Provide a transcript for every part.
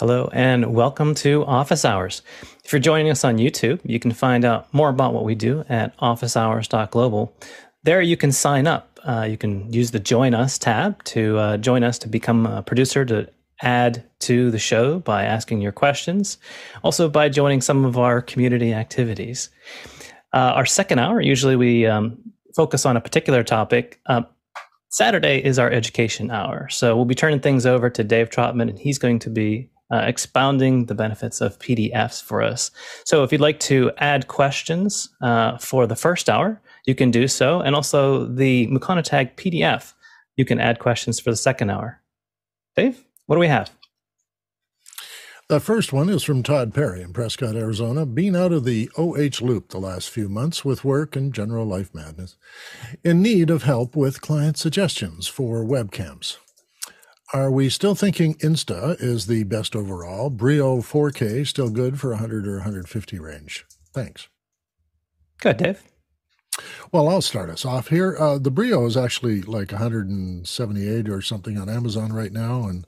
Hello, and welcome to Office Hours. If you're joining us on YouTube, you can find out more about what we do at officehours.global. There, you can sign up. Uh, you can use the Join Us tab to uh, join us to become a producer to add to the show by asking your questions, also by joining some of our community activities. Uh, our second hour, usually we um, focus on a particular topic. Uh, Saturday is our education hour. So we'll be turning things over to Dave Trotman, and he's going to be uh, expounding the benefits of PDFs for us. So if you'd like to add questions uh, for the first hour, you can do so. And also the Mukana Tag PDF, you can add questions for the second hour. Dave, what do we have? The first one is from Todd Perry in Prescott, Arizona, being out of the OH loop the last few months with work and general life madness, in need of help with client suggestions for webcams. Are we still thinking Insta is the best overall? Brio 4K still good for 100 or 150 range? Thanks. Good, Dave. Well, I'll start us off here. Uh, the Brio is actually like 178 or something on Amazon right now, and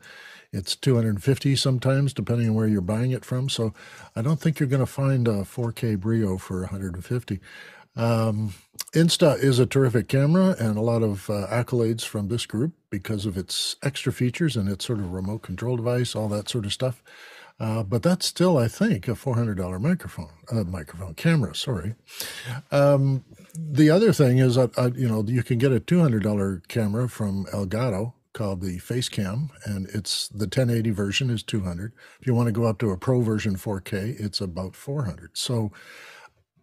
it's 250 sometimes, depending on where you're buying it from. So I don't think you're going to find a 4K Brio for 150. Um, Insta is a terrific camera and a lot of uh, accolades from this group because of its extra features and its sort of remote control device, all that sort of stuff. Uh, but that's still, I think, a $400 microphone, uh, microphone camera. Sorry. Um, the other thing is, uh, you know, you can get a $200 camera from Elgato called the Facecam, and it's the 1080 version is 200. If you want to go up to a Pro version 4K, it's about 400. So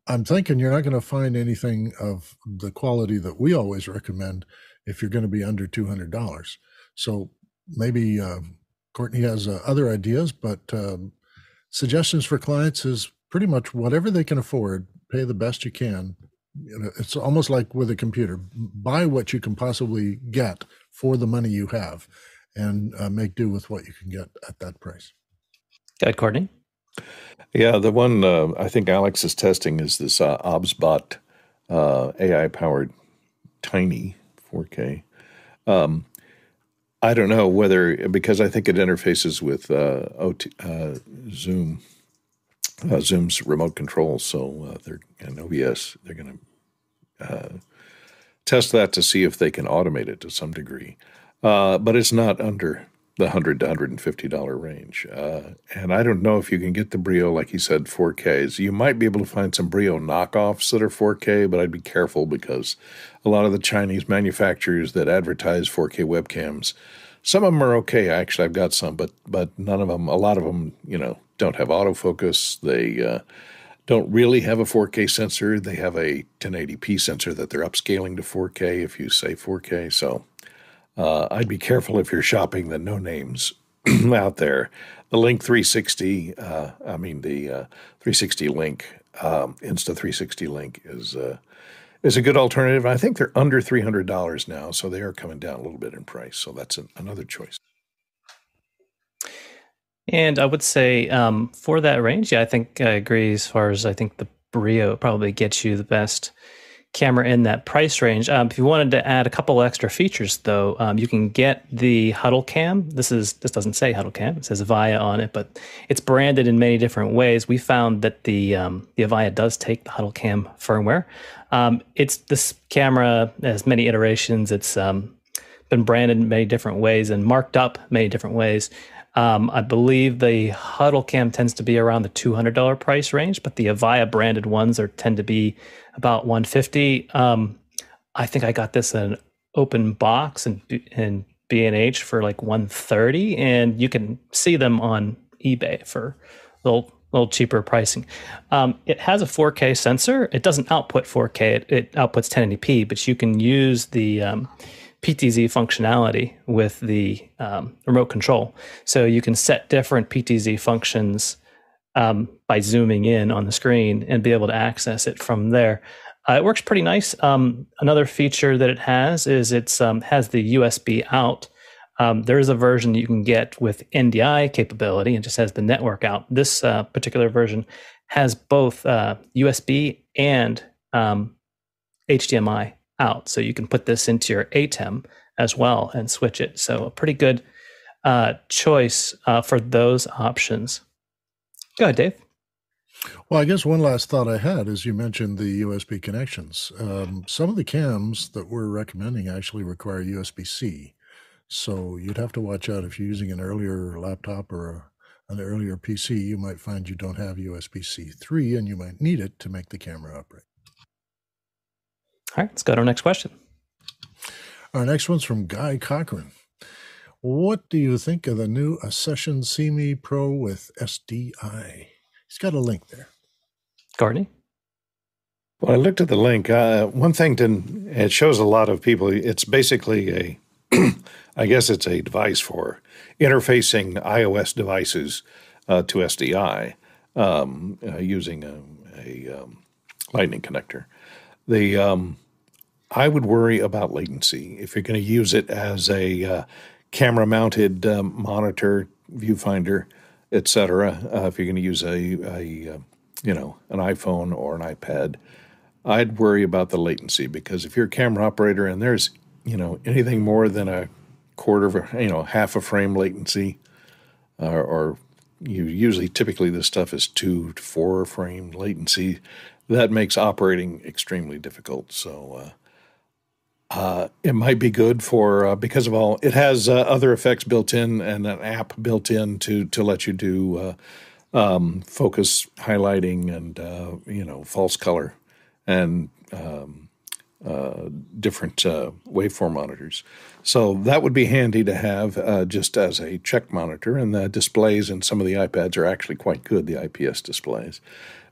I'm thinking you're not going to find anything of the quality that we always recommend if you're going to be under $200. So maybe uh, Courtney has uh, other ideas, but um, suggestions for clients is pretty much whatever they can afford, pay the best you can. It's almost like with a computer buy what you can possibly get for the money you have and uh, make do with what you can get at that price. Good, Courtney. Yeah, the one uh, I think Alex is testing is this uh, OBSBot uh, AI powered tiny 4K. Um, I don't know whether because I think it interfaces with uh, OT, uh, Zoom, uh, Zoom's remote control. So uh, they're and OBS. They're going to uh, test that to see if they can automate it to some degree. Uh, but it's not under the hundred to hundred and fifty dollar range. Uh, and I don't know if you can get the Brio, like you said, 4Ks. You might be able to find some Brio knockoffs that are 4K, but I'd be careful because a lot of the Chinese manufacturers that advertise 4K webcams, some of them are okay. Actually, I've got some, but but none of them. A lot of them, you know, don't have autofocus. They uh, don't really have a 4K sensor. They have a 1080p sensor that they're upscaling to 4K. If you say 4K, so uh, I'd be careful if you're shopping the no names out there. The Link 360, uh, I mean the uh, 360 Link, um, Insta 360 Link is uh, is a good alternative. I think they're under three hundred dollars now, so they are coming down a little bit in price. So that's an, another choice. And I would say um, for that range, yeah, I think I agree. As far as I think the Brio probably gets you the best camera in that price range. Um, if you wanted to add a couple extra features, though, um, you can get the Huddle Cam. This is this doesn't say Huddle Cam; it says Avaya on it, but it's branded in many different ways. We found that the um, the Avaya does take the Huddle Cam firmware. Um, it's this camera has many iterations. It's um, been branded in many different ways and marked up many different ways. Um, I believe the Huddle Cam tends to be around the two hundred dollar price range, but the Avaya branded ones are tend to be about 150. Um, I think I got this in an open box and and B&H for like 130 and you can see them on eBay for a little little cheaper pricing. Um, it has a 4K sensor. It doesn't output 4K. It, it outputs 1080p, but you can use the um, PTZ functionality with the um, remote control. So you can set different PTZ functions um, by zooming in on the screen and be able to access it from there. Uh, it works pretty nice. Um, another feature that it has is it um, has the USB out. Um, there is a version you can get with NDI capability and just has the network out. This uh, particular version has both uh, USB and HDMI um, out, so you can put this into your ATEM as well and switch it. So a pretty good uh, choice uh, for those options. Go ahead, Dave. Well, I guess one last thought I had is you mentioned the USB connections. Um, some of the cams that we're recommending actually require USB C. So you'd have to watch out if you're using an earlier laptop or a, an earlier PC, you might find you don't have USB C 3 and you might need it to make the camera operate. All right, let's go to our next question. Our next one's from Guy Cochran. What do you think of the new Accsoon SeeMo Pro with SDI? He's got a link there. Courtney? Well, I looked at the link. Uh, one thing to it shows a lot of people. It's basically a, I guess it's a device for interfacing iOS devices uh, to SDI um, uh, using a, a um, Lightning connector. The um, I would worry about latency if you're going to use it as a uh, camera-mounted um, monitor, viewfinder, etc. Uh, if you're going to use a, a uh, you know an iPhone or an iPad, I'd worry about the latency because if you're a camera operator and there's you know anything more than a quarter of a you know half a frame latency, or you usually typically this stuff is two to four frame latency, that makes operating extremely difficult. So. Uh, uh, it might be good for uh, because of all it has uh, other effects built in and an app built in to to let you do uh, um, focus highlighting and uh, you know false color and um, different waveform monitors. So that would be handy to have just as a check monitor. And the displays in some of the iPads are actually quite good. The IPS displays,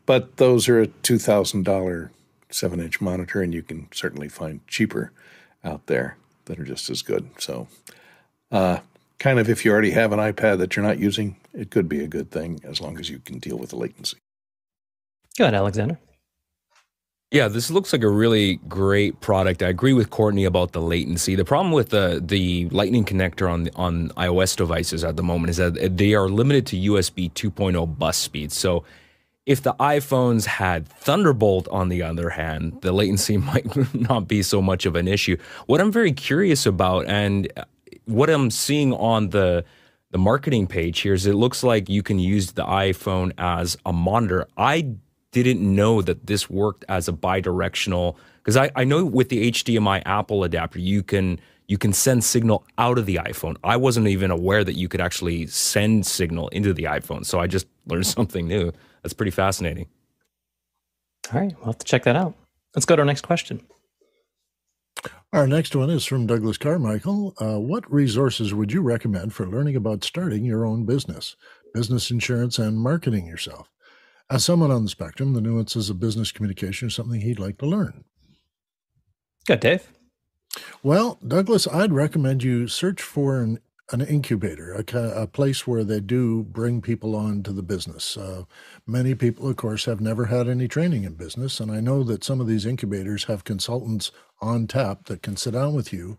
but those are a two thousand dollar seven inch monitor, and you can certainly find cheaper out there that are just as good. So, uh, kind of if you already have an iPad that you're not using, it could be a good thing as long as you can deal with the latency. Go ahead, Alexander. Yeah, this looks like a really great product. I agree with Courtney about the latency. The problem with the the Lightning connector on on iOS devices at the moment is that they are limited to USB 2.0 bus speeds. So if the iPhones had Thunderbolt, on the other hand, the latency might not be so much of an issue. What I'm very curious about, and uh, what I'm seeing on the the marketing page here, is it looks like you can use the iPhone as a monitor. I didn't know that this worked as a bidirectional because I, I know with the HDMI Apple adapter you can you can send signal out of the iPhone. I wasn't even aware that you could actually send signal into the iPhone. So I just learned something new that's pretty fascinating. All right, we'll have to check that out. Let's go to our next question. Our next one is from Douglas Carmichael. Uh, what resources would you recommend for learning about starting your own business, business insurance, and marketing yourself? As someone on the spectrum, the nuances of business communication are something he'd like to learn. Good, Dave. Well, Douglas, I'd recommend you search for an an incubator, a, a, place where they do bring people on to the business. Uh, many people, of course, have never had any training in business, and I know that some of these incubators have consultants on tap that can sit down with you,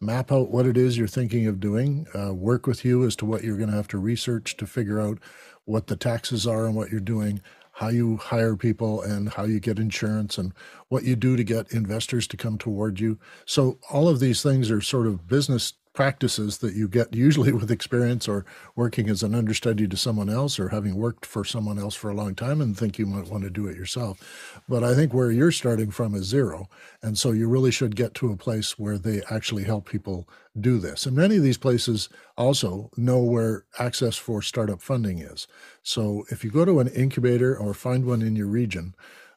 map out what it is you're thinking of doing, uh, work with you as to what you're going to have to research to figure out what the taxes are and what you're doing, how you hire people and how you get insurance and what you do to get investors to come toward you. So all of these things are sort of business practices that you get usually with experience or working as an understudy to someone else or having worked for someone else for a long time and think you might want to do it yourself. But I think where you're starting from is zero. And so you really should get to a place where they actually help people do this. And many of these places also know where access for startup funding is. So if you go to an incubator or find one in your region,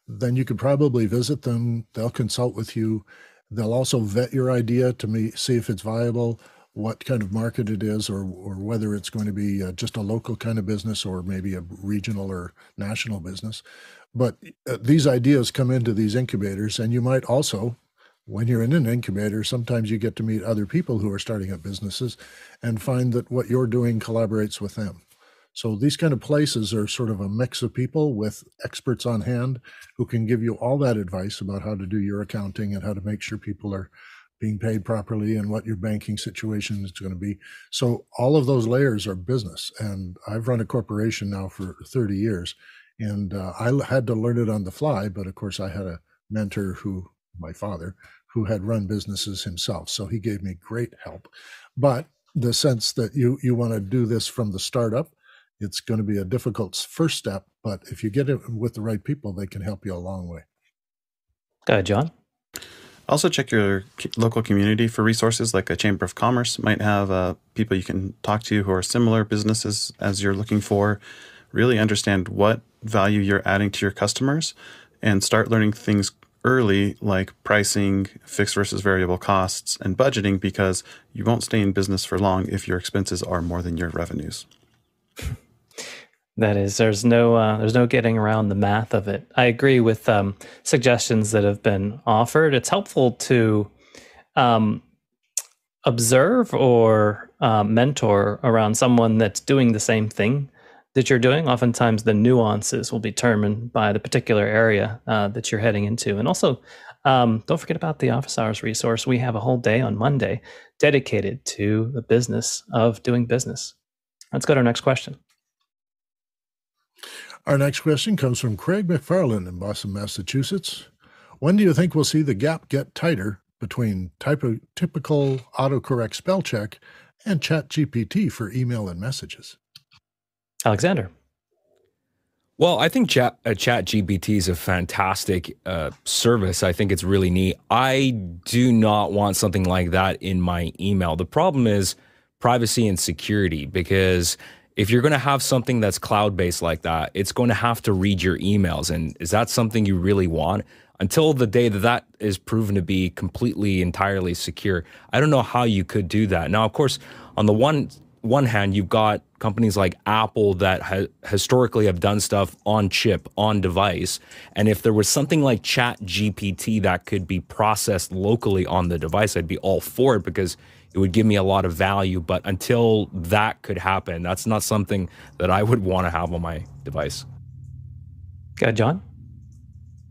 then you could probably visit them. They'll consult with you They'll also vet your idea to me, see if it's viable, what kind of market it is, or, or whether it's going to be uh, just a local kind of business or maybe a regional or national business. But uh, these ideas come into these incubators, and you might also, when you're in an incubator, sometimes you get to meet other people who are starting up businesses and find that what you're doing collaborates with them. So these kind of places are sort of a mix of people with experts on hand who can give you all that advice about how to do your accounting and how to make sure people are being paid properly and what your banking situation is going to be. So all of those layers are business. And I've run a corporation now for 30 years and uh, I had to learn it on the fly. But of course, I had a mentor who, my father, who had run businesses himself. So he gave me great help. But the sense that you you want to do this from the startup. It's going to be a difficult first step, but if you get it with the right people, they can help you a long way. Go ahead, John. Also, check your local community for resources like a Chamber of Commerce might have uh, people you can talk to who are similar businesses as you're looking for. Really understand what value you're adding to your customers and start learning things early like pricing, fixed versus variable costs, and budgeting because you won't stay in business for long if your expenses are more than your revenues. That is, there's no uh, there's no getting around the math of it. I agree with um, suggestions that have been offered. It's helpful to um, observe or uh, mentor around someone that's doing the same thing that you're doing. Oftentimes, the nuances will be determined by the particular area uh, that you're heading into, and also um, don't forget about the office hours resource. We have a whole day on Monday dedicated to the business of doing business. Let's go to our next question. Our next question comes from Craig McFarland in Boston, Massachusetts. When do you think we'll see the gap get tighter between typo, typical autocorrect spell check and ChatGPT for email and messages? Alexander. Well, I think Chat, uh, Chat GPT is a fantastic uh, service. I think it's really neat. I do not want something like that in my email. The problem is privacy and security because if you're going to have something that's cloud based like that, it's going to have to read your emails. And is that something you really want? Until the day that that is proven to be completely, entirely secure, I don't know how you could do that. Now, of course, on the one one hand, you've got companies like Apple that ha- historically have done stuff on chip, on device. And if there was something like Chat GPT that could be processed locally on the device, I'd be all for it because it would give me a lot of value. But until that could happen, that's not something that I would want to have on my device. Go John.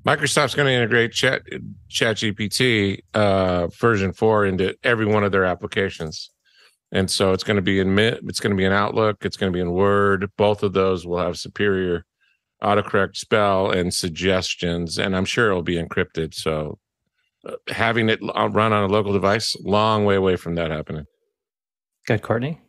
Microsoft's going to integrate Chat Chat GPT uh, version four into every one of their applications, and so it's going to be in it's going to be in Outlook, it's going to be in Word. Both of those will have superior autocorrect spell and suggestions, and I'm sure it'll be encrypted. So having it run on a local device, long way away from that happening. Good, Courtney.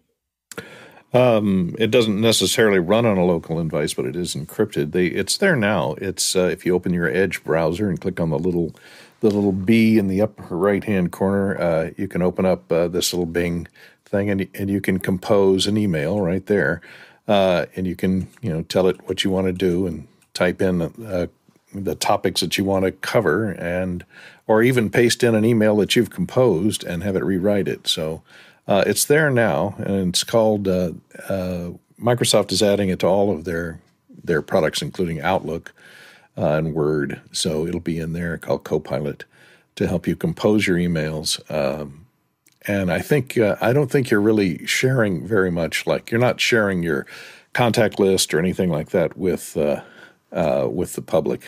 Um, it doesn't necessarily run on a local device, but it is encrypted. They, it's there now. It's uh, if you open your Edge browser and click on the little the little B in the upper right hand corner, uh, you can open up uh, this little Bing thing, and and you can compose an email right there, uh, and you can you know tell it what you want to do and type in uh, the topics that you want to cover and or even paste in an email that you've composed and have it rewrite it. So uh, it's there now, and it's called. Uh, uh, Microsoft is adding it to all of their their products, including Outlook uh, and Word. So it'll be in there called Copilot to help you compose your emails. Um, and I think uh, I don't think you're really sharing very much. Like you're not sharing your contact list or anything like that with uh, with the public.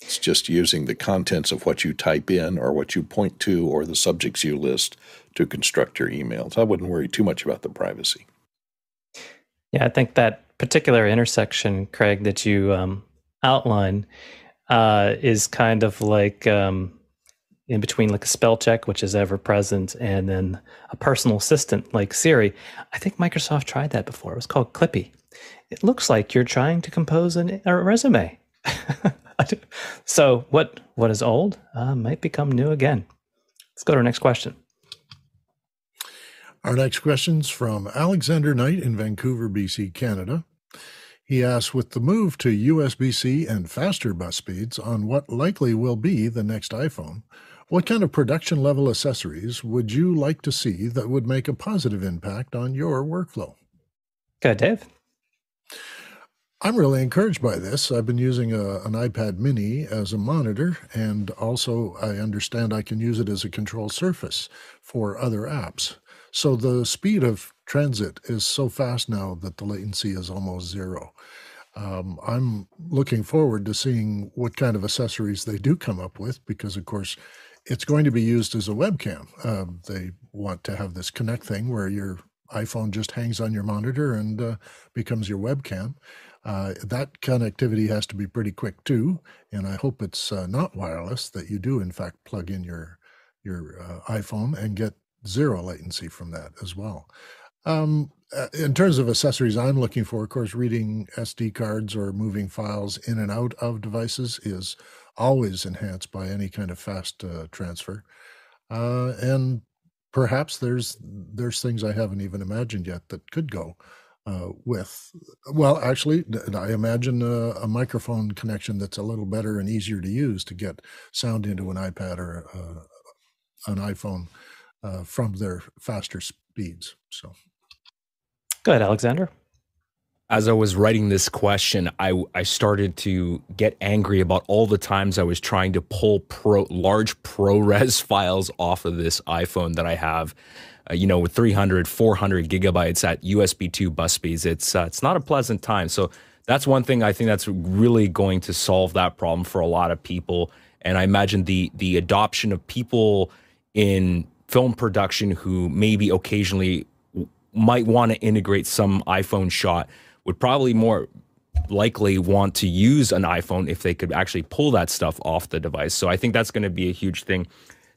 It's just using the contents of what you type in or what you point to or the subjects you list to construct your emails. I wouldn't worry too much about the privacy. Yeah, I think that particular intersection, Craig, that you um, outline uh, is kind of like um, in between like a spell check, which is ever present, and then a personal assistant like Siri. I think Microsoft tried that before. It was called Clippy. It looks like you're trying to compose an, a resume. so what what is old uh, might become new again. Let's go to our next question. Our next question's from Alexander Knight in Vancouver, BC, Canada. He asks, with the move to USB-C and faster bus speeds on what likely will be the next iPhone, what kind of production level accessories would you like to see that would make a positive impact on your workflow? Good, Dave. I'm really encouraged by this. I've been using a, an iPad mini as a monitor, and also I understand I can use it as a control surface for other apps. So the speed of transit is so fast now that the latency is almost zero. Um, I'm looking forward to seeing what kind of accessories they do come up with because, of course, it's going to be used as a webcam. Um, they want to have this Connect thing where your iPhone just hangs on your monitor and uh, becomes your webcam. Uh, that connectivity has to be pretty quick too, and I hope it's uh, not wireless. That you do in fact plug in your your uh, iPhone and get zero latency from that as well. Um, uh, in terms of accessories I'm looking for, of course, reading SD cards or moving files in and out of devices is always enhanced by any kind of fast uh, transfer. And perhaps there's there's things I haven't even imagined yet that could go uh, with. Well, actually, I imagine a, a, microphone connection that's a little better and easier to use to get sound into an iPad or uh, an iPhone uh, from their faster speeds. So, go ahead, Alexander as I was writing this question, I, I started to get angry about all the times I was trying to pull pro, large ProRes files off of this iPhone that I have. Uh, you know, with 300, 400 gigabytes at USB 2 bus speeds, it's uh, it's not a pleasant time. So that's one thing I think that's really going to solve that problem for a lot of people. And I imagine the the adoption of people in film production who maybe occasionally might want to integrate some iPhone shot would probably more likely want to use an iPhone if they could actually pull that stuff off the device. So I think that's going to be a huge thing.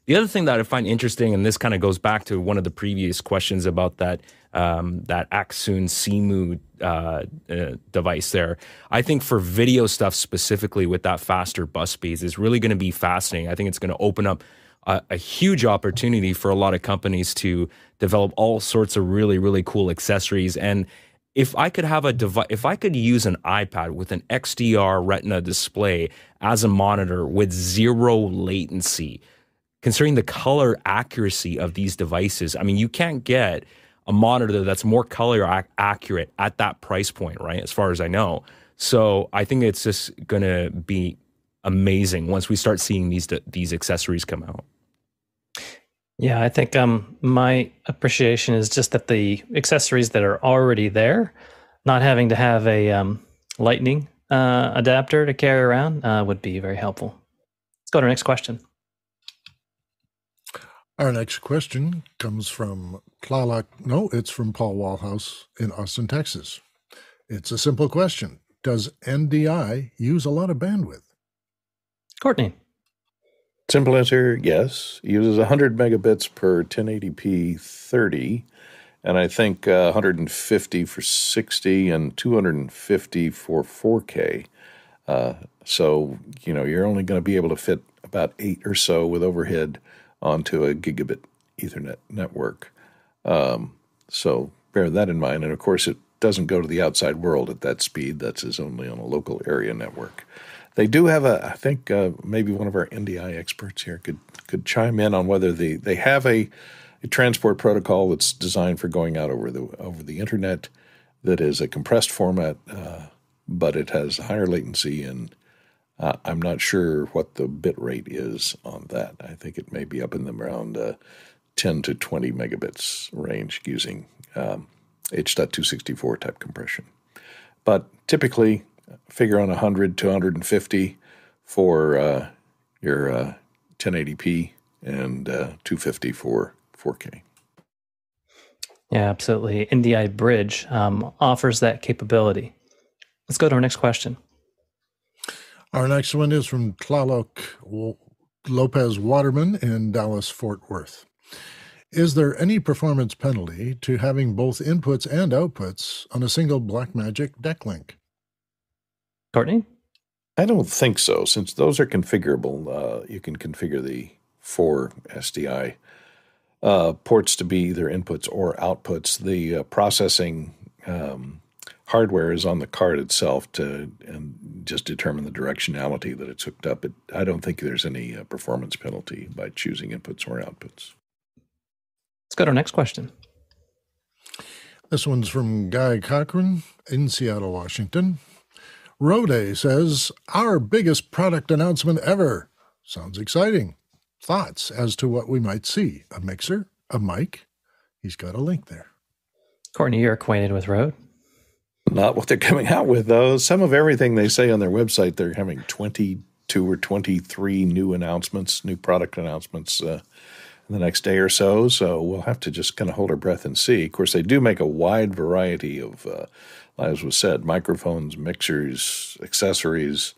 The other thing that I find interesting, and this kind of goes back to one of the previous questions about that um, that Accsoon SeeMo uh, uh, device there. I think for video stuff specifically with that faster bus speeds is really going to be fascinating. I think it's going to open up a, a, huge opportunity for a lot of companies to develop all sorts of really really cool accessories and if I could have a device, if I could use an iPad with an XDR Retina display as a monitor with zero latency, considering the color accuracy of these devices, I mean, you can't get a monitor that's more color ac- accurate at that price point, right? As far as I know. So I think it's just going to be amazing once we start seeing these these accessories come out. Yeah, I think um, my appreciation is just that the accessories that are already there, not having to have a um, lightning uh, adapter to carry around, uh, would be very helpful. Let's go to our next question. Our next question comes from Tlaloc. No, it's from Paul Walhus in Austin, Texas. It's a simple question Does NDI use a lot of bandwidth? Courtney. Simple answer, yes. Uses 100 megabits per 1080p 30, and I think uh, 150 for 60 and 250 for 4K. Uh, so, you know, you're only going to be able to fit about eight or so with overhead onto a gigabit Ethernet network. Um, so bear that in mind. And of course, it doesn't go to the outside world at that speed. That's is only on a local area network. They do have a. I think uh, maybe one of our NDI experts here could could chime in on whether the they have a, a transport protocol that's designed for going out over the over the internet that is a compressed format, uh, but it has higher latency and uh, I'm not sure what the bit rate is on that. I think it may be up in the around uh, 10 to 20 megabits range using um, H.264 type compression. But typically, figure on 100 to 150 for uh, your uh, 1080p and uh, 250 for 4K. Yeah, absolutely. NDI Bridge um, offers that capability. Let's go to our next question. Our next one is from Tlaloc Lopez Waterman in Dallas Fort Worth. Is there any performance penalty to having both inputs and outputs on a single Blackmagic DeckLink? Courtney? I don't think so, since those are configurable. Uh, you can configure the four SDI uh, ports to be either inputs or outputs. The uh, processing um, hardware is on the card itself to and just determine the directionality that it's hooked up. It, I don't think there's any uh, performance penalty by choosing inputs or outputs. Let's go to our next question. This one's from Guy Cochran in Seattle, Washington. Rode says, Our biggest product announcement ever. Sounds exciting. Thoughts as to what we might see? A mixer? A mic? He's got a link there. Courtney, you're acquainted with Rode. Not what they're coming out with, though. Some of everything they say on their website, they're having 22 or 23 new announcements, new product announcements uh, in the next day or so. So we'll have to just kind of hold our breath and see. Of course, they do make a wide variety of uh, as was said, microphones, mixers, accessories,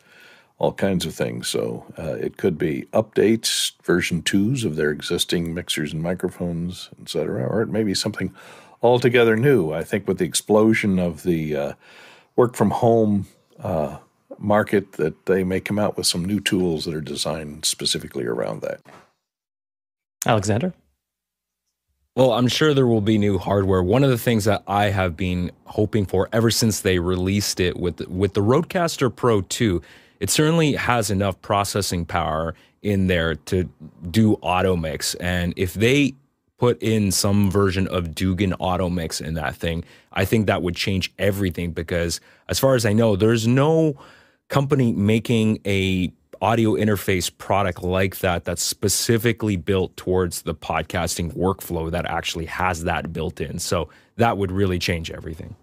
all kinds of things. So uh, it could be updates, version twos of their existing mixers and microphones, etc., or it may be something altogether new. I think with the explosion of the uh, work from home uh, market, that they may come out with some new tools that are designed specifically around that. Alexander. Well, I'm sure there will be new hardware. One of the things that I have been hoping for ever since they released it with with the Rodecaster Pro 2 it certainly has enough processing power in there to do auto mix. And if they put in some version of Dugan auto mix in that thing, I think that would change everything because as far as I know, there's no company making a audio interface product like that that's specifically built towards the podcasting workflow that actually has that built in. So that would really change everything.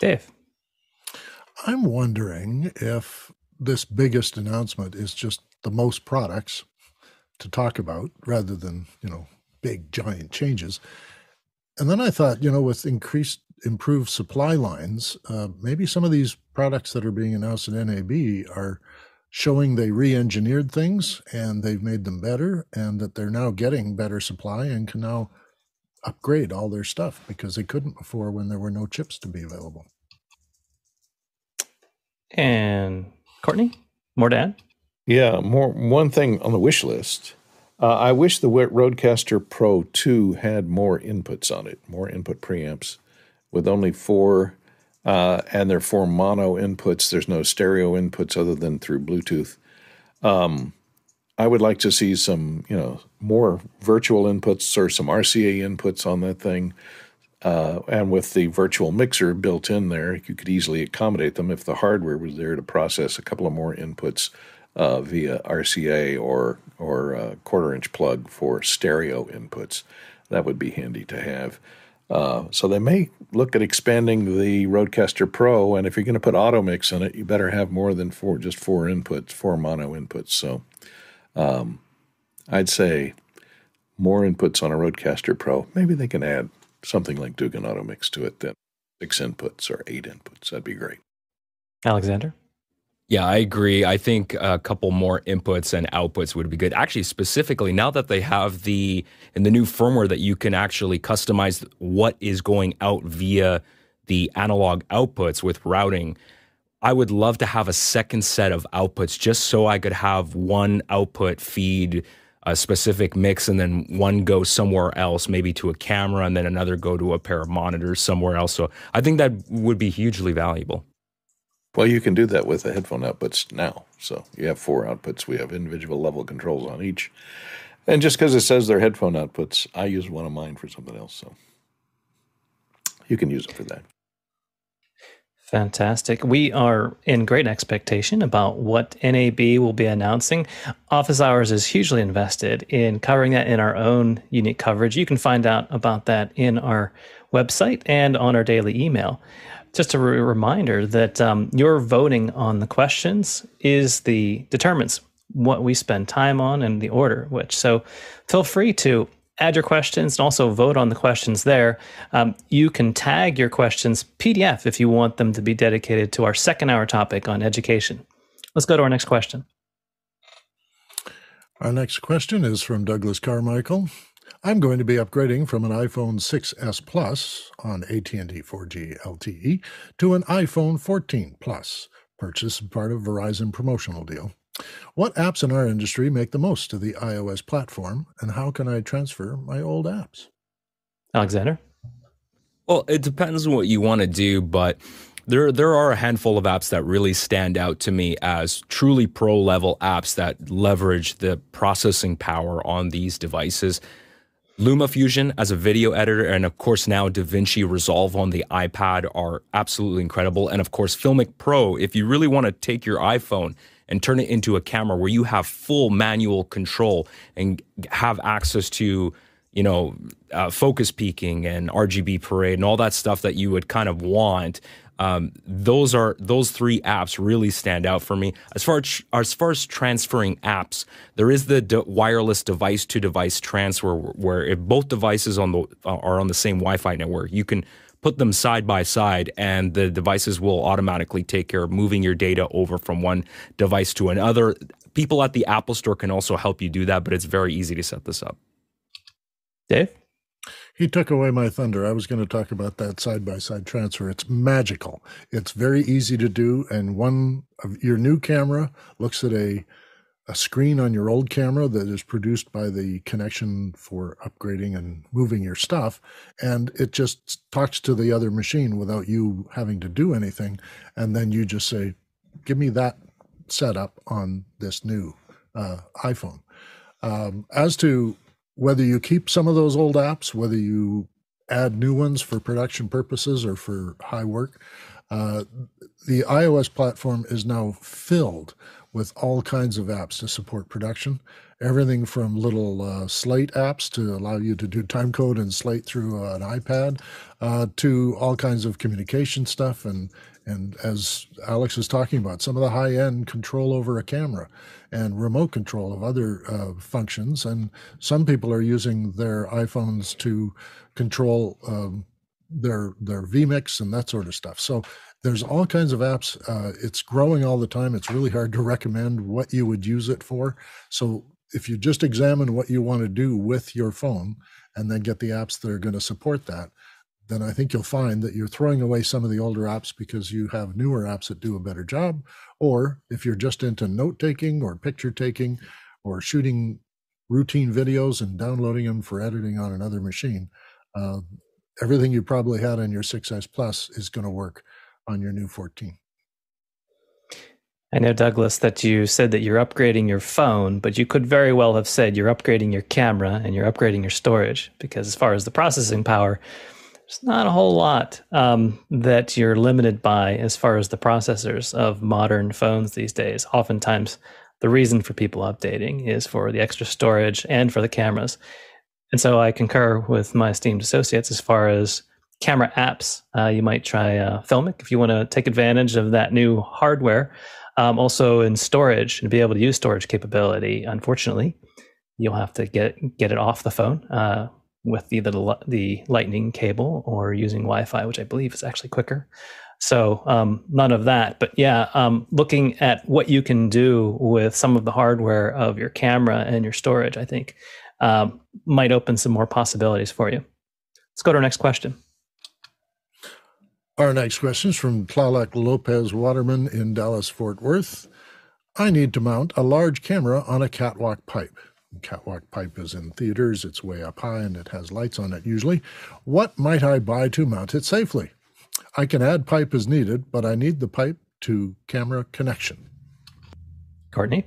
Dave. I'm wondering if this biggest announcement is just the most products to talk about rather than, you know, big giant changes. And then I thought, you know, with increased improved supply lines, uh, maybe some of these products that are being announced at NAB are showing they re-engineered things and they've made them better and that they're now getting better supply and can now upgrade all their stuff because they couldn't before when there were no chips to be available. And Courtney, more to add? Yeah, more one thing on the wish list. Uh, I wish the Rodecaster Pro 2 had more inputs on it, more input preamps. With only four, uh, and they're four mono inputs, there's no stereo inputs other than through Bluetooth. Um, I would like to see some, you know, more virtual inputs or some RCA inputs on that thing. Uh, and with the virtual mixer built in there, you could easily accommodate them if the hardware was there to process a couple of more inputs uh, via RCA or or quarter inch plug for stereo inputs. That would be handy to have. Uh, so they may look at expanding the Rodecaster Pro, and if you're going to put auto mix in it, you better have more than four, just four inputs, four mono inputs. So um, I'd say more inputs on a Rodecaster Pro. Maybe they can add something like Dugan Auto Mix to it then six inputs or eight inputs. That'd be great. Alexander? Yeah, I agree. I think a couple more inputs and outputs would be good. Actually, specifically now that they have the in the new firmware that you can actually customize what is going out via the analog outputs with routing, I would love to have a second set of outputs just so I could have one output feed a specific mix and then one go somewhere else, maybe to a camera, and then another go to a pair of monitors somewhere else. So I think that would be hugely valuable. Well, you can do that with the headphone outputs now. So you have four outputs. We have individual level controls on each. And just because it says they're headphone outputs, I use one of mine for something else. So you can use it for that. Fantastic. We are in great expectation about what NAB will be announcing. Office Hours is hugely invested in covering that in our own unique coverage. You can find out about that in our website and on our daily email. Just a re- reminder that um, your voting on the questions is the determines what we spend time on and the order which. So feel free to add your questions and also vote on the questions there. Um, you can tag your questions PDF if you want them to be dedicated to our second hour topic on education. Let's go to our next question. Our next question is from Douglas Carmichael. I'm going to be upgrading from an iPhone 6s Plus on AT&T 4G LTE to an iPhone 14 Plus, purchase part of Verizon promotional deal. What apps in our industry make the most of the iOS platform, and how can I transfer my old apps? Alexander? Well, it depends on what you want to do, but there there are a handful of apps that really stand out to me as truly pro level apps that leverage the processing power on these devices. LumaFusion as a video editor, and of course now DaVinci Resolve on the iPad are absolutely incredible. And of course, Filmic Pro, if you really want to take your iPhone and turn it into a camera where you have full manual control and have access to you know uh, focus peaking and RGB parade and all that stuff that you would kind of want. Um, those are those three apps really stand out for me as far as as far as transferring apps. There is the de- wireless device to device transfer where if both devices on the are on the same Wi-Fi network, you can put them side by side, and the devices will automatically take care of moving your data over from one device to another. People at the Apple Store can also help you do that, but it's very easy to set this up. Dave? He took away my thunder. I was going to talk about that side by side transfer. It's magical. It's very easy to do. And one of your new camera looks at a a screen on your old camera that is produced by the connection for upgrading and moving your stuff. And it just talks to the other machine without you having to do anything. And then you just say, give me that setup on this new uh, iPhone. Um, as to whether you keep some of those old apps, whether you add new ones for production purposes or for high work, uh, the iOS platform is now filled with all kinds of apps to support production. Everything from little uh, Slate apps to allow you to do time code and Slate through uh, an iPad, uh, to all kinds of communication stuff, and and as Alex was talking about, some of the high end control over a camera and remote control of other uh, functions. And some people are using their iPhones to control um, their their vMix and that sort of stuff. So there's all kinds of apps. Uh, it's growing all the time. It's really hard to recommend what you would use it for. So if you just examine what you want to do with your phone and then get the apps that are going to support that, then I think you'll find that you're throwing away some of the older apps because you have newer apps that do a better job. Or if you're just into note taking or picture taking or shooting routine videos and downloading them for editing on another machine, uh, everything you probably had on your 6S Plus is going to work on your new 14. I know, Douglas, that you said that you're upgrading your phone, but you could very well have said you're upgrading your camera and you're upgrading your storage because, as far as the processing power, there's not a whole lot um, that you're limited by as far as the processors of modern phones these days. Oftentimes, the reason for people updating is for the extra storage and for the cameras. And so I concur with my esteemed associates as far as camera apps. Uh, you might try uh, Filmic if you want to take advantage of that new hardware. Um, also in storage and be able to use storage capability. Unfortunately, you'll have to get get it off the phone uh, with either the, the Lightning cable or using Wi-Fi, which I believe is actually quicker. So um, none of that. But yeah, um, looking at what you can do with some of the hardware of your camera and your storage, I think um, might open some more possibilities for you. Let's go to our next question. Our next question is from Tlaloc Lopez Waterman in Dallas, Fort Worth. I need to mount a large camera on a catwalk pipe. Catwalk pipe is in theaters, it's way up high, and it has lights on it usually. What might I buy to mount it safely? I can add pipe as needed, but I need the pipe to camera connection. Courtney?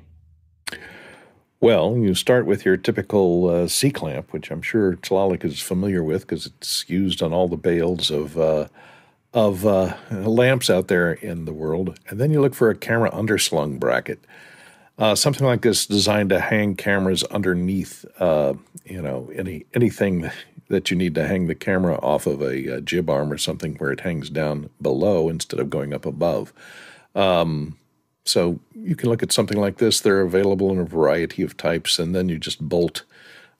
Well, you start with your typical uh, C clamp, which I'm sure Tlaloc is familiar with because it's used on all the bales of uh, of uh, lamps out there in the world, and then you look for a camera underslung bracket. Uh, something like this designed to hang cameras underneath, uh, you know, any anything that you need to hang the camera off of a, a, jib arm or something where it hangs down below instead of going up above. Um, so you can look at something like this. They're available in a variety of types, and then you just bolt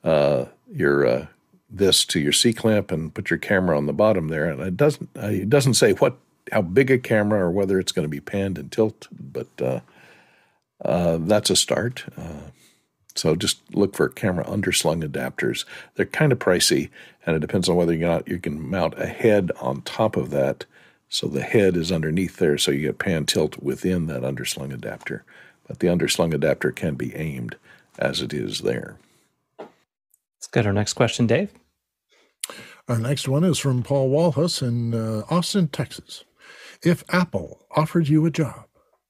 uh, your uh, this to your C clamp and put your camera on the bottom there. And it doesn't uh, it doesn't say what how big a camera or whether it's going to be panned and tilt, but uh, that's a start. Uh, so just look for camera underslung adapters. They're kind of pricey, and it depends on whether you got you can mount a head on top of that. So the head is underneath there, so you get pan tilt within that underslung adapter. But the underslung adapter can be aimed as it is there. Let's go to our next question, Dave. Our next one is from Paul Walhus in uh, Austin, Texas. If Apple offered you a job,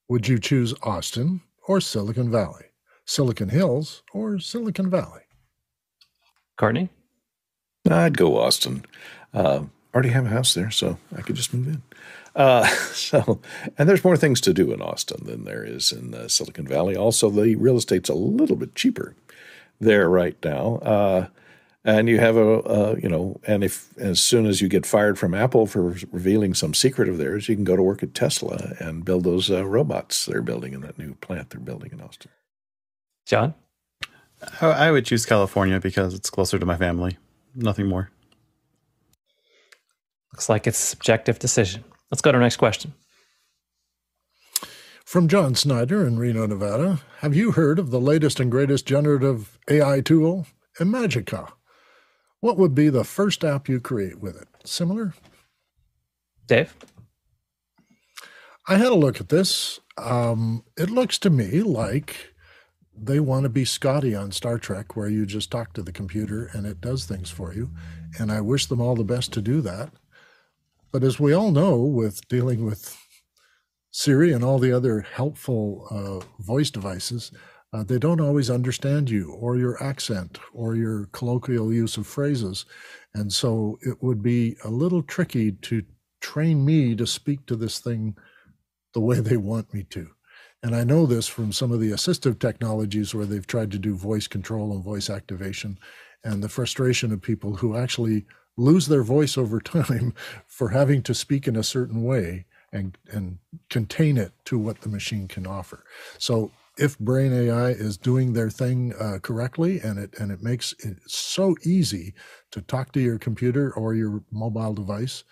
would you choose Austin or Silicon Valley? Silicon Hills or Silicon Valley? Courtney? I'd go Austin. Uh, already have a house there, so I could just move in. Uh, so, and there's more things to do in Austin than there is in uh, Silicon Valley. Also, the real estate's a little bit cheaper there right now. And you have a, uh, you know, and if as soon as you get fired from Apple for revealing some secret of theirs, you can go to work at Tesla and build those uh, robots they're building in that new plant they're building in Austin. John, I would choose California because it's closer to my family. Nothing more. Looks like it's a subjective decision. Let's go to our next question. From John Snyder in Reno, Nevada. Have you heard of the latest and greatest generative AI tool, Imagica? What would be the first app you create with it? Similar? Dave? I had a look at this. Um, it looks to me like they want to be Scotty on Star Trek, where you just talk to the computer and it does things for you. And I wish them all the best to do that. But as we all know, with dealing with Siri and all the other helpful uh, voice devices, uh, they don't always understand you or your accent or your colloquial use of phrases. And so it would be a little tricky to train me to speak to this thing the way they want me to. And I know this from some of the assistive technologies where they've tried to do voice control and voice activation and the frustration of people who actually lose their voice over time for having to speak in a certain way and and contain it to what the machine can offer. So if Brain AI is doing their thing uh, correctly and it and it makes it so easy to talk to your computer or your mobile device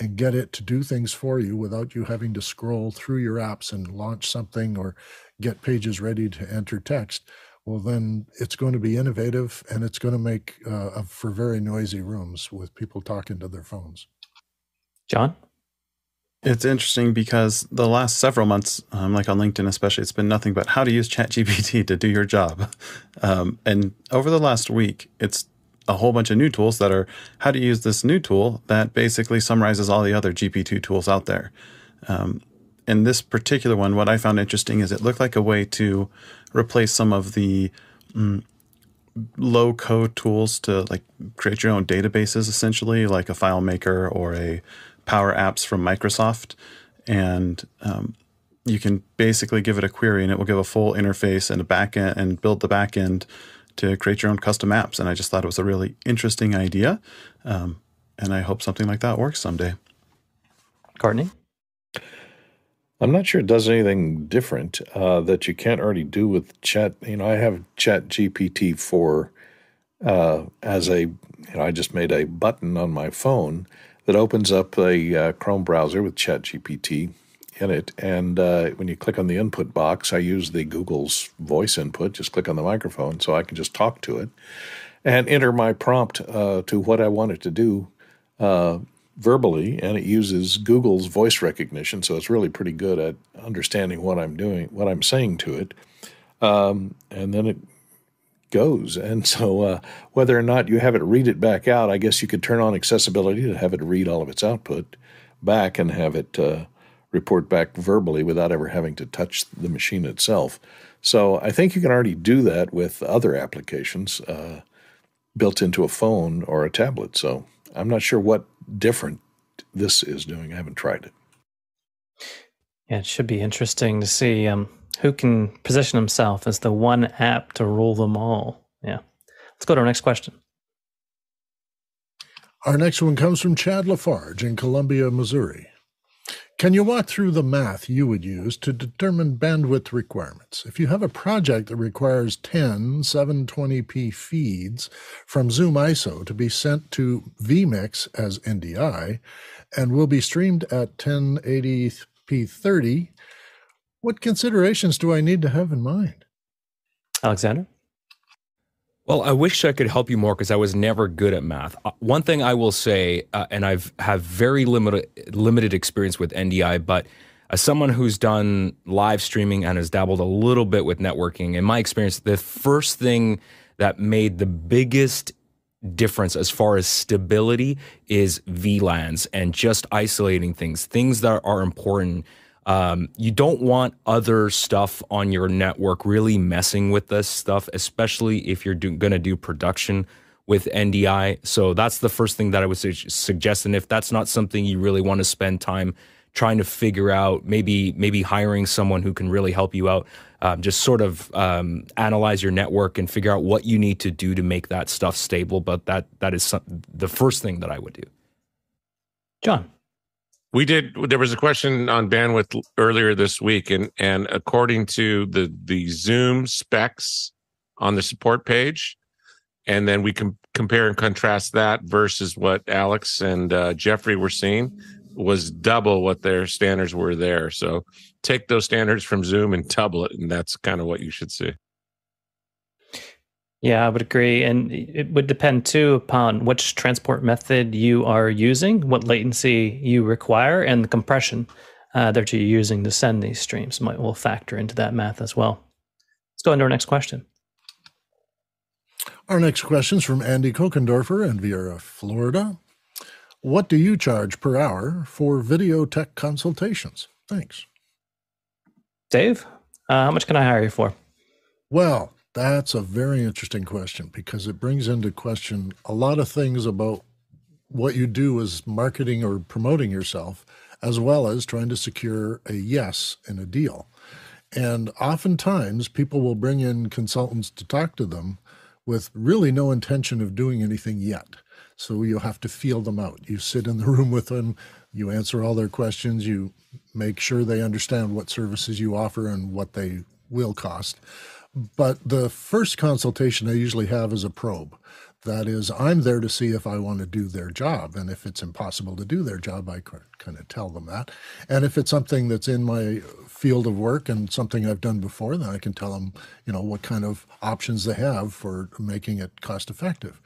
and get it to do things for you without you having to scroll through your apps and launch something or get pages ready to enter text, well, then it's going to be innovative and it's going to make uh, for very noisy rooms with people talking to their phones. John? It's interesting because the last several months, um, like on LinkedIn especially, it's been nothing but how to use ChatGPT to do your job. Um, and over the last week, it's a whole bunch of new tools that are how to use this new tool that basically summarizes all the other GP2 tools out there. Um, in this particular one, what I found interesting is it looked like a way to replace some of the mm, low code tools to like create your own databases, essentially, like a FileMaker or a Power Apps from Microsoft. And um, you can basically give it a query and it will give a full interface and a backend and build the backend to create your own custom apps. And I just thought it was a really interesting idea. Um, and I hope something like that works someday. Courtney? I'm not sure it does anything different uh, that you can't already do with chat. You know, I have Chat GPT for uh, as a, you know, I just made a button on my phone that opens up a uh, Chrome browser with ChatGPT in it. And uh, when you click on the input box, I use the Google's voice input. Just click on the microphone so I can just talk to it and enter my prompt uh, to what I want it to do uh, verbally, and it uses Google's voice recognition, so it's really pretty good at understanding what I'm doing, what I'm saying to it, um, and then it goes. And so, uh, whether or not you have it read it back out, I guess you could turn on accessibility to have it read all of its output back and have it uh, report back verbally without ever having to touch the machine itself. So, I think you can already do that with other applications uh, built into a phone or a tablet. So, I'm not sure what different this is doing. I haven't tried it. Yeah, it should be interesting to see um, who can position himself as the one app to rule them all. Yeah. Let's go to our next question. Our next one comes from Chad Lafarge in Columbia, Missouri. Can you walk through the math you would use to determine bandwidth requirements? If you have a project that requires 10 720p feeds from Zoom ISO to be sent to vMix as NDI and will be streamed at 1080p 30, what considerations do I need to have in mind? Alexander? Well, I wish I could help you more because I was never good at math. Uh, one thing I will say, uh, and I've have very limited limited experience with NDI, but as someone who's done live streaming and has dabbled a little bit with networking, in my experience, the first thing that made the biggest difference as far as stability is VLANs and just isolating things, things that are important um, you don't want other stuff on your network really messing with this stuff, especially if you're going to do production with NDI. So that's the first thing that I would su- suggest. And if that's not something you really want to spend time trying to figure out, maybe maybe hiring someone who can really help you out. Um, just sort of um, analyze your network and figure out what you need to do to make that stuff stable. But that that is some, the first thing that I would do. John we did there was a question on bandwidth earlier this week and and according to the the zoom specs on the support page and then we com- compare and contrast that versus what Alex and uh, Jeffrey were seeing was double what their standards were there. So take those standards from Zoom and double it, and that's kind of what you should see. Yeah, I would agree. And it would depend too upon which transport method you are using, what latency you require, and the compression uh, that you're using to send these streams might will factor into that math as well. Let's go into our next question. Our next question is from Andy Kokendorfer in Viera, Florida. What do you charge per hour for video tech consultations? Thanks. Dave, uh, how much can I hire you for? Well, that's a very interesting question because it brings into question a lot of things about what you do as marketing or promoting yourself, as well as trying to secure a yes in a deal. And oftentimes, people will bring in consultants to talk to them with really no intention of doing anything yet. So you have to feel them out. You sit in the room with them, you answer all their questions, you make sure they understand what services you offer and what they will cost. But the first consultation I usually have is a probe. That is, I'm there to see if I want to do their job. And if it's impossible to do their job, I kind of tell them that. And if it's something that's in my field of work and something I've done before, then I can tell them, you know, what kind of options they have for making it cost effective.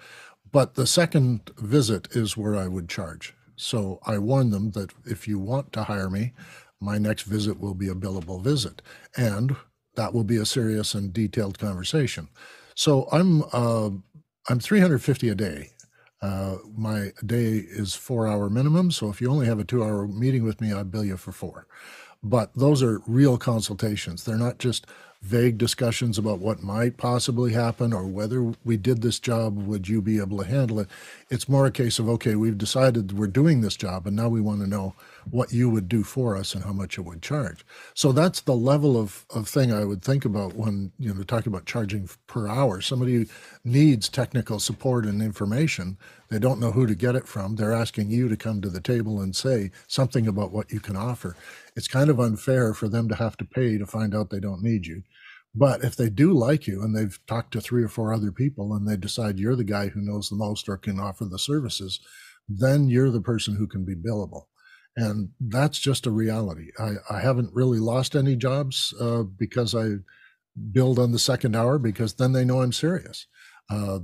But the second visit is where I would charge. So I warn them that if you want to hire me, my next visit will be a billable visit. And that will be a serious and detailed conversation. So I'm uh, I'm 350 a day. Uh, my day is four hour minimum. So if you only have a two hour meeting with me, I bill you for four. But those are real consultations. They're not just vague discussions about what might possibly happen or whether we did this job, would you be able to handle it? It's more a case of, okay, we've decided we're doing this job and now we want to know what you would do for us and how much it would charge. So that's the level of, of thing I would think about when, you know, talking about charging per hour. Somebody needs technical support and information. They don't know who to get it from. They're asking you to come to the table and say something about what you can offer. It's kind of unfair for them to have to pay to find out they don't need you. But if they do like you and they've talked to three or four other people and they decide you're the guy who knows the most or can offer the services, then you're the person who can be billable. And that's just a reality. I, I haven't really lost any jobs uh, because I build on the second hour because then they know I'm serious. Uh,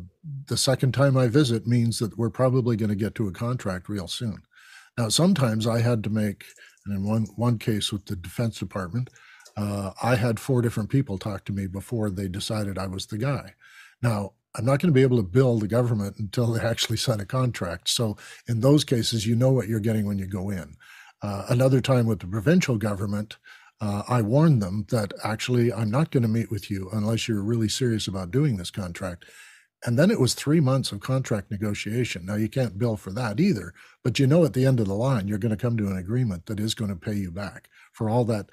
the second time I visit means that we're probably going to get to a contract real soon. Now, sometimes I had to make, and in one, one case with the Defense Department, uh, I had four different people talk to me before they decided I was the guy. Now, I'm not going to be able to bill the government until they actually sign a contract. So, in those cases, you know what you're getting when you go in. Uh, another time with the provincial government, uh, I warned them that actually I'm not going to meet with you unless you're really serious about doing this contract. And then it was three months of contract negotiation. Now, you can't bill for that either, but you know at the end of the line, you're going to come to an agreement that is going to pay you back for all that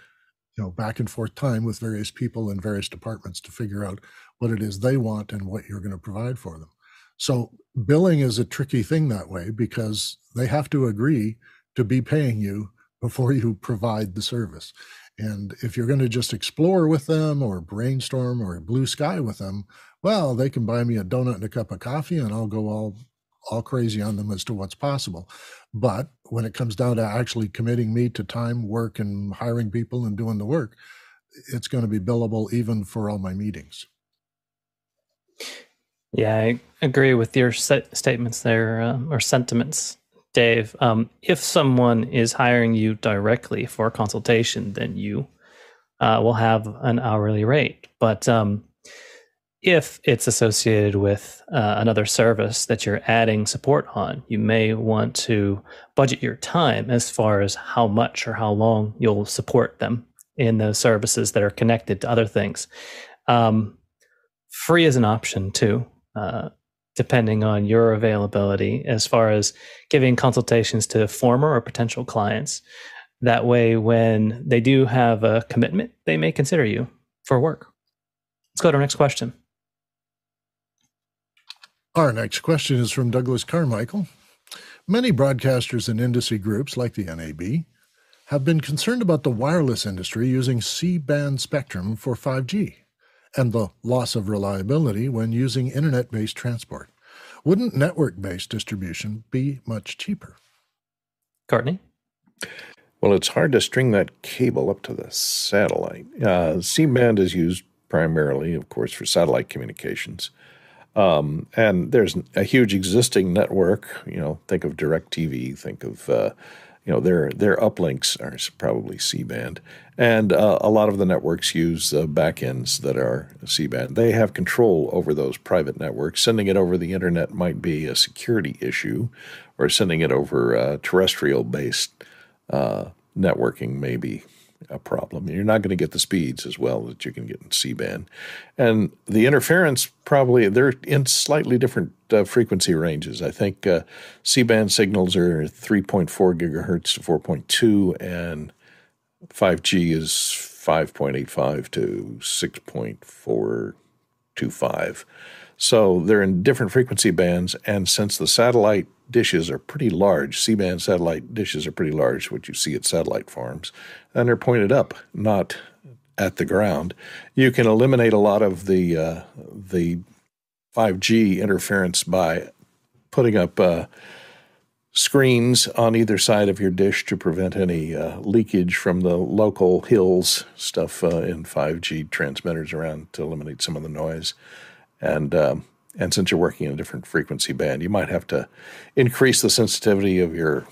you know back and forth time with various people in various departments to figure out what it is they want and what you're going to provide for them so billing is a tricky thing that way because they have to agree to be paying you before you provide the service and if you're going to just explore with them or brainstorm or blue sky with them well they can buy me a donut and a cup of coffee and i'll go all all crazy on them as to what's possible. But when it comes down to actually committing me to time, work, and hiring people and doing the work, it's going to be billable even for all my meetings. Yeah, I agree with your statements there um, or sentiments, Dave. Um, if someone is hiring you directly for consultation, then you uh, will have an hourly rate. But um, if it's associated with uh, another service that you're adding support on, you may want to budget your time as far as how much or how long you'll support them in those services that are connected to other things. Um, free is an option too, uh, depending on your availability as far as giving consultations to former or potential clients. That way, when they do have a commitment, they may consider you for work. Let's go to our next question. Our next question is from Douglas Carmichael. Many broadcasters and industry groups, like the NAB, have been concerned about the wireless industry using C band spectrum for 5G and the loss of reliability when using internet based transport. Wouldn't network based distribution be much cheaper? Courtney? Well, it's hard to string that cable up to the satellite. Uh, C band is used primarily, of course, for satellite communications. Um, and there's a huge existing network. You know, think of DirecTV, think of uh, you know their their uplinks are probably C band, and uh, a lot of the networks use backends that are C band. They have control over those private networks. Sending it over the internet might be a security issue, or sending it over uh, terrestrial based uh, networking may be a problem. You're not going to get the speeds as well that you can get in C band, and the interference probably they're in slightly different uh, frequency ranges. I think uh, C band signals are 3.4 gigahertz to 4.2, and 5G is 5.85 to 6.425. So they're in different frequency bands, and since the satellite dishes are pretty large, C band satellite dishes are pretty large, what you see at satellite farms, and they're pointed up, not at the ground. You can eliminate a lot of the uh, the 5G interference by putting up uh, screens on either side of your dish to prevent any uh, leakage from the local hills stuff uh, in 5G transmitters around to eliminate some of the noise. And um, and since you're working in a different frequency band, you might have to increase the sensitivity of your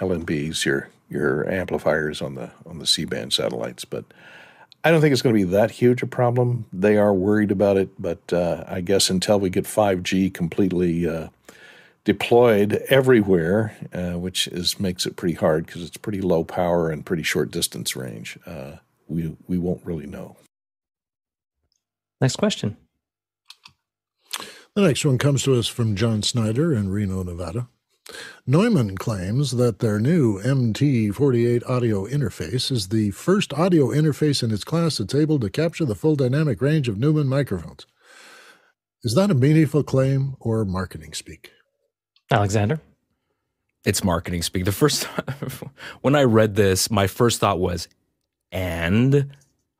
LNBs, your your amplifiers on the on the C band satellites. But I don't think it's going to be that huge a problem. They are worried about it, but uh, I guess until we get 5G completely uh, deployed everywhere, uh, which is makes it pretty hard because it's pretty low power and pretty short distance range, uh, we we won't really know. Next question. The next one comes to us from John Snyder in Reno, Nevada. Neumann claims that their new MT48 audio interface is the first audio interface in its class that's able to capture the full dynamic range of Neumann microphones. Is that a meaningful claim or marketing speak? Alexander? It's marketing speak. The first when I read this, my first thought was, and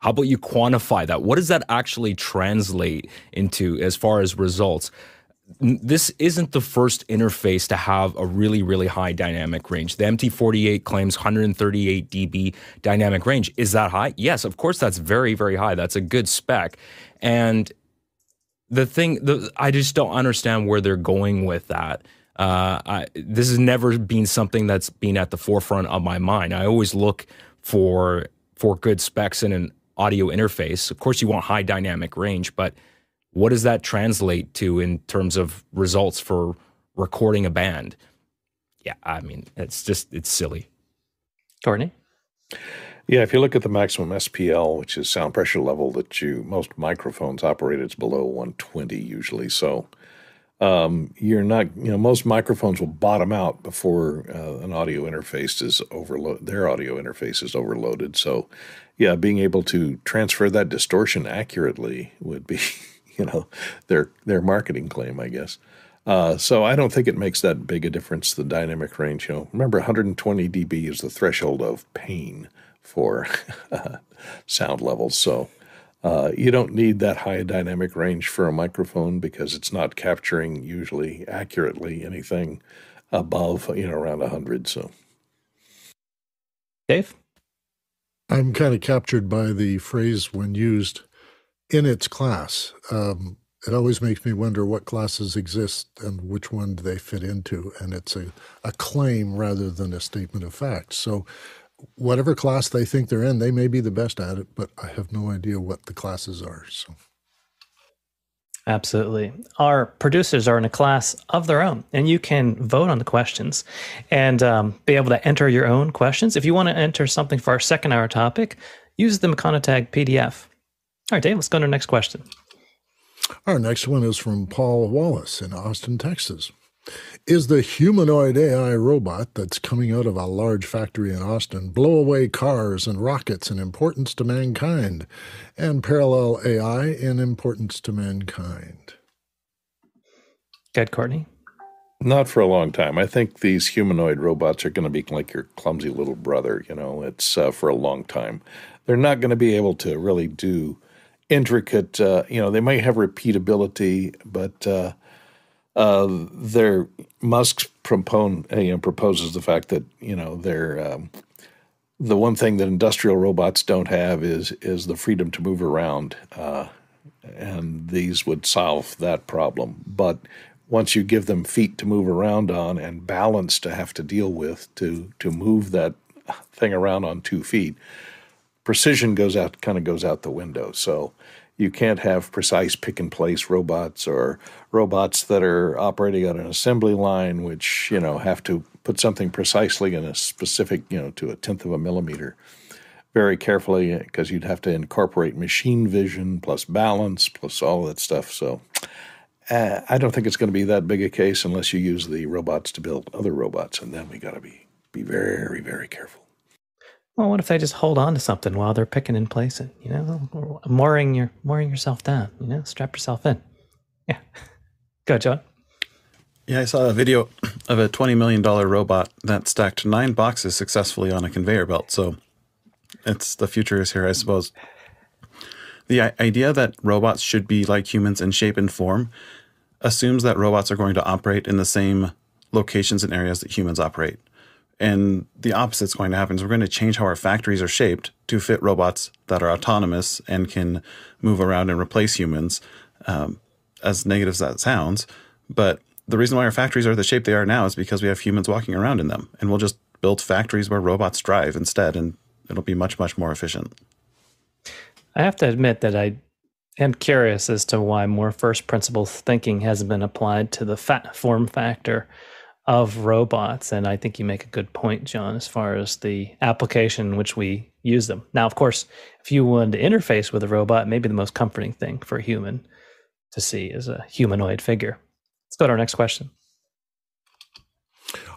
how about you quantify that? What does that actually translate into as far as results? This isn't the first interface to have a really, really high dynamic range. The MT48 claims 138 dB dynamic range. Is that high? Yes, of course, that's very, very high. That's a good spec. And the thing, the, I just don't understand where they're going with that. Uh, I, this has never been something that's been at the forefront of my mind. I always look for for good specs in an audio interface. Of course, you want high dynamic range, but what does that translate to in terms of results for recording a band? Yeah, I mean, it's just, it's silly. Courtney? Yeah, if you look at the maximum SPL, which is sound pressure level that you most microphones operate, it's below 120 usually. So um, you're not, you know, most microphones will bottom out before uh, an audio interface is overloaded. Their audio interface is overloaded. So, yeah, being able to transfer that distortion accurately would be, you know, their their marketing claim, I guess. Uh, so I don't think it makes that big a difference. The dynamic range, you know, remember 120 dB is the threshold of pain for sound levels. So uh, you don't need that high a dynamic range for a microphone because it's not capturing usually accurately anything above, you know, around 100. So, Dave? I'm kind of captured by the phrase when used in its class. Um, it always makes me wonder what classes exist and which one do they fit into. And it's a, a claim rather than a statement of fact. So whatever class they think they're in, they may be the best at it, but I have no idea what the classes are. So. Absolutely. Our producers are in a class of their own, and you can vote on the questions and um, be able to enter your own questions. If you want to enter something for our second hour topic, use the Tag PDF. All right, Dave, let's go to our next question. Our next one is from Paul Walhus in Austin, Texas. Is the humanoid AI robot that's coming out of a large factory in Austin blow away cars and rockets in importance to mankind, and parallel AI in importance to mankind? Good, Courtney. Not for a long time. I think these humanoid robots are going to be like your clumsy little brother. You know, it's uh, for a long time. They're not going to be able to really do intricate. Uh, you know, they might have repeatability, but uh, uh, there Musk propone, you know, proposes the fact that you know they're um, the one thing that industrial robots don't have is is the freedom to move around, uh, and these would solve that problem. But once you give them feet to move around on and balance to have to deal with to to move that thing around on two feet, precision goes out kind of goes out the window. So you can't have precise pick and place robots or robots that are operating on an assembly line, which you know have to put something precisely in a specific, you know, to a tenth of a millimeter, very carefully because you'd have to incorporate machine vision plus balance plus all that stuff. So. Uh, I don't think it's going to be that big a case unless you use the robots to build other robots, and then we got to be be very, very careful. Well, what if they just hold on to something while they're picking and placing? You know, mooring your mooring yourself down. You know, strap yourself in. Yeah, go, John. Yeah, I saw a video of a twenty million dollar robot that stacked nine boxes successfully on a conveyor belt. So, it's the future is here, I suppose. The idea that robots should be like humans in shape and form assumes that robots are going to operate in the same locations and areas that humans operate. And the opposite is going to happen. Is we're going to change how our factories are shaped to fit robots that are autonomous and can move around and replace humans. Um, as negative as that sounds, but the reason why our factories are the shape they are now is because we have humans walking around in them, and we'll just build factories where robots drive instead, and it'll be much much more efficient. I have to admit that I am curious as to why more first principles thinking hasn't been applied to the form factor of robots. And I think you make a good point, John, as far as the application in which we use them. Now, of course, if you wanted to interface with a robot, maybe the most comforting thing for a human to see is a humanoid figure. Let's go to our next question.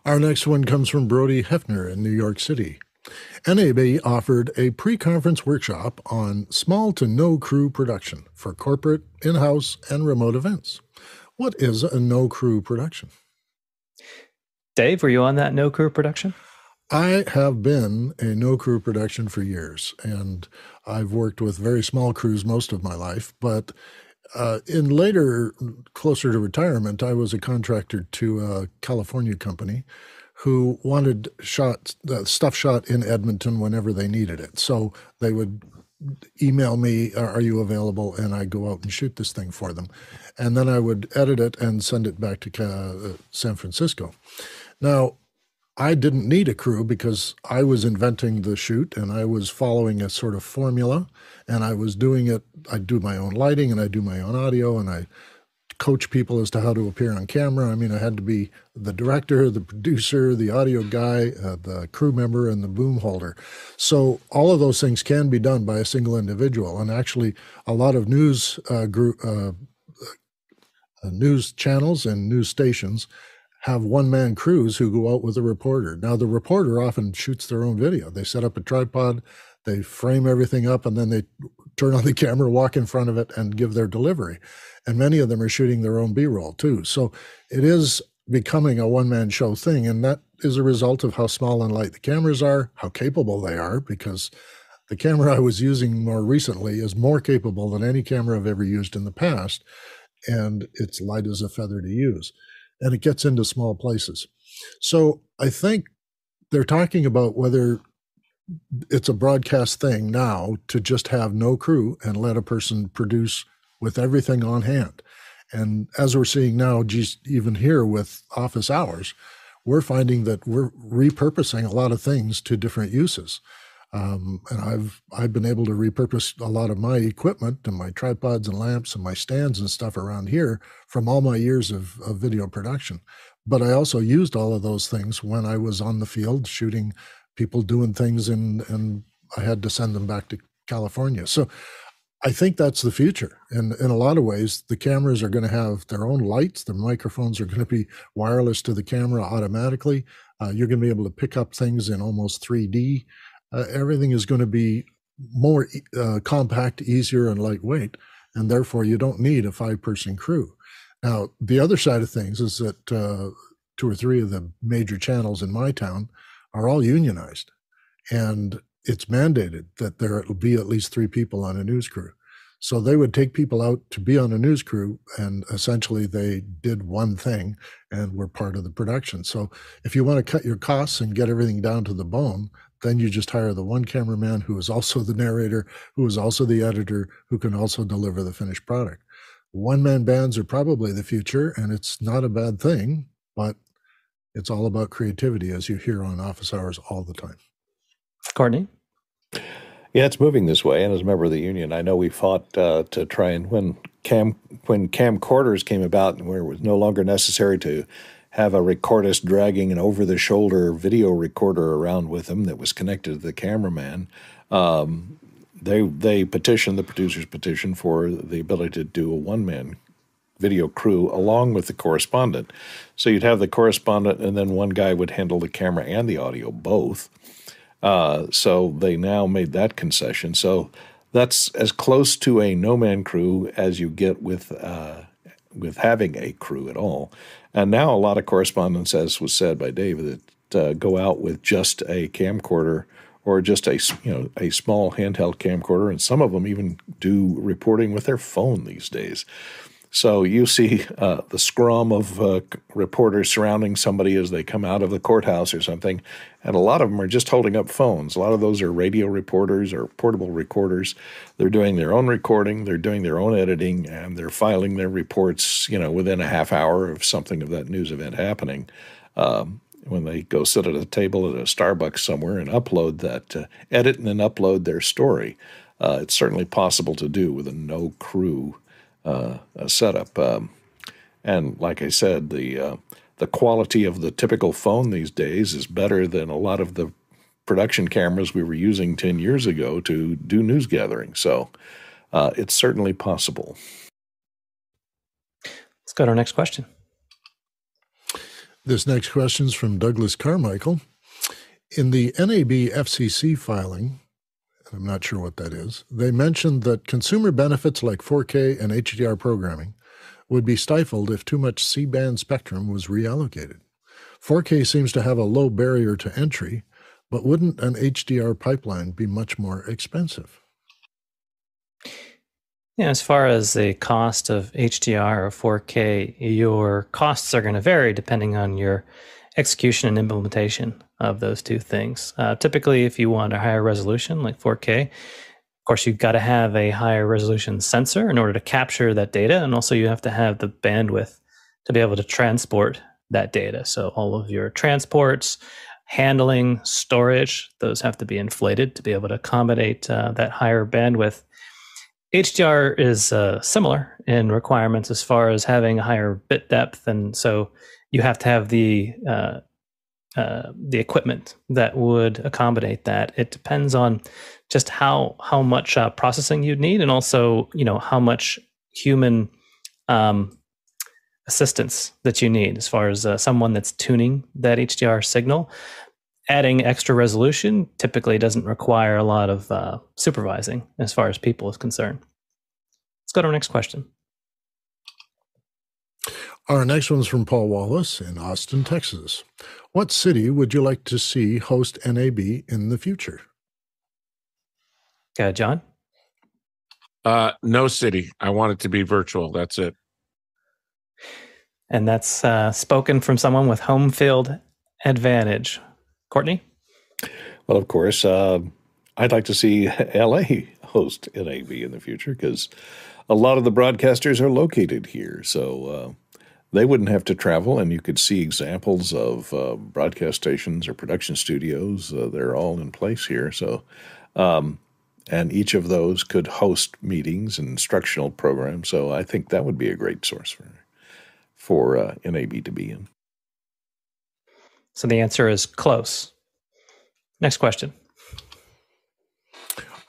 Our next one comes from Brody Hefner in New York City. NAB offered a pre conference workshop on small to no crew production for corporate, in house, and remote events. What is a no crew production? Dave, were you on that no crew production? I have been a no crew production for years, and I've worked with very small crews most of my life. But uh, in later, closer to retirement, I was a contractor to a California company who wanted shot uh, stuff shot in Edmonton whenever they needed it. So they would email me, "Are you available?" and I go out and shoot this thing for them, and then I would edit it and send it back to uh, San Francisco. Now, I didn't need a crew because I was inventing the shoot and I was following a sort of formula and I was doing it. I do my own lighting and I do my own audio and I coach people as to how to appear on camera. I mean, I had to be the director, the producer, the audio guy, uh, the crew member, and the boom holder. So all of those things can be done by a single individual. And actually, a lot of news uh, group, uh, uh news channels and news stations have one man crews who go out with a reporter. Now, the reporter often shoots their own video. They set up a tripod, they frame everything up, and then they turn on the camera, walk in front of it, and give their delivery. And many of them are shooting their own B roll too. So it is becoming a one man show thing. And that is a result of how small and light the cameras are, how capable they are, because the camera I was using more recently is more capable than any camera I've ever used in the past. And it's light as a feather to use and it gets into small places. So I think they're talking about whether it's a broadcast thing now to just have no crew and let a person produce with everything on hand. And as we're seeing now, even here with office hours, we're finding that we're repurposing a lot of things to different uses. Um, and I've I've been able to repurpose a lot of my equipment and my tripods and lamps and my stands and stuff around here from all my years of, of video production. But I also used all of those things when I was on the field shooting people doing things and and I had to send them back to California. So I think that's the future. And in a lot of ways, the cameras are going to have their own lights. The microphones are going to be wireless to the camera automatically. Uh, you're going to be able to pick up things in almost 3D uh, everything is going to be more uh, compact, easier, and lightweight, and therefore you don't need a five-person crew. Now, the other side of things is that uh, two or three of the major channels in my town are all unionized, and it's mandated that there will be at least three people on a news crew. So they would take people out to be on a news crew, and essentially they did one thing and were part of the production. So if you want to cut your costs and get everything down to the bone, then you just hire the one cameraman who is also the narrator, who is also the editor, who can also deliver the finished product. One man bands are probably the future, and it's not a bad thing, but it's all about creativity, as you hear on office hours all the time. Courtney? Yeah, it's moving this way. And as a member of the union, I know we fought uh, to try and when cam when camcorders came about, and where it was no longer necessary to have a recordist dragging an over the shoulder video recorder around with him that was connected to the cameraman. Um, they they petitioned the producers petition for the ability to do a one man video crew along with the correspondent. So you'd have the correspondent, and then one guy would handle the camera and the audio both. Uh, so they now made that concession. So that's as close to a no man crew as you get with uh, with having a crew at all. And now a lot of correspondents, as was said by David, that uh, go out with just a camcorder or just a you know a small handheld camcorder, and some of them even do reporting with their phone these days. So you see uh, the scrum of uh, reporters surrounding somebody as they come out of the courthouse or something, and a lot of them are just holding up phones. A lot of those are radio reporters or portable recorders. They're doing their own recording, they're doing their own editing, and they're filing their reports, you know, within a half hour of something of that news event happening. Um, when they go sit at a table at a Starbucks somewhere and upload that, uh, edit and then upload their story. Uh, it's certainly possible to do with a no crew uh, setup. Um, and like I said, the uh, the quality of the typical phone these days is better than a lot of the production cameras we were using ten years ago to do news gathering. So uh, it's certainly possible. Let's go to our next question. This next question is from Douglas Carmichael. In the NAB FCC filing, I'm not sure what that is. They mentioned that consumer benefits like 4K and HDR programming would be stifled if too much C band spectrum was reallocated. 4K seems to have a low barrier to entry, but wouldn't an HDR pipeline be much more expensive? Yeah, as far as the cost of HDR or 4K, your costs are going to vary depending on your execution and implementation of those two things. Uh, typically, if you want a higher resolution like 4K, of course, you've got to have a higher resolution sensor in order to capture that data. And also, you have to have the bandwidth to be able to transport that data. So, all of your transports, handling, storage, those have to be inflated to be able to accommodate uh, that higher bandwidth. HDR is uh, similar in requirements as far as having a higher bit depth. And so, you have to have the uh, uh, the equipment that would accommodate that. It depends on just how how much uh, processing you'd need, and also you know how much human um, assistance that you need, as far as uh, someone that's tuning that HDR signal. Adding extra resolution typically doesn't require a lot of uh, supervising as far as people is concerned. Let's go to our next question. Our next one's from Paul Walhus in Austin, Texas. What city would you like to see host NAB in the future? Uh, John? Uh, no city. I want it to be virtual. That's it. And that's uh, spoken from someone with home field advantage. Courtney? Well, of course, uh, I'd like to see LA host NAB in the future because a lot of the broadcasters are located here. So uh, they wouldn't have to travel, and you could see examples of uh, broadcast stations or production studios. Uh, they're all in place here. So, um, and each of those could host meetings and instructional programs. So, I think that would be a great source for for uh, NAB to be in. So the answer is close. Next question.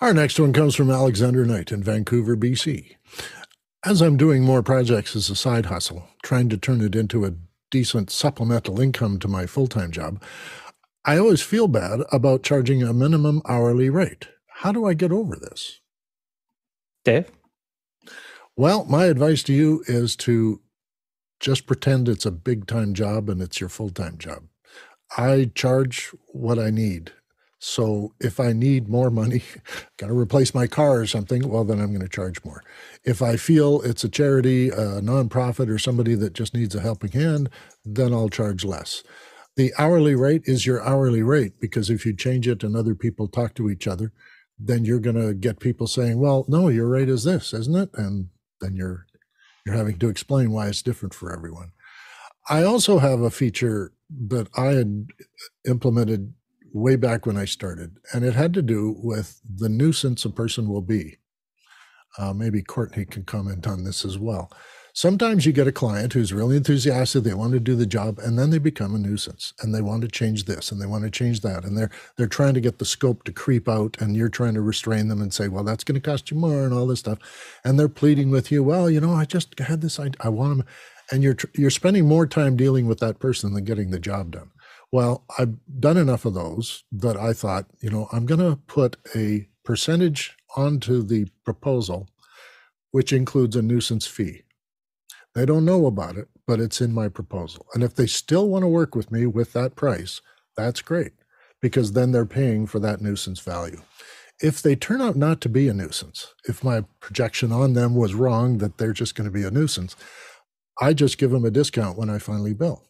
Our next one comes from Alexander Knight in Vancouver, BC. As I'm doing more projects as a side hustle, trying to turn it into a decent supplemental income to my full time job, I always feel bad about charging a minimum hourly rate. How do I get over this? Dave? Well, my advice to you is to just pretend it's a big time job and it's your full time job. I charge what I need. So if I need more money, got to replace my car or something, well, then I'm going to charge more. If I feel it's a charity, a nonprofit, or somebody that just needs a helping hand, then I'll charge less. The hourly rate is your hourly rate because if you change it and other people talk to each other, then you're going to get people saying, "Well, no, your rate is this, isn't it?" And then you're you're having to explain why it's different for everyone. I also have a feature that I had implemented way back when I started, and it had to do with the nuisance a person will be. Uh, maybe Courtney can comment on this as well. Sometimes you get a client who's really enthusiastic, they want to do the job, and then they become a nuisance and they want to change this and they want to change that. And they're they're trying to get the scope to creep out, and you're trying to restrain them and say, well, that's going to cost you more and all this stuff. And they're pleading with you, well, you know, I just had this idea, I want them, and you're you're spending more time dealing with that person than getting the job done. Well, I've done enough of those that I thought, you know, I'm going to put a percentage onto the proposal, which includes a nuisance fee. They don't know about it, but it's in my proposal. And if they still want to work with me with that price, that's great because then they're paying for that nuisance value. If they turn out not to be a nuisance, if my projection on them was wrong that they're just going to be a nuisance, I just give them a discount when I finally bill.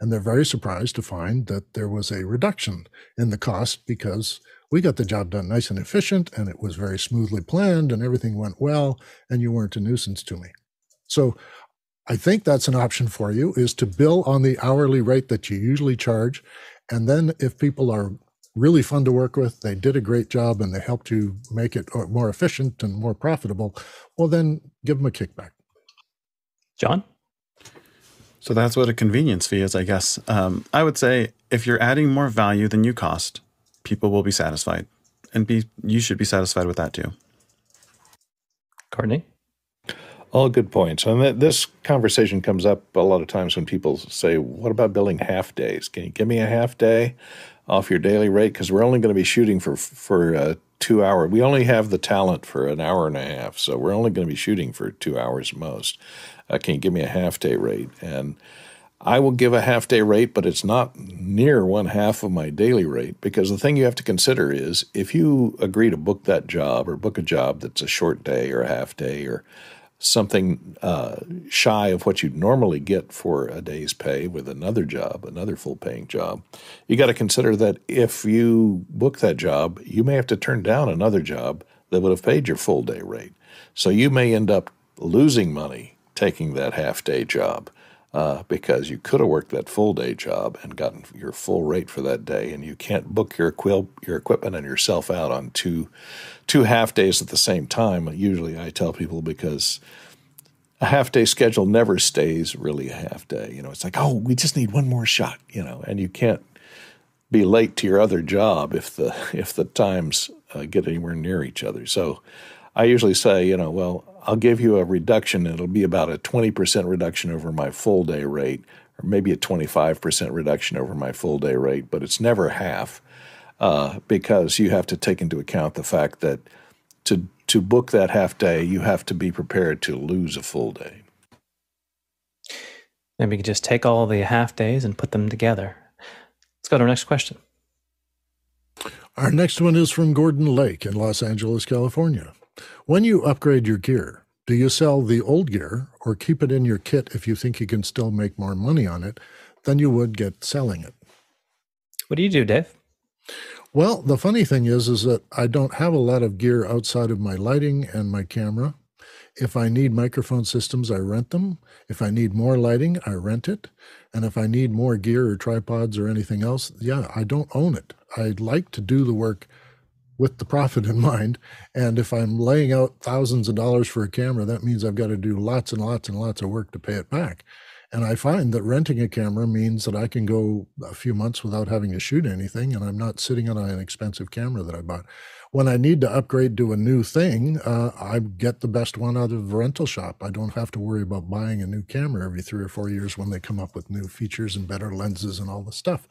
And they're very surprised to find that there was a reduction in the cost because we got the job done nice and efficient and it was very smoothly planned and everything went well and you weren't a nuisance to me. So I think that's an option for you is to bill on the hourly rate that you usually charge. And then if people are really fun to work with, they did a great job and they helped you make it more efficient and more profitable, well, then give them a kickback. John? So that's what a convenience fee is, I guess. Um, I would say if you're adding more value than you cost, people will be satisfied, and be you should be satisfied with that too. Courtney? All good points. And this conversation comes up a lot of times when people say, What about billing half days? Can you give me a half day off your daily rate? Because we're only going to be shooting for, for uh, two hours. We only have the talent for an hour and a half. So we're only going to be shooting for two hours most. Uh, can you give me a half day rate? And I will give a half day rate, but it's not near one half of my daily rate because the thing you have to consider is if you agree to book that job or book a job that's a short day or a half day or something uh, shy of what you'd normally get for a day's pay with another job, another full paying job, you got to consider that if you book that job, you may have to turn down another job that would have paid your full day rate. So you may end up losing money taking that half day job uh, because you could have worked that full day job and gotten your full rate for that day, and you can't book your equip- your equipment and yourself out on two two half days at the same time. Usually, I tell people because a half day schedule never stays really a half day. You know, it's like, oh, we just need one more shot. You know, and you can't be late to your other job if the if the times uh, get anywhere near each other. So, I usually say, you know, well, I'll give you a reduction. It'll be about a 20% reduction over my full day rate, or maybe a 25% reduction over my full day rate, but it's never half uh, because you have to take into account the fact that to, to book that half day, you have to be prepared to lose a full day. Maybe we can just take all the half days and put them together. Let's go to our next question. Our next one is from Gordon Lake in Los Angeles, California. When you upgrade your gear, do you sell the old gear or keep it in your kit if you think you can still make more money on it than you would get selling it? What do you do, Dave? Well, the funny thing is is that I don't have a lot of gear outside of my lighting and my camera. If I need microphone systems, I rent them. If I need more lighting, I rent it. And if I need more gear or tripods or anything else, yeah, I don't own it. I'd like to do the work with the profit in mind. And if I'm laying out thousands of dollars for a camera, that means I've got to do lots and lots and lots of work to pay it back. And I find that renting a camera means that I can go a few months without having to shoot anything, and I'm not sitting on an expensive camera that I bought when I need to upgrade to a new thing, uh, I get the best one out of the rental shop. I don't have to worry about buying a new camera every three or four years when they come up with new features and better lenses and all the stuff.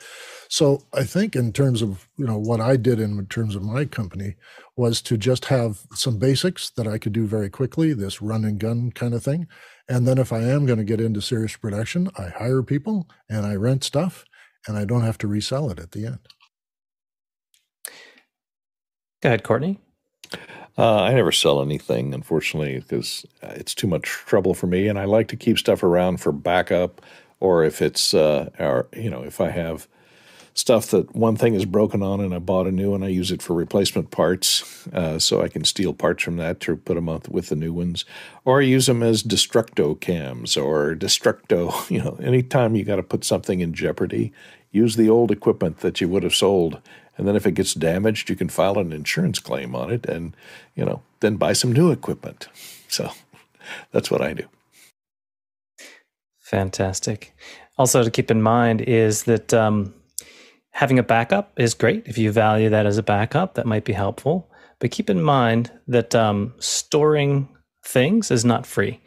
So I think in terms of you know what I did in terms of my company was to just have some basics that I could do very quickly, this run and gun kind of thing. And then if I am going to get into serious production, I hire people and I rent stuff and I don't have to resell it at the end. Go ahead, Courtney. Uh, I never sell anything, unfortunately, because it's too much trouble for me, and I like to keep stuff around for backup, or if it's, uh, or you know, if I have stuff that one thing is broken on and I bought a new one, I use it for replacement parts, uh, so I can steal parts from that to put them up with the new ones, or I use them as destructo cams or destructo. You know, anytime you got to put something in jeopardy, use the old equipment that you would have sold and then if it gets damaged, you can file an insurance claim on it and, you know, then buy some new equipment. So that's what I do. Fantastic. Also, to keep in mind is that um, having a backup is great. If you value that as a backup, that might be helpful. But keep in mind that um, storing things is not free.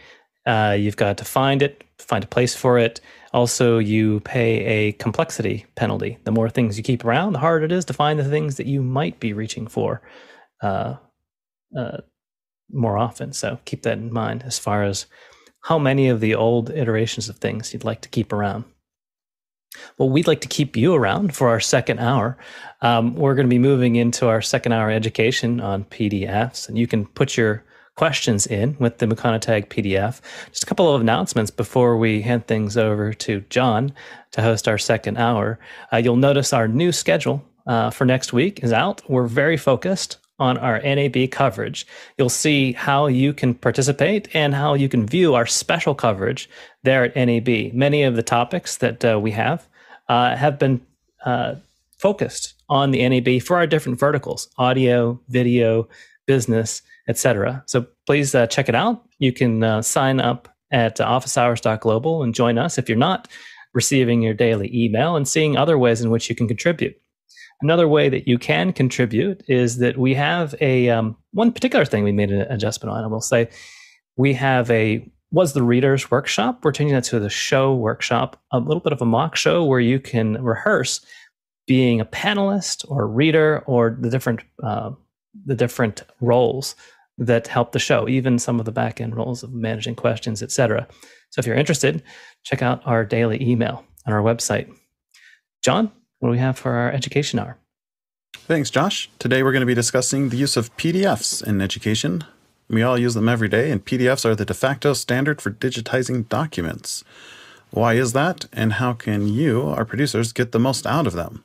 Uh, you've got to find it, find a place for it. Also, you pay a complexity penalty. The more things you keep around, the harder it is to find the things that you might be reaching for uh, uh, more often. So keep that in mind as far as how many of the old iterations of things you'd like to keep around. Well, we'd like to keep you around for our second hour. Um, we're going to be moving into our second hour education on PDFs, and you can put your questions in with the Mukana Tag PDF. Just a couple of announcements before we hand things over to John to host our second hour. Uh, you'll notice our new schedule uh, for next week is out. We're very focused on our NAB coverage. You'll see how you can participate and how you can view our special coverage there at NAB. Many of the topics that uh, we have uh, have been uh, focused on the NAB for our different verticals audio, video, business, etc. So please uh, check it out. You can uh, sign up at officehours.global and join us if you're not receiving your daily email and seeing other ways in which you can contribute. Another way that you can contribute is that we have a um, one particular thing we made an adjustment on. I will say we have a was the readers workshop. We're changing that to the show workshop, a little bit of a mock show where you can rehearse being a panelist or a reader or the different uh, the different roles that help the show, even some of the back end roles of managing questions, etc. So if you're interested, check out our daily email on our website. John, what do we have for our education hour? Thanks, Josh. Today we're going to be discussing the use of PDFs in education. We all use them every day, and PDFs are the de facto standard for digitizing documents. Why is that, and how can you, our producers, get the most out of them?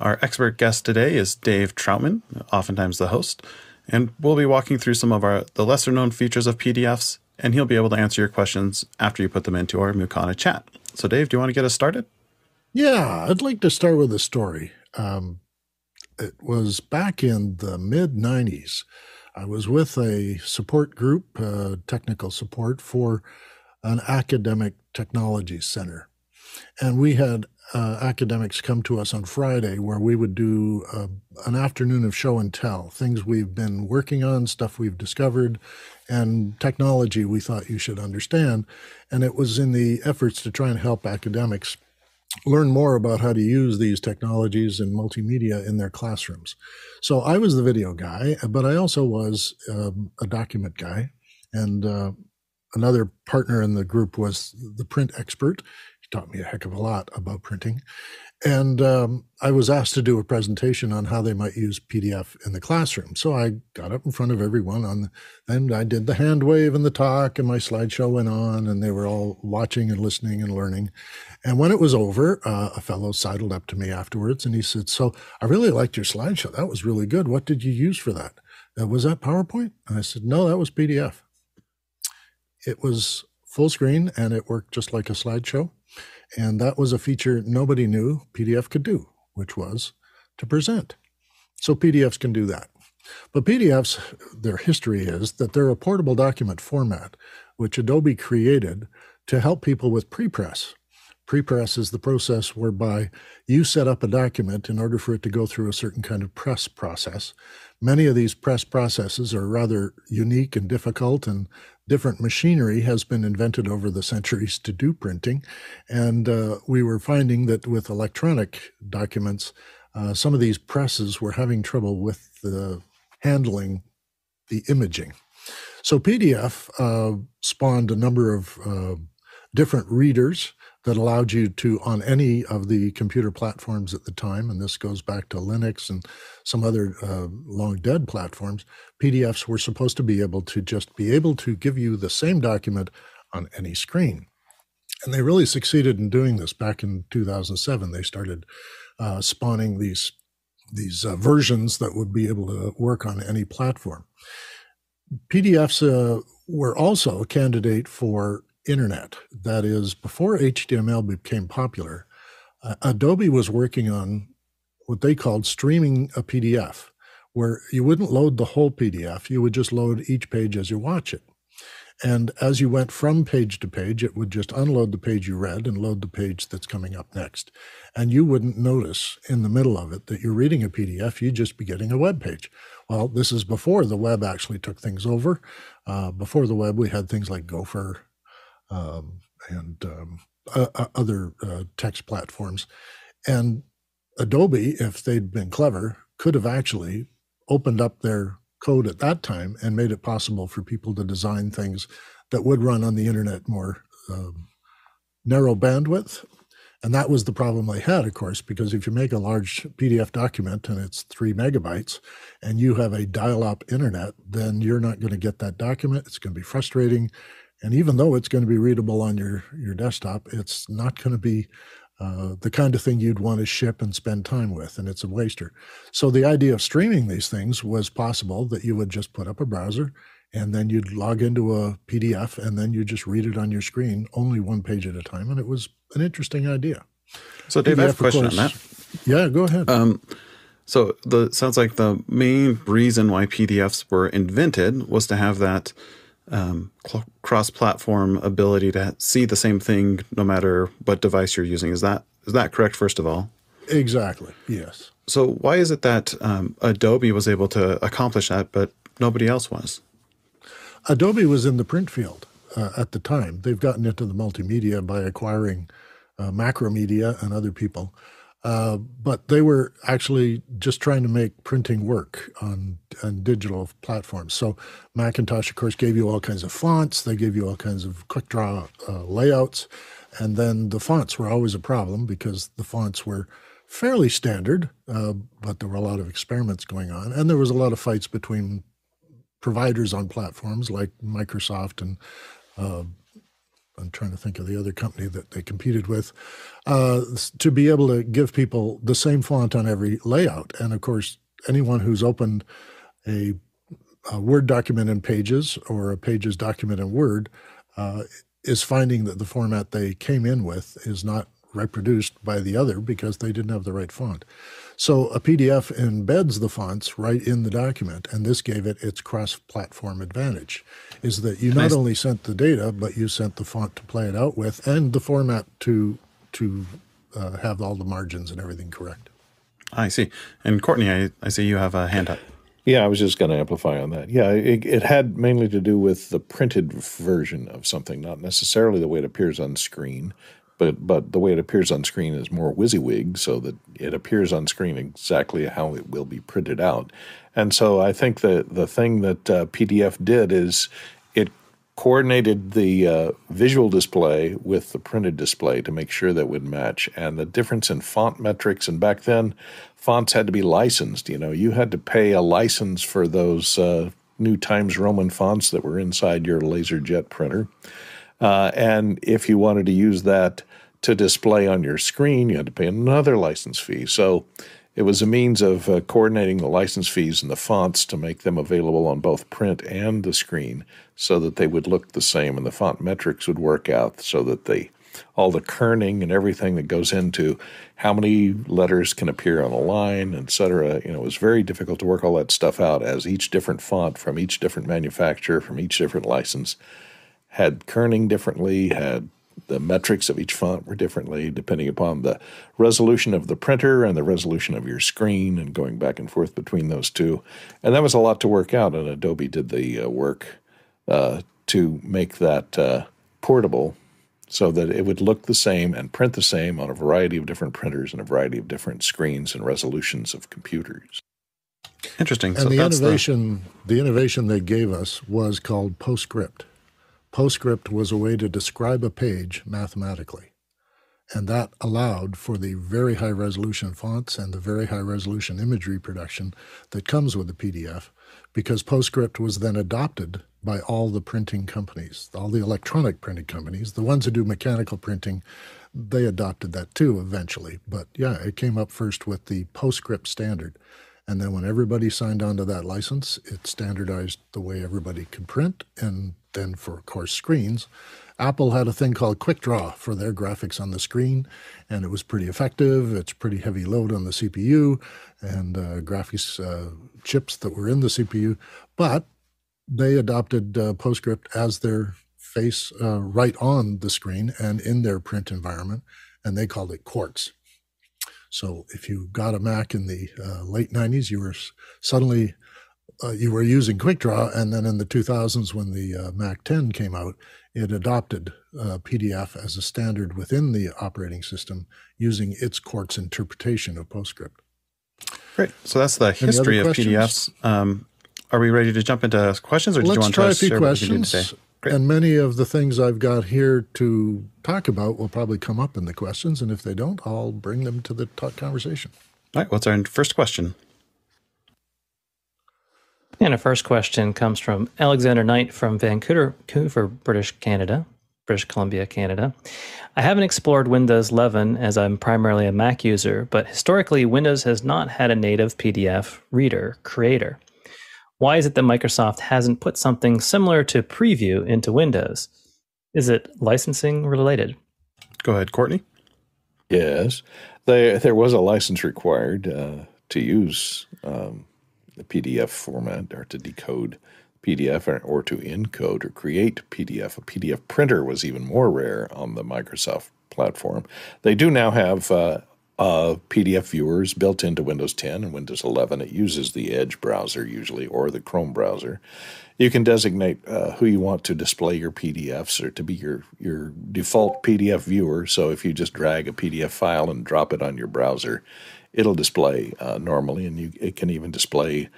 Our expert guest today is Dave Troutman, oftentimes the host, and we'll be walking through some of our the lesser known features of PDFs, and he'll be able to answer your questions after you put them into our Mukana chat. So, Dave, do you want to get us started? Yeah, I'd like to start with a story. Um, it was back in the mid 90s. I was with a support group, uh, technical support for an academic technology center. And we had uh, academics come to us on Friday where we would do uh, an afternoon of show and tell, things we've been working on, stuff we've discovered, and technology we thought you should understand. And it was in the efforts to try and help academics learn more about how to use these technologies and multimedia in their classrooms. So I was the video guy, but I also was um, a document guy. And uh, another partner in the group was the print expert taught me a heck of a lot about printing. And um, I was asked to do a presentation on how they might use PDF in the classroom. So I got up in front of everyone on, and I did the hand wave and the talk, and my slideshow went on, and they were all watching and listening and learning. And when it was over, uh, a fellow sidled up to me afterwards, and he said, "So I really liked your slideshow. That was really good. What did you use for that? Uh, was that PowerPoint?" And I said, "No, that was PDF. It was full screen, and it worked just like a slideshow." And that was a feature nobody knew PDF could do, which was to present. So PDFs can do that. But PDFs, their history is that they're a portable document format, which Adobe created to help people with prepress. Prepress is the process whereby you set up a document in order for it to go through a certain kind of press process. Many of these press processes are rather unique and difficult, and different machinery has been invented over the centuries to do printing. And uh, we were finding that with electronic documents, uh, some of these presses were having trouble with the handling the imaging. So PDF uh, spawned a number of uh, different readers. That allowed you to, on any of the computer platforms at the time, and this goes back to Linux and some other uh, long dead platforms, PDFs were supposed to be able to just be able to give you the same document on any screen. And they really succeeded in doing this back in 2007. They started uh, spawning these these uh, versions that would be able to work on any platform. PDFs uh, were also a candidate for internet. That is, before HTML became popular, uh, Adobe was working on what they called streaming a PDF, where you wouldn't load the whole PDF, you would just load each page as you watch it. And as you went from page to page, it would just unload the page you read and load the page that's coming up next. And you wouldn't notice in the middle of it that you're reading a PDF, you'd just be getting a web page. Well, this is before the web actually took things over. Uh, before the web, we had things like Gopher um, and um, uh, other uh, text platforms. And Adobe, if they'd been clever, could have actually opened up their code at that time and made it possible for people to design things that would run on the internet more um, narrow bandwidth. And that was the problem they had, of course, because if you make a large PDF document and it's three megabytes and you have a dial up internet, then you're not going to get that document. It's going to be frustrating. And even though it's going to be readable on your, your desktop, it's not going to be uh, the kind of thing you'd want to ship and spend time with, and it's a waster. So the idea of streaming these things was possible that you would just put up a browser and then you'd log into a PDF and then you just read it on your screen, only one page at a time, and it was an interesting idea. So, Dave, PDF, I have a question course, on that. Yeah, go ahead. Um, so, the sounds like the main reason why PDFs were invented was to have that um, cl- cross-platform ability to see the same thing no matter what device you're using. Is that is that correct? First of all, exactly. Yes. So why is it that um, Adobe was able to accomplish that, but nobody else was? Adobe was in the print field uh, at the time. They've gotten into the multimedia by acquiring uh, Macromedia and other people. Uh, but they were actually just trying to make printing work on, on digital platforms. So Macintosh, of course, gave you all kinds of fonts. They gave you all kinds of QuickDraw uh, layouts. And then the fonts were always a problem because the fonts were fairly standard, uh, but there were a lot of experiments going on. And there was a lot of fights between providers on platforms like Microsoft and uh, I'm trying to think of the other company that they competed with, uh, to be able to give people the same font on every layout. And of course, anyone who's opened a, a Word document in Pages or a Pages document in Word uh, is finding that the format they came in with is not reproduced by the other because they didn't have the right font. So a PDF embeds the fonts right in the document, and this gave it its cross-platform advantage, is that you not only sent the data, but you sent the font to play it out with and the format to to uh, have all the margins and everything correct. I see. And Courtney, I, I see you have a hand up. Yeah, I was just going to amplify on that. Yeah, it, it, had mainly to do with the printed version of something, not necessarily the way it appears on screen but but the way it appears on screen is more WYSIWYG, so that it appears on screen exactly how it will be printed out. And so I think that the thing that uh, PDF did is it coordinated the uh, visual display with the printed display to make sure that would match. And the difference in font metrics, and back then, fonts had to be licensed. You know, you had to pay a license for those uh, new Times Roman fonts that were inside your LaserJet printer. Uh, and if you wanted to use that to display on your screen, you had to pay another license fee. So it was a means of uh, coordinating the license fees and the fonts to make them available on both print and the screen so that they would look the same and the font metrics would work out so that they all the kerning and everything that goes into how many letters can appear on a line, et cetera. You know, it was very difficult to work all that stuff out as each different font from each different manufacturer, from each different license, had kerning differently, had the metrics of each font were differently depending upon the resolution of the printer and the resolution of your screen and going back and forth between those two. And that was a lot to work out, and Adobe did the uh, work uh, to make that uh, portable so that it would look the same and print the same on a variety of different printers and a variety of different screens and resolutions of computers. Interesting. And so the innovation, the... the innovation they gave us was called PostScript. PostScript was a way to describe a page mathematically. And that allowed for the very high resolution fonts and the very high resolution imagery production that comes with the PDF because PostScript was then adopted by all the printing companies, all the electronic printing companies. The ones who do mechanical printing, they adopted that too eventually. But yeah, it came up first with the PostScript standard. And then when everybody signed on to that license, it standardized the way everybody could print. And then for, of course, screens, Apple had a thing called QuickDraw for their graphics on the screen, and it was pretty effective. It's pretty heavy load on the CPU and uh, graphics uh, chips that were in the CPU, but they adopted uh, PostScript as their face uh, right on the screen and in their print environment, and they called it Quartz. So if you got a Mac in the uh, late 90s, you were suddenly uh, you were using QuickDraw, and then in the 2000s, when the uh, Mac 10 came out, it adopted uh, PDF as a standard within the operating system using its Quartz interpretation of PostScript. Great. So that's the history of PDFs. Um, are we ready to jump into questions, or Let's you want to try to a few questions. What we today? Great. And many of the things I've got here to talk about will probably come up in the questions, and if they don't, I'll bring them to the talk conversation. All right. What's our first question? And our first question comes from Alexander Knight from Vancouver, Vancouver, British Canada, British Columbia, Canada. I haven't explored Windows 11 as I'm primarily a Mac user, but historically, Windows has not had a native PDF reader creator. Why is it that Microsoft hasn't put something similar to Preview into Windows? Is it licensing related? Go ahead, Courtney. Yes, they, there was a license required uh, to use um, the PDF format or to decode PDF or, or, to encode or create PDF. A PDF printer was even more rare on the Microsoft platform. They do now have uh, uh, PDF viewers built into Windows 10 and Windows 11. It uses the Edge browser usually or the Chrome browser. You can designate uh, who you want to display your PDFs or to be your, your default PDF viewer. So if you just drag a PDF file and drop it on your browser, it'll display uh, normally, and you, it can even display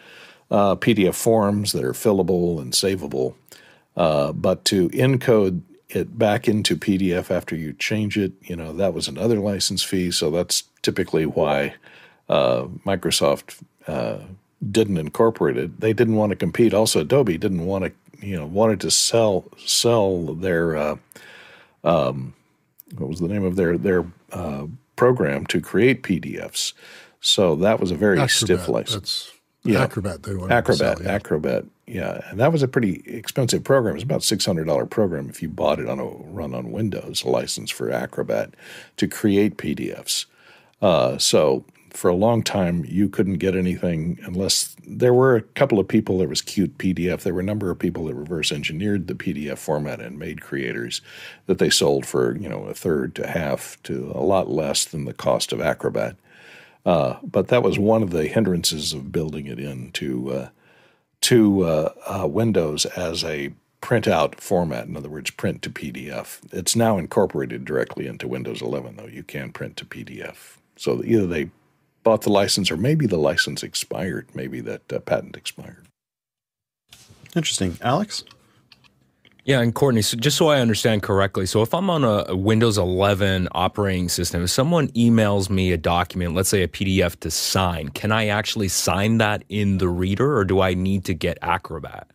uh, PDF forms that are fillable and savable. Uh, but to encode it back into PDF after you change it, you know, that was another license fee. So that's typically why uh, Microsoft uh, didn't incorporate it. They didn't want to compete. Also, Adobe didn't want to, you know, wanted to sell sell their uh, um, what was the name of their their uh, program to create PDFs. So that was a very Acrobat, stiff license. Yeah. Acrobat. They wanted Acrobat. to sell, yeah. Acrobat. Yeah, and that was a pretty expensive program. It's about six hundred dollar program if you bought it on a run on Windows, a license for Acrobat to create PDFs. Uh, so for a long time, you couldn't get anything unless there were a couple of people that was CutePDF. There were a number of people that reverse engineered the PDF format and made creators that they sold for you know a third to half to a lot less than the cost of Acrobat. Uh, but that was one of the hindrances of building it into uh, to uh, uh, Windows as a printout format. In other words, print to PDF. It's now incorporated directly into Windows 11, though you can print to PDF. So either they bought the license or maybe the license expired. Maybe that uh, patent expired. Interesting. Alex? Yeah, and Courtney, so just so I understand correctly, so if I'm on a, Windows 11 operating system, if someone emails me a document, let's say a PDF to sign, can I actually sign that in the reader or do I need to get Acrobat?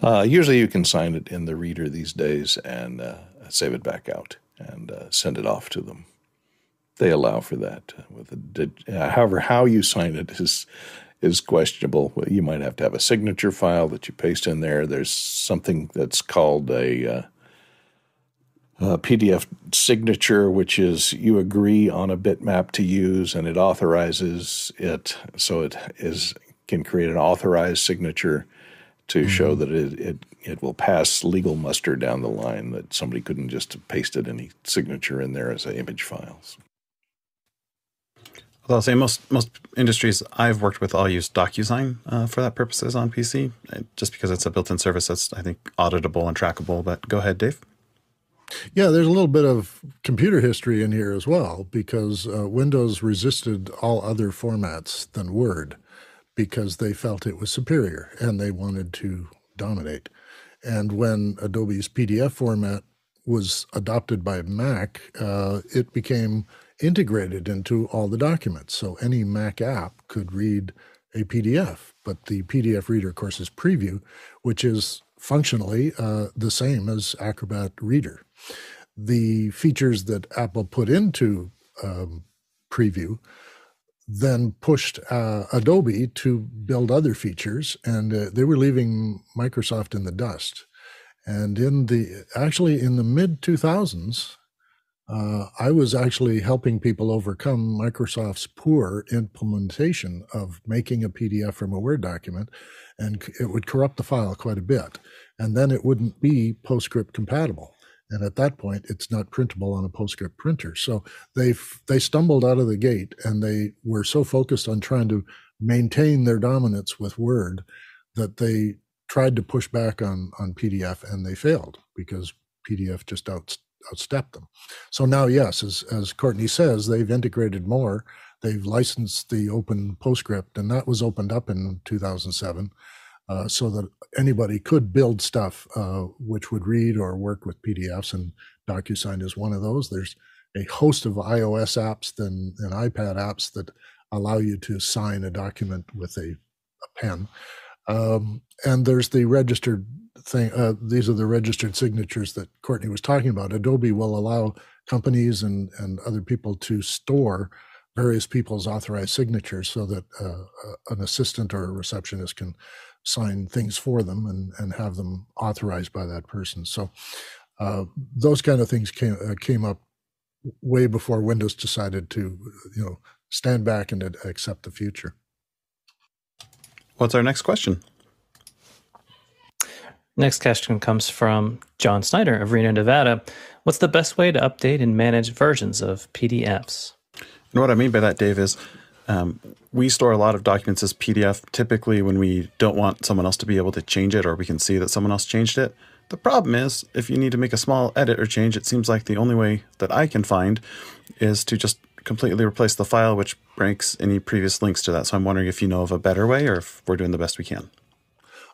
Uh, usually you can sign it in the reader these days and uh, save it back out and uh, send it off to them. They allow for that. With a, however, how you sign it is is questionable. You might have to have a signature file that you paste in there. There's something that's called a, uh, a, PDF signature, which is you agree on a bitmap to use, and it authorizes it, so it is can create an authorized signature to mm-hmm. show that it, it it will pass legal muster down the line. That somebody couldn't just have pasted any signature in there as image files. I'll say most most industries I've worked with all use DocuSign uh, for that purposes on PC, uh, just because it's a built-in service that's I think auditable and trackable. But go ahead, Dave. Yeah, there's a little bit of computer history in here as well because uh, Windows resisted all other formats than Word because they felt it was superior and they wanted to dominate. And when Adobe's PDF format was adopted by Mac, uh, it became integrated into all the documents. So any Mac app could read a PDF, but the PDF reader, of course, is Preview, which is functionally uh, the same as Acrobat Reader. The features that Apple put into um, Preview then pushed uh, Adobe to build other features, and uh, they were leaving Microsoft in the dust. And in the actually in the mid 2000s, uh, I was actually helping people overcome Microsoft's poor implementation of making a PDF from a Word document, and it would corrupt the file quite a bit. And then it wouldn't be PostScript compatible. And at that point, it's not printable on a PostScript printer. So they they stumbled out of the gate, and they were so focused on trying to maintain their dominance with Word that they tried to push back on on PDF, and they failed because PDF just out outstep them. So now, yes, as, as Courtney says, they've integrated more. They've licensed the open PostScript, and that was opened up in 2007 uh, so that anybody could build stuff uh, which would read or work with PDFs, and DocuSign is one of those. There's a host of iOS apps and, and iPad apps that allow you to sign a document with a, a pen. Um, and there's the registered thing. Uh, these are the registered signatures that Courtney was talking about. Adobe will allow companies and, and other people to store various people's authorized signatures so that uh, uh, an assistant or a receptionist can sign things for them and, and have them authorized by that person. So uh, those kind of things came uh, came up way before Windows decided to you know stand back and accept the future. What's our next question? Next question comes from John Snyder of Reno, Nevada. What's the best way to update and manage versions of PDFs? And what I mean by that, Dave, is um, we store a lot of documents as PDF typically when we don't want someone else to be able to change it or we can see that someone else changed it. The problem is, if you need to make a small edit or change, it seems like the only way that I can find is to just completely replace the file, which breaks any previous links to that. So I'm wondering if you know of a better way or if we're doing the best we can.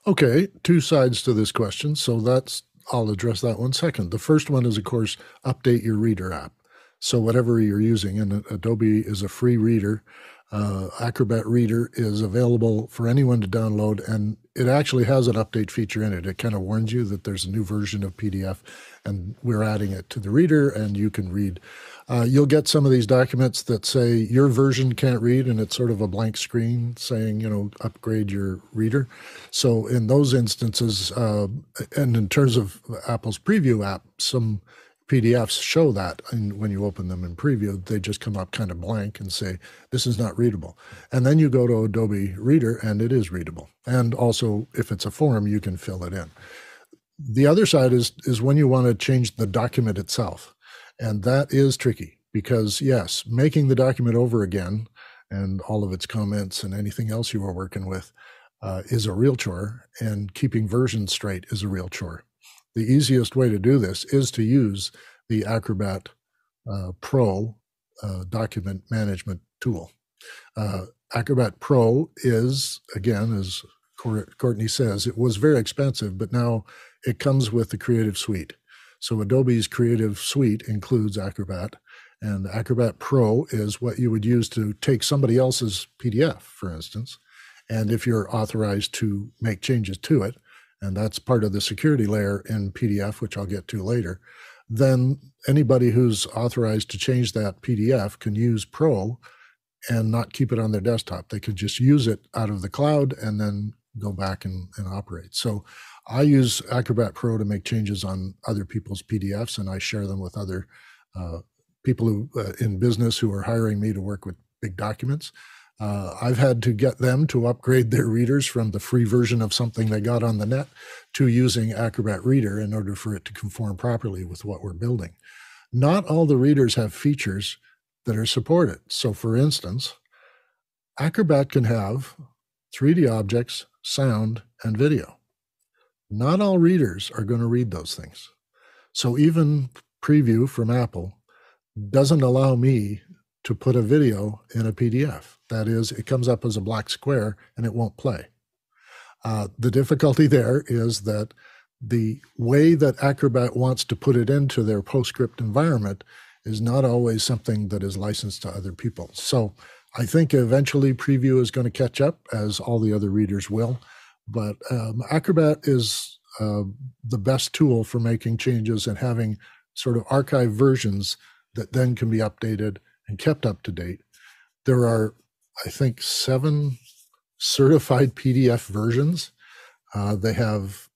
Okay, two sides to this question. So that's I'll address that one second. The first one is, of course, update your reader app. So whatever you're using, and Adobe is a free reader. Uh, Acrobat Reader is available for anyone to download, and it actually has an update feature in it. It kind of warns you that there's a new version of PDF, and we're adding it to the reader, and you can read. Uh, you'll get some of these documents that say your version can't read, and it's sort of a blank screen saying, you know, upgrade your reader. So in those instances, uh, and in terms of Apple's preview app, some PDFs show that and when you open them in preview, they just come up kind of blank and say, this is not readable. And then you go to Adobe Reader and it is readable. And also, if it's a form, you can fill it in. The other side is, is when you want to change the document itself. And that is tricky because, yes, making the document over again and all of its comments and anything else you are working with uh, is a real chore, and keeping versions straight is a real chore the easiest way to do this is to use the Acrobat uh, Pro uh, document management tool. Uh, Acrobat Pro is, again, as Courtney says, it was very expensive, but now it comes with the Creative Suite. So Adobe's Creative Suite includes Acrobat, and Acrobat Pro is what you would use to take somebody else's PDF, for instance. And if you're authorized to make changes to it, and that's part of the security layer in PDF, which I'll get to later, then anybody who's authorized to change that PDF can use Pro and not keep it on their desktop. They could just use it out of the cloud and then go back and, and operate. So I use Acrobat Pro to make changes on other people's PDFs, and I share them with other uh, people who uh, in business who are hiring me to work with big documents. Uh, I've had to get them to upgrade their readers from the free version of something they got on the net to using Acrobat Reader in order for it to conform properly with what we're building. Not all the readers have features that are supported. So, for instance, Acrobat can have 3D objects, sound, and video. Not all readers are going to read those things. So, even Preview from Apple doesn't allow me to put a video in a PDF. That is, it comes up as a black square and it won't play. Uh, the difficulty there is that the way that Acrobat wants to put it into their PostScript environment is not always something that is licensed to other people. So I think eventually Preview is going to catch up, as all the other readers will. But um, Acrobat is uh, the best tool for making changes and having sort of archive versions that then can be updated and kept up to date. There are, I think, seven certified PDF versions. Uh, they have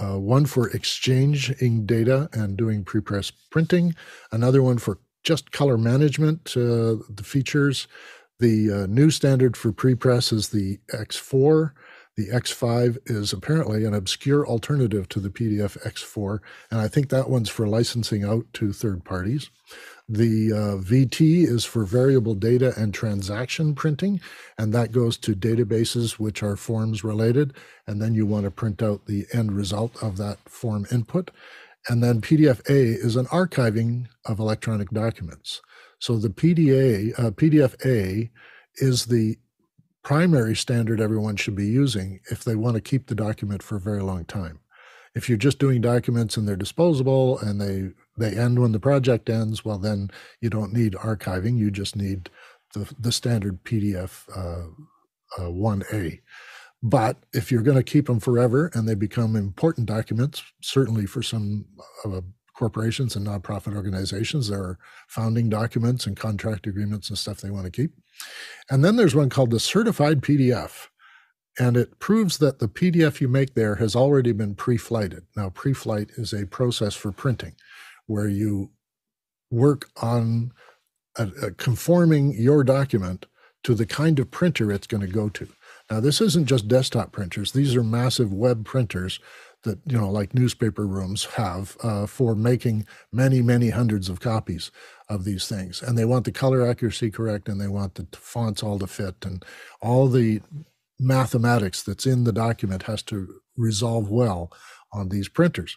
uh, one for exchanging data and doing prepress printing, another one for just color management, uh, the features. The uh, new standard for prepress is the X4. The X5 is apparently an obscure alternative to the PDF X4, and I think that one's for licensing out to third parties. The uh, VT is for variable data and transaction printing, and that goes to databases which are forms related. And then you want to print out the end result of that form input. And then PDF A is an archiving of electronic documents. So the PDA, uh, PDF A is the primary standard everyone should be using if they want to keep the document for a very long time. If you're just doing documents and they're disposable and they they end when the project ends, well then you don't need archiving. You just need the the standard PDF uh, uh, 1A. But if you're going to keep them forever and they become important documents, certainly for some uh, corporations and nonprofit organizations, there are founding documents and contract agreements and stuff they want to keep. And then there's one called the certified PDF. And it proves that the PDF you make there has already been pre flighted. Now, pre flight is a process for printing where you work on a, a conforming your document to the kind of printer it's going to go to. Now, this isn't just desktop printers, these are massive web printers that you know like newspaper rooms have uh, for making many many hundreds of copies of these things. And they want the color accuracy correct and they want the fonts all to fit and all the mathematics that's in the document has to resolve well on these printers.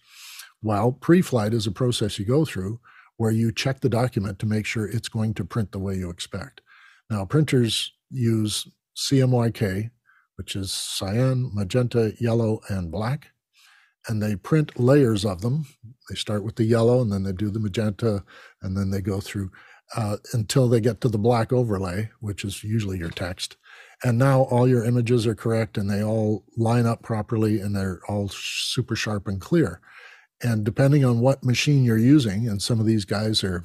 Well pre-flight is a process you go through where you check the document to make sure it's going to print the way you expect. Now printers use cmyk which is cyan magenta yellow and black and they print layers of them. They start with the yellow and then they do the magenta and then they go through uh, until they get to the black overlay, which is usually your text. And now all your images are correct and they all line up properly and they're all super sharp and clear. And depending on what machine you're using, and some of these guys are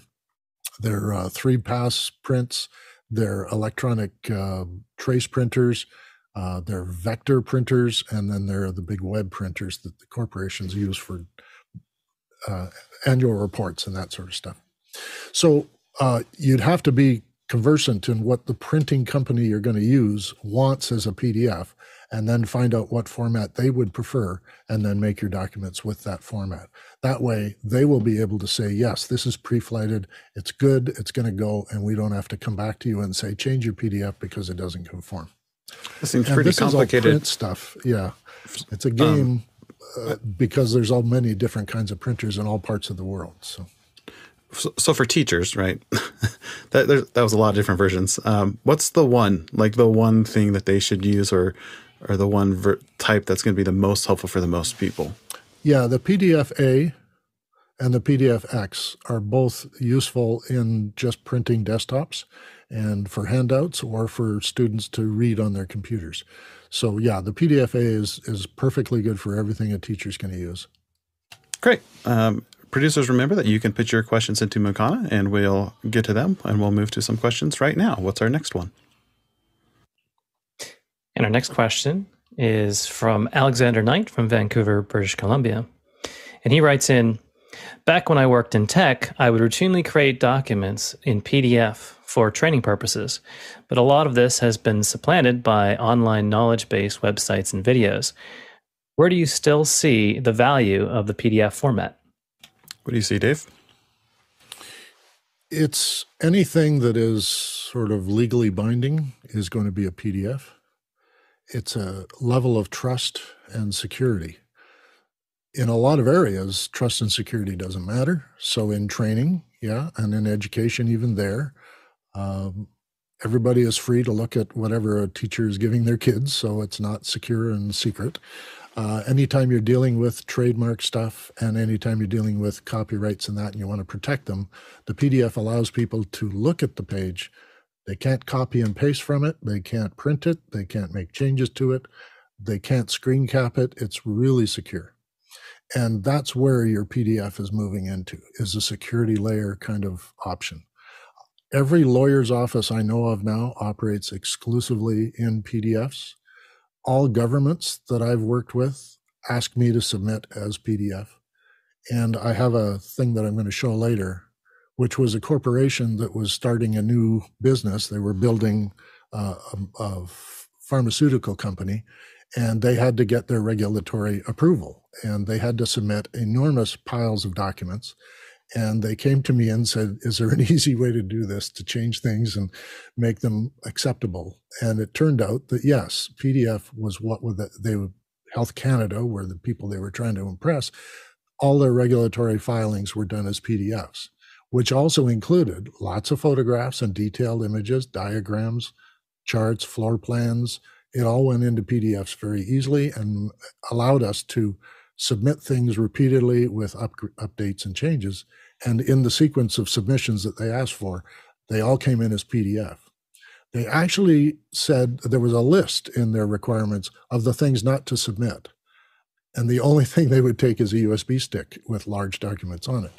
they're uh, three pass prints, they're electronic uh, trace printers, uh, there are vector printers, and then there are the big web printers that the corporations use for uh, annual reports and that sort of stuff. So uh, you'd have to be conversant in what the printing company you're going to use wants as a PDF, and then find out what format they would prefer, and then make your documents with that format. That way, they will be able to say, yes, this is pre flighted, it's good, it's going to go, and we don't have to come back to you and say, change your PDF because it doesn't conform. This seems and pretty this complicated. Stuff, yeah. It's a game um, uh, because there's all many different kinds of printers in all parts of the world. So, so, so for teachers, right? that that was a lot of different versions. Um, what's the one, like the one thing that they should use, or or the one ver- type that's going to be the most helpful for the most people? Yeah, the PDF A and the PDF X are both useful in just printing desktops and for handouts or for students to read on their computers. So yeah, the PDFA is is perfectly good for everything a teacher's going to use. Great. Um, producers, remember that you can put your questions into Makana, and we'll get to them, and we'll move to some questions right now. What's our next one? And our next question is from Alexander Knight from Vancouver, British Columbia. And he writes in Back when I worked in tech, I would routinely create documents in PDF for training purposes, but a lot of this has been supplanted by online knowledge based websites and videos. Where do you still see the value of the PDF format? What do you see, Dave? It's anything that is sort of legally binding is going to be a PDF. It's a level of trust and security. In a lot of areas, trust and security doesn't matter. So, in training, yeah, and in education, even there, um, everybody is free to look at whatever a teacher is giving their kids, so it's not secure and secret. Uh, anytime you're dealing with trademark stuff and anytime you're dealing with copyrights and that and you want to protect them, the PDF allows people to look at the page. They can't copy and paste from it, they can't print it, they can't make changes to it, they can't screen cap it. It's really secure. And that's where your PDF is moving into is a security layer kind of option. Every lawyer's office I know of now operates exclusively in PDFs. All governments that I've worked with ask me to submit as PDF. And I have a thing that I'm going to show later, which was a corporation that was starting a new business. They were building uh, a, a pharmaceutical company and they had to get their regulatory approval and they had to submit enormous piles of documents. And they came to me and said is there an easy way to do this to change things and make them acceptable? And it turned out that yes pdf was what they health canada were the people they were trying to impress all their regulatory filings were done as pdfs which also included lots of photographs and detailed images diagrams charts floor plans it all went into PDFs very easily and allowed us to submit things repeatedly with up, updates and changes. And in the sequence of submissions that they asked for, they all came in as PDF. They actually said there was a list in their requirements of the things not to submit. And the only thing they would take is a USB stick with large documents on it.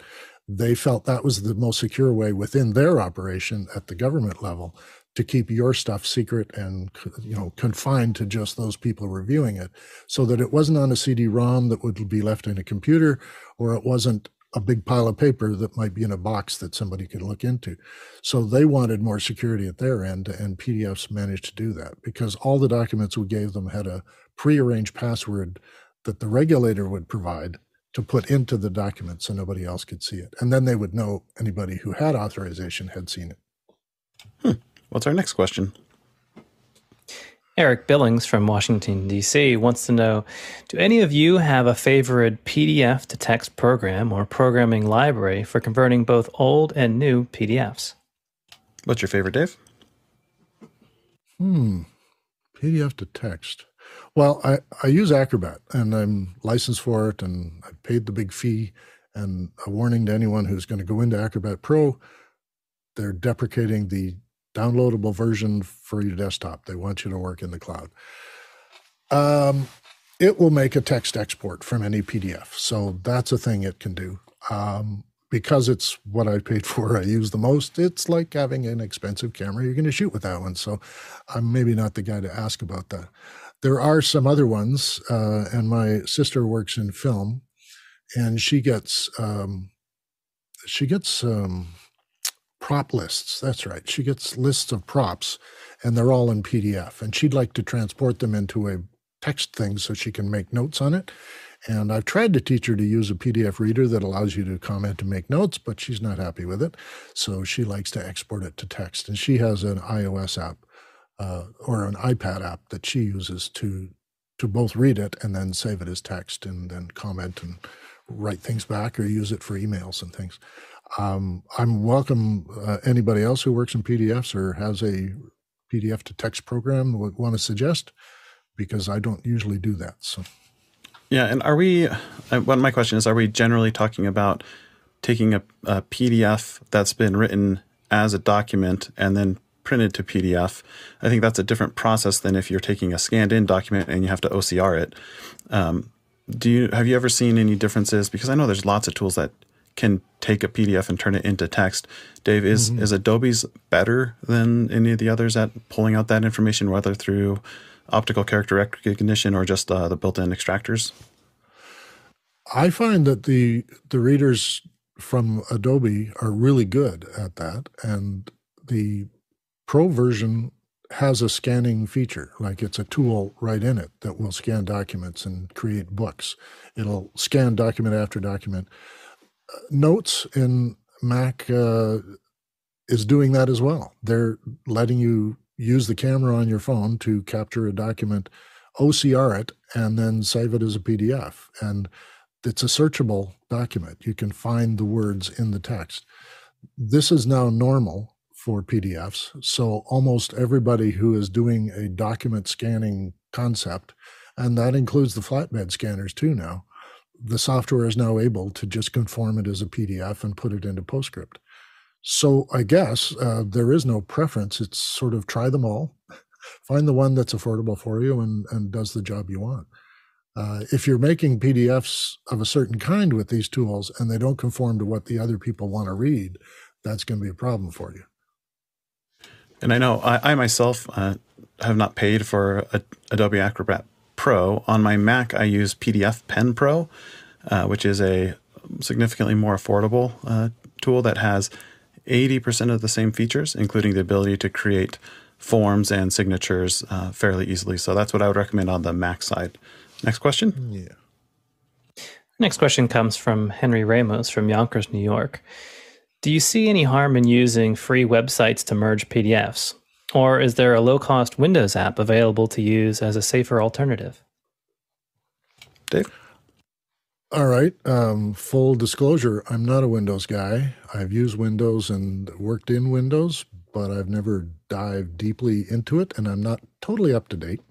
They felt that was the most secure way within their operation at the government level to keep your stuff secret and you know confined to just those people reviewing it so that it wasn't on a cd-rom that would be left in a computer or it wasn't a big pile of paper that might be in a box that somebody could look into. So they wanted more security at their end and pdfs managed to do that because all the documents we gave them had a prearranged password that the regulator would provide to put into the document so nobody else could see it. And then they would know anybody who had authorization had seen it. Hmm. What's our next question? Eric Billings from Washington, D.C. wants to know Do any of you have a favorite PDF to text program or programming library for converting both old and new PDFs? What's your favorite, Dave? Hmm. PDF to text. Well, I, I use Acrobat and I'm licensed for it and I paid the big fee. And a warning to anyone who's going to go into Acrobat Pro, they're deprecating the downloadable version for your desktop. They want you to work in the cloud. Um, it will make a text export from any PDF. So that's a thing it can do. Um, because it's what I paid for, I use the most. It's like having an expensive camera. You're going to shoot with that one. So I'm maybe not the guy to ask about that. There are some other ones, uh, and my sister works in film, and she gets um, she gets um, prop lists. That's right. She gets lists of props and they're all in PDF. And she'd like to transport them into a text thing so she can make notes on it. And I've tried to teach her to use a PDF reader that allows you to comment and make notes, but she's not happy with it. So she likes to export it to text. And she has an iOS app uh, or an iPad app that she uses to to both read it and then save it as text and then comment and write things back or use it for emails and things. Um, I'm welcome uh, anybody else who works in PDFs or has a PDF to text program would want to suggest because I don't usually do that. So, yeah, and are we? Uh, my question is: Are we generally talking about taking a, a PDF that's been written as a document and then printed to PDF? I think that's a different process than if you're taking a scanned-in document and you have to OCR it. Um, do you have you ever seen any differences? Because I know there's lots of tools that can take a PDF and turn it into text. Dave, is mm-hmm. is Adobe's better than any of the others at pulling out that information, whether through optical character recognition or just uh, the built-in extractors? I find that the the readers from Adobe are really good at that, and the Pro version has a scanning feature, like it's a tool right in it that will scan documents and create books. It'll scan document after document Notes in Mac uh, is doing that as well. They're letting you use the camera on your phone to capture a document, OCR it, and then save it as a PDF. And it's a searchable document. You can find the words in the text. This is now normal for PDFs. So almost everybody who is doing a document scanning concept and that includes the flatbed scanners too now. The software is now able to just conform it as a PDF and put it into PostScript. So I guess uh, there is no preference. It's sort of try them all, find the one that's affordable for you and, and does the job you want. Uh, if you're making PDFs of a certain kind with these tools and they don't conform to what the other people want to read, that's going to be a problem for you. And I know I, I myself uh, have not paid for a, Adobe Acrobat Pro. On my Mac, I use PDFpen Pro, uh, which is a significantly more affordable uh, tool that has 80% of the same features, including the ability to create forms and signatures uh, fairly easily. So that's what I would recommend on the Mac side. Next question. Yeah. Next question comes from Henry Ramos from Yonkers, New York. Do you see any harm in using free websites to merge PDFs? Or is there a low cost Windows app available to use as a safer alternative? Dave? All right. Um, full disclosure I'm not a Windows guy. I've used Windows and worked in Windows, but I've never dived deeply into it, and I'm not totally up to date.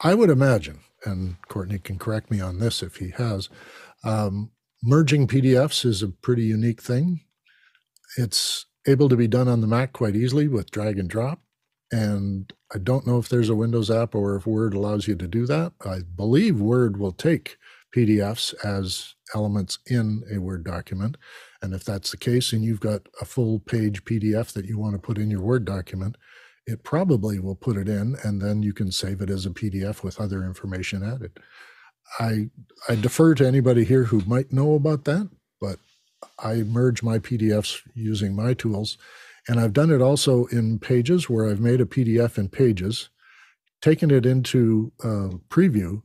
I would imagine and Courtney can correct me on this if he has. Um, merging PDFs is a pretty unique thing. It's able to be done on the Mac quite easily with drag and drop. And I don't know if there's a Windows app or if Word allows you to do that. I believe Word will take PDFs as elements in a Word document. And if that's the case, and you've got a full page PDF that you want to put in your Word document, it probably will put it in and then you can save it as a PDF with other information added. I I defer to anybody here who might know about that, but I merge my PDFs using my tools. And I've done it also in Pages where I've made a PDF in Pages, taken it into uh, Preview,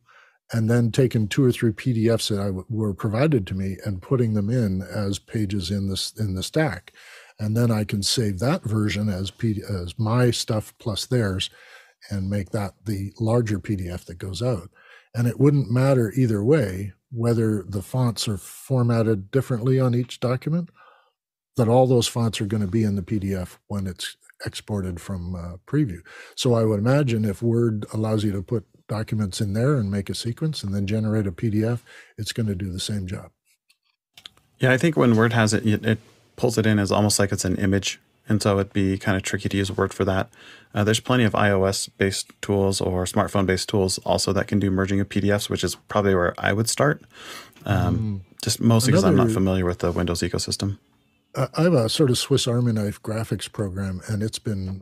and then taken two or three PDFs that I w- were provided to me and putting them in as pages in this in the stack and then I can save that version as P- as my stuff plus theirs, and make that the larger PDF that goes out. And it wouldn't matter either way whether the fonts are formatted differently on each document. That all those fonts are going to be in the PDF when it's exported from uh, preview. So I would imagine if Word allows you to put documents in there and make a sequence and then generate a PDF, it's going to do the same job. Yeah, I think when Word has it, it pulls it in as almost like it's an image. And so it'd be kind of tricky to use Word for that. Uh, there's plenty of iOS based tools or smartphone based tools also that can do merging of PDFs, which is probably where I would start. Um, mm. Just mostly because I'm not familiar with the Windows ecosystem. I have a sort of Swiss Army knife graphics program, and it's been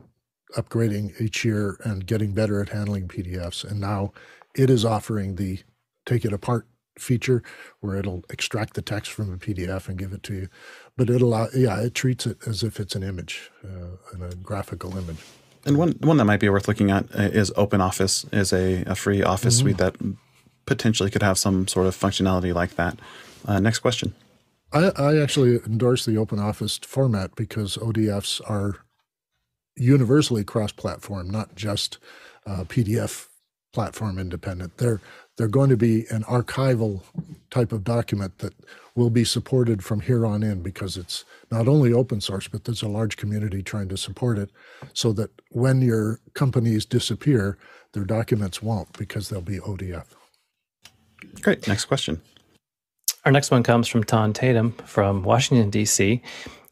upgrading each year and getting better at handling PDFs. And now it is offering the take it apart feature where it'll extract the text from a PDF and give it to you. But it'll, uh, yeah, it treats it as if it's an image, uh, a graphical image. And one one that might be worth looking at uh, is OpenOffice, is a, a free Office mm-hmm. suite that potentially could have some sort of functionality like that. Uh, next question. I, I actually endorse the open office format because ODFs are universally cross-platform, not just uh, PDF platform independent. They're they're going to be an archival type of document that will be supported from here on in because it's not only open source, but there's a large community trying to support it so that when your companies disappear, their documents won't because they'll be ODF. Great. Next question. Our next one comes from Tom Tatum from Washington, D.C.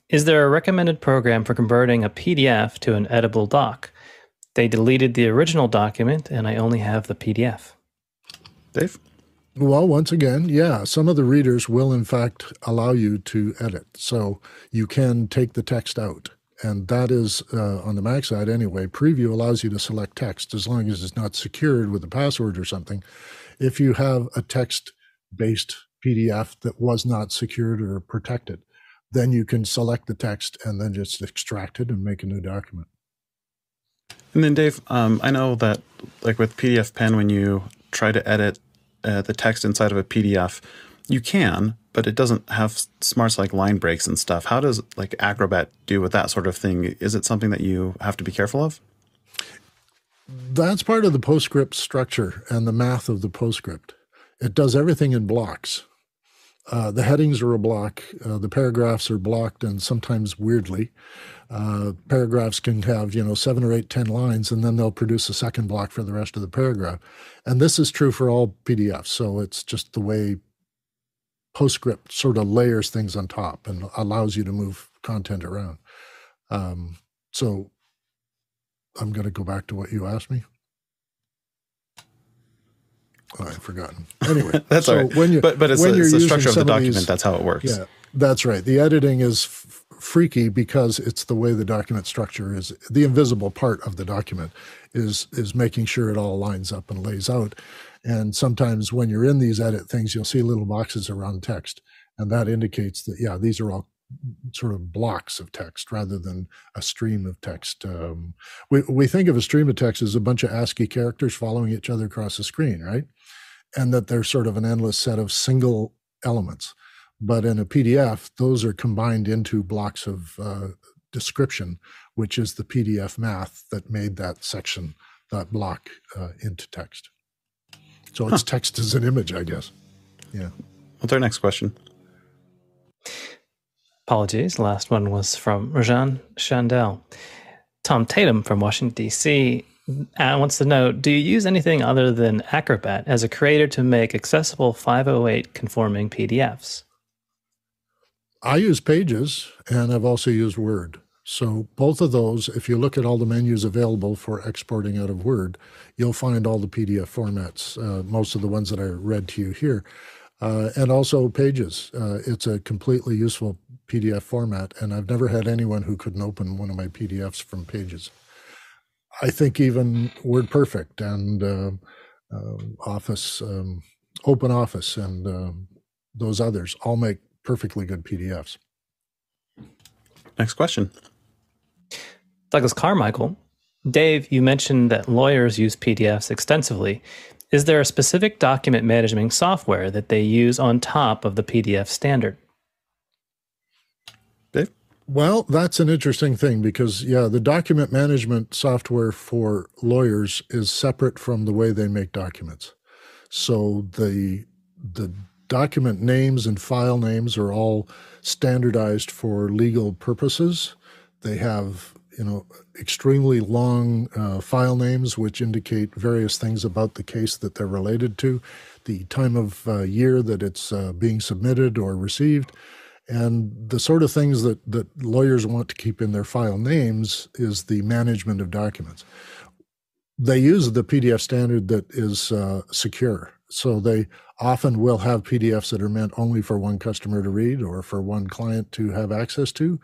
Is there a recommended program for converting a PDF to an editable doc? They deleted the original document and I only have the PDF. Dave? Well, once again, yeah, some of the readers will in fact allow you to edit. So you can take the text out. And that is uh, on the Mac side anyway. Preview allows you to select text as long as it's not secured with a password or something. If you have a text based PDF that was not secured or protected, then you can select the text and then just extract it and make a new document. And then, Dave, um, I know that like with PDFpen, when you try to edit uh, the text inside of a PDF, you can, but it doesn't have smarts like line breaks and stuff. How does like Acrobat do with that sort of thing? Is it something that you have to be careful of? That's part of the PostScript structure and the math of the PostScript. It does everything in blocks. Uh, the headings are a block. Uh, the paragraphs are blocked, and sometimes weirdly, uh, paragraphs can have you know seven or eight, ten lines, and then they'll produce a second block for the rest of the paragraph. And this is true for all PDFs. So it's just the way PostScript sort of layers things on top and allows you to move content around. Um, so I'm going to go back to what you asked me. Oh, I've forgotten. Anyway, that's so all right. when you but but it's, when the, you're it's the structure of the document. these- that's how it works. yeah, that's right. The editing is f- freaky because it's the way the document structure is. The invisible part of the document is is making sure it all lines up and lays out. And sometimes when you're in these edit things, you'll see little boxes around text, and that indicates that yeah, these are all sort of blocks of text rather than a stream of text. Um, we we think of a stream of text as a bunch of ASCII characters following each other across the screen, right? And that they're sort of an endless set of single elements. But in a PDF, those are combined into blocks of uh, description, which is the PDF math that made that section, that block uh, into text. So it's text as an image, I guess. Yeah. What's our next question? Apologies. Last one was from Rajan Chandel. Tom Tatum from Washington, D.C. uh, wants to know Do you use anything other than Acrobat as a creator to make accessible 508 conforming PDFs? I use Pages and I've also used Word. So both of those, if you look at all the menus available for exporting out of Word, you'll find all the PDF formats, uh, most of the ones that I read to you here. Uh, and also Pages. Uh, it's a completely useful PDF format, and I've never had anyone who couldn't open one of my PDFs from Pages. I think even WordPerfect and uh, uh, Office, um, Open Office, and um those others all make perfectly good PDFs. Next question. Douglas Carmichael. Dave, you mentioned that lawyers use PDFs extensively. Is there a specific document management software that they use on top of the PDF standard? Dave? Well, that's an interesting thing because, yeah, the document management software for lawyers is separate from the way they make documents. So the the document names and file names are all standardized for legal purposes. They have, you know, extremely long uh, file names which indicate various things about the case that they're related to, the time of uh, year that it's uh, being submitted or received, and the sort of things that, that lawyers want to keep in their file names is the management of documents. They use the PDF standard that is uh, secure. So they often will have PDFs that are meant only for one customer to read or for one client to have access to.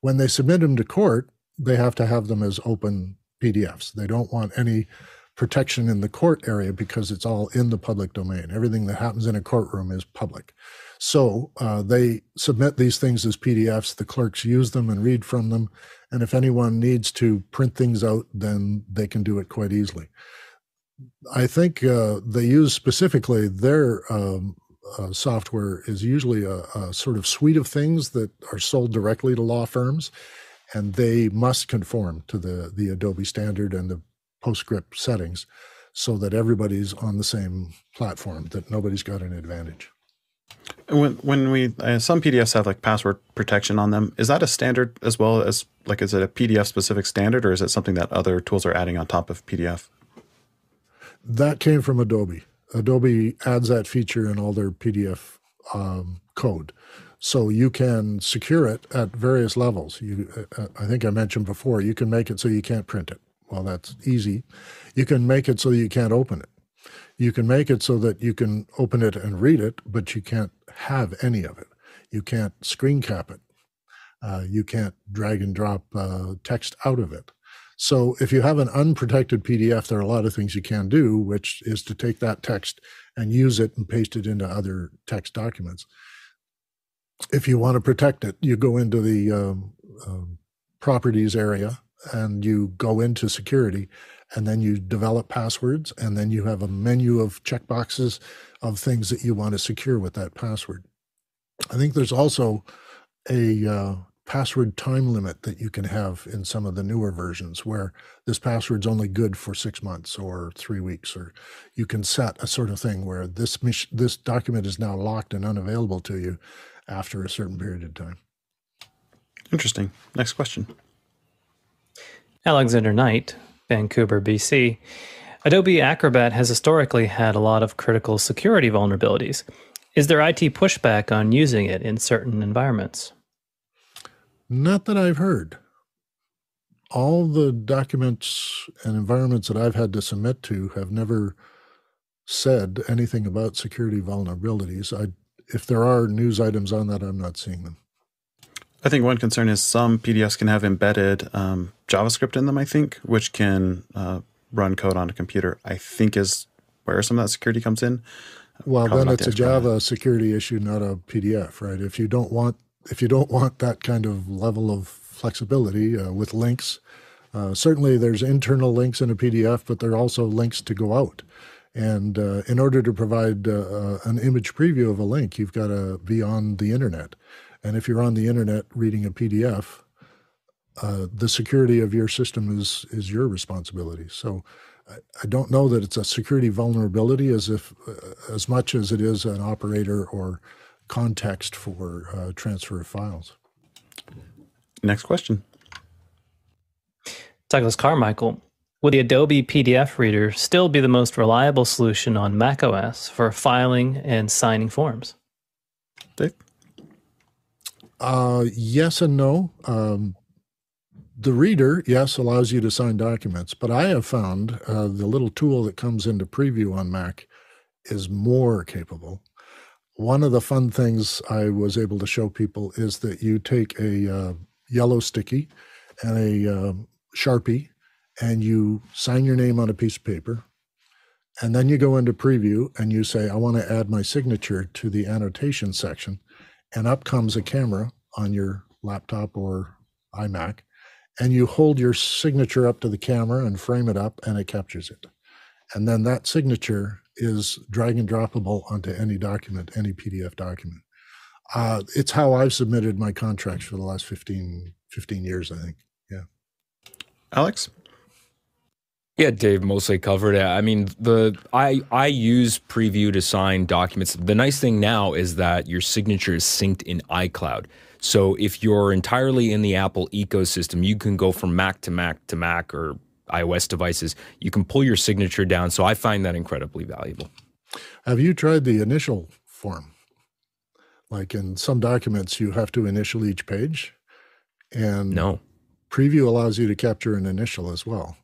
When they submit them to court, they have to have them as open PDFs. They don't want any protection in the court area because it's all in the public domain. Everything that happens in a courtroom is public. So uh, they submit these things as PDFs. The clerks use them and read from them. And if anyone needs to print things out, then they can do it quite easily. I think uh, they use specifically their um, uh, software is usually a, a sort of suite of things that are sold directly to law firms, and they must conform to the the Adobe standard and the PostScript settings, so that everybody's on the same platform. That nobody's got an advantage. When when we uh, some PDFs have like password protection on them, is that a standard as well as like is it a PDF specific standard or is it something that other tools are adding on top of PDF? That came from Adobe. Adobe adds that feature in all their PDF um, code. So you can secure it at various levels. You, uh, I think I mentioned before, you can make it so you can't print it. Well, that's easy. You can make it so you can't open it. You can make it so that you can open it and read it, but you can't have any of it. You can't screen cap it. Uh, you can't drag and drop uh, text out of it. So if you have an unprotected PDF, there are a lot of things you can do, which is to take that text and use it and paste it into other text documents. If you want to protect it, you go into the um, um, properties area and you go into security and then you develop passwords and then you have a menu of checkboxes of things that you want to secure with that password. I think there's also a uh, password time limit that you can have in some of the newer versions where this password's only good for six months or three weeks or you can set a sort of thing where this this document is now locked and unavailable to you after a certain period of time. Interesting. Next question. Alexander knight vancouver bc adobe acrobat has historically had a lot of critical security vulnerabilities. Is there it pushback on using it in certain environments? Not that I've heard. All the documents and environments that I've had to submit to have never said anything about security vulnerabilities. I, if there are news items on that, I'm not seeing them. I think one concern is some PDFs can have embedded um, JavaScript in them, I think, which can uh, run code on a computer, I think is where some of that security comes in. Well, Probably then it's a Java security issue, not a PDF, right? If you don't want if you don't want that kind of level of flexibility uh, with links, uh, certainly there's internal links in a PDF, but there are also links to go out. And uh, in order to provide uh, uh, an image preview of a link, you've got to be on the internet. And if you're on the internet reading a PDF, uh, the security of your system is is your responsibility. So I, I don't know that it's a security vulnerability as if as much as it is an operator or context for uh, transfer of files. Next question. Douglas Carmichael, would the Adobe PDF Reader still be the most reliable solution on macOS for filing and signing forms? Dave? Uh, yes and no. Um, the reader, yes, allows you to sign documents, but I have found uh, the little tool that comes into preview on Mac is more capable one of the fun things I was able to show people is that you take a uh, yellow sticky and a uh, sharpie and you sign your name on a piece of paper and then you go into preview and you say i want to add my signature to the annotation section and up comes a camera on your laptop or imac and you hold your signature up to the camera and frame it up and it captures it and then that signature is drag and droppable onto any document, any PDF document. Uh, it's how I've submitted my contracts for the last 15, 15 years, I think. Yeah. Alex? Yeah, Dave mostly covered it. I mean, the I I use Preview to sign documents. The nice thing now is that your signature is synced in iCloud. So if you're entirely in the Apple ecosystem, you can go from Mac to Mac to Mac or iOS devices, you can pull your signature down. So I find that incredibly valuable. Have you tried the initial form? Like in some documents, you have to initial each page. And no. Preview allows you to capture an initial as well.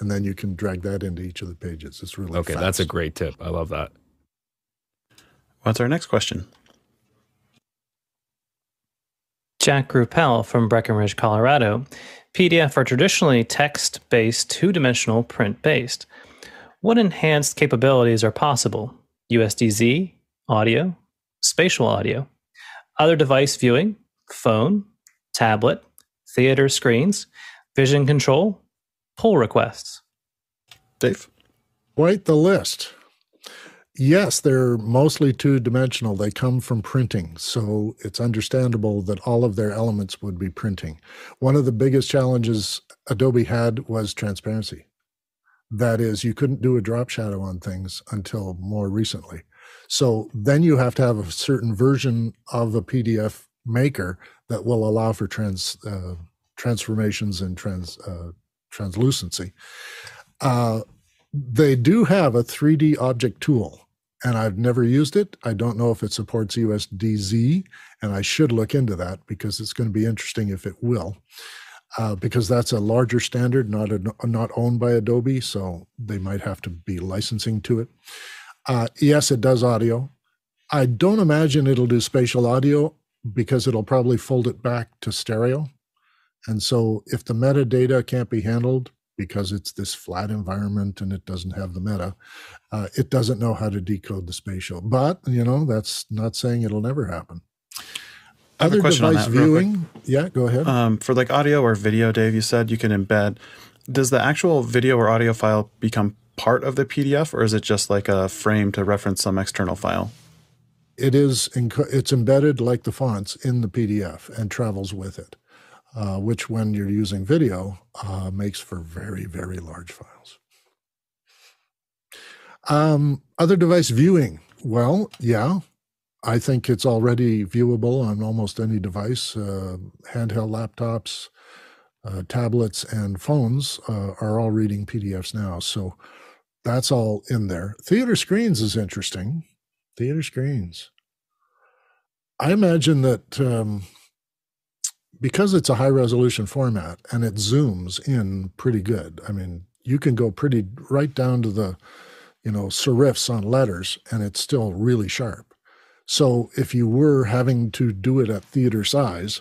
And then you can drag that into each of the pages. It's really okay. Fast. That's a great tip. I love that. What's our next question? Jack Ruppel from Breckenridge, Colorado PDF are traditionally text based, two dimensional, print based. What enhanced capabilities are possible? USDZ, audio, spatial audio, other device viewing, phone, tablet, theater screens, vision control, pull requests. Dave? Quite the list. Yes, they're mostly two dimensional. They come from printing. So it's understandable that all of their elements would be printing. One of the biggest challenges Adobe had was transparency. That is, you couldn't do a drop shadow on things until more recently. So then you have to have a certain version of a PDF maker that will allow for trans uh, transformations and trans uh, translucency. Uh, they do have a 3D object tool and I've never used it. I don't know if it supports USDZ, and I should look into that because it's going to be interesting if it will, uh, because that's a larger standard, not a, not owned by Adobe, so they might have to be licensing to it. Uh, yes, it does audio. I don't imagine it'll do spatial audio because it'll probably fold it back to stereo. And so if the metadata can't be handled, because it's this flat environment and it doesn't have the meta. Uh, it doesn't know how to decode the spatial. But, you know, that's not saying it'll never happen. Other device viewing. Yeah, go ahead. Um, for like audio or video, Dave, you said you can embed. Does the actual video or audio file become part of the PDF or is it just like a frame to reference some external file? It is, it's embedded like the fonts in the PDF and travels with it. Uh, which, when you're using video, uh, makes for very, very large files. Um, other device viewing. Well, yeah, I think it's already viewable on almost any device. Uh, handheld laptops, uh, tablets, and phones uh, are all reading PDFs now. So that's all in there. Theater screens is interesting. Theater screens. I imagine that um, because it's a high resolution format and it zooms in pretty good. I mean, you can go pretty right down to the, you know, serifs on letters and it's still really sharp. So if you were having to do it at theater size,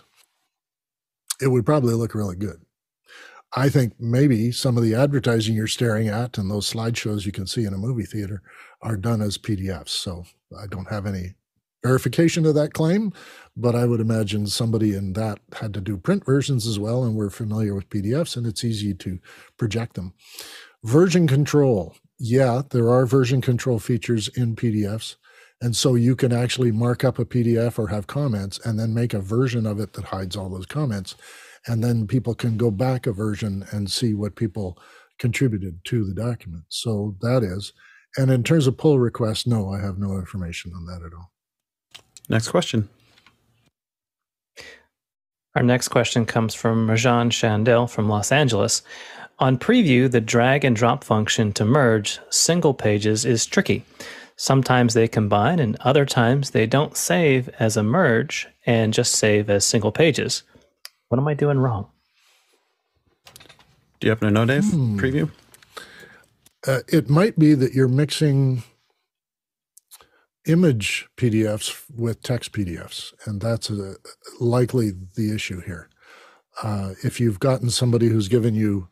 it would probably look really good. I think maybe some of the advertising you're staring at and those slideshows you can see in a movie theater are done as PDFs. So I don't have any verification of that claim, but I would imagine somebody in that had to do print versions as well, and we're familiar with PDFs, and it's easy to project them. Version control. Yeah, there are version control features in PDFs. And so you can actually mark up a PDF or have comments and then make a version of it that hides all those comments. And then people can go back a version and see what people contributed to the document. So that is. And in terms of pull requests, no, I have no information on that at all. Next question. Our next question comes from Rajan Chandel from Los Angeles. On preview, the drag and drop function to merge single pages is tricky. Sometimes they combine, and other times they don't save as a merge and just save as single pages. What am I doing wrong? Do you happen to know, Dave? Hmm. Preview? Uh, it might be that you're mixing image PDFs with text PDFs, and that's a, likely the issue here. Uh, if you've gotten somebody who's given you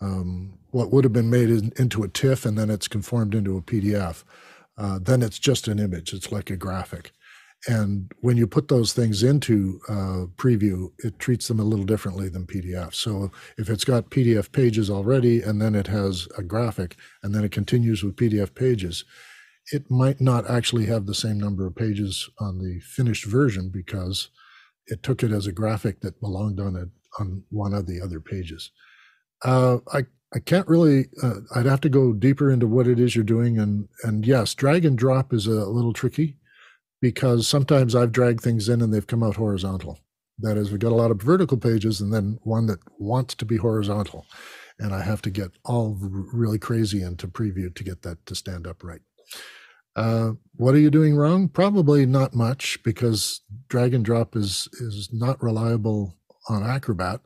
um, what would have been made in, into a TIFF and then it's conformed into a PDF, uh, then it's just an image. It's like a graphic. And when you put those things into uh, preview, it treats them a little differently than PDF. So if it's got PDF pages already and then it has a graphic and then it continues with PDF pages, it might not actually have the same number of pages on the finished version because it took it as a graphic that belonged on it on one of the other pages. Uh, I I can't really. Uh, I'd have to go deeper into what it is you're doing, and and yes, drag and drop is a little tricky because sometimes I've dragged things in and they've come out horizontal. That is, we've got a lot of vertical pages and then one that wants to be horizontal, and I have to get all really crazy into preview to get that to stand up right. Uh, what are you doing wrong? Probably not much because drag and drop is is not reliable on Acrobat.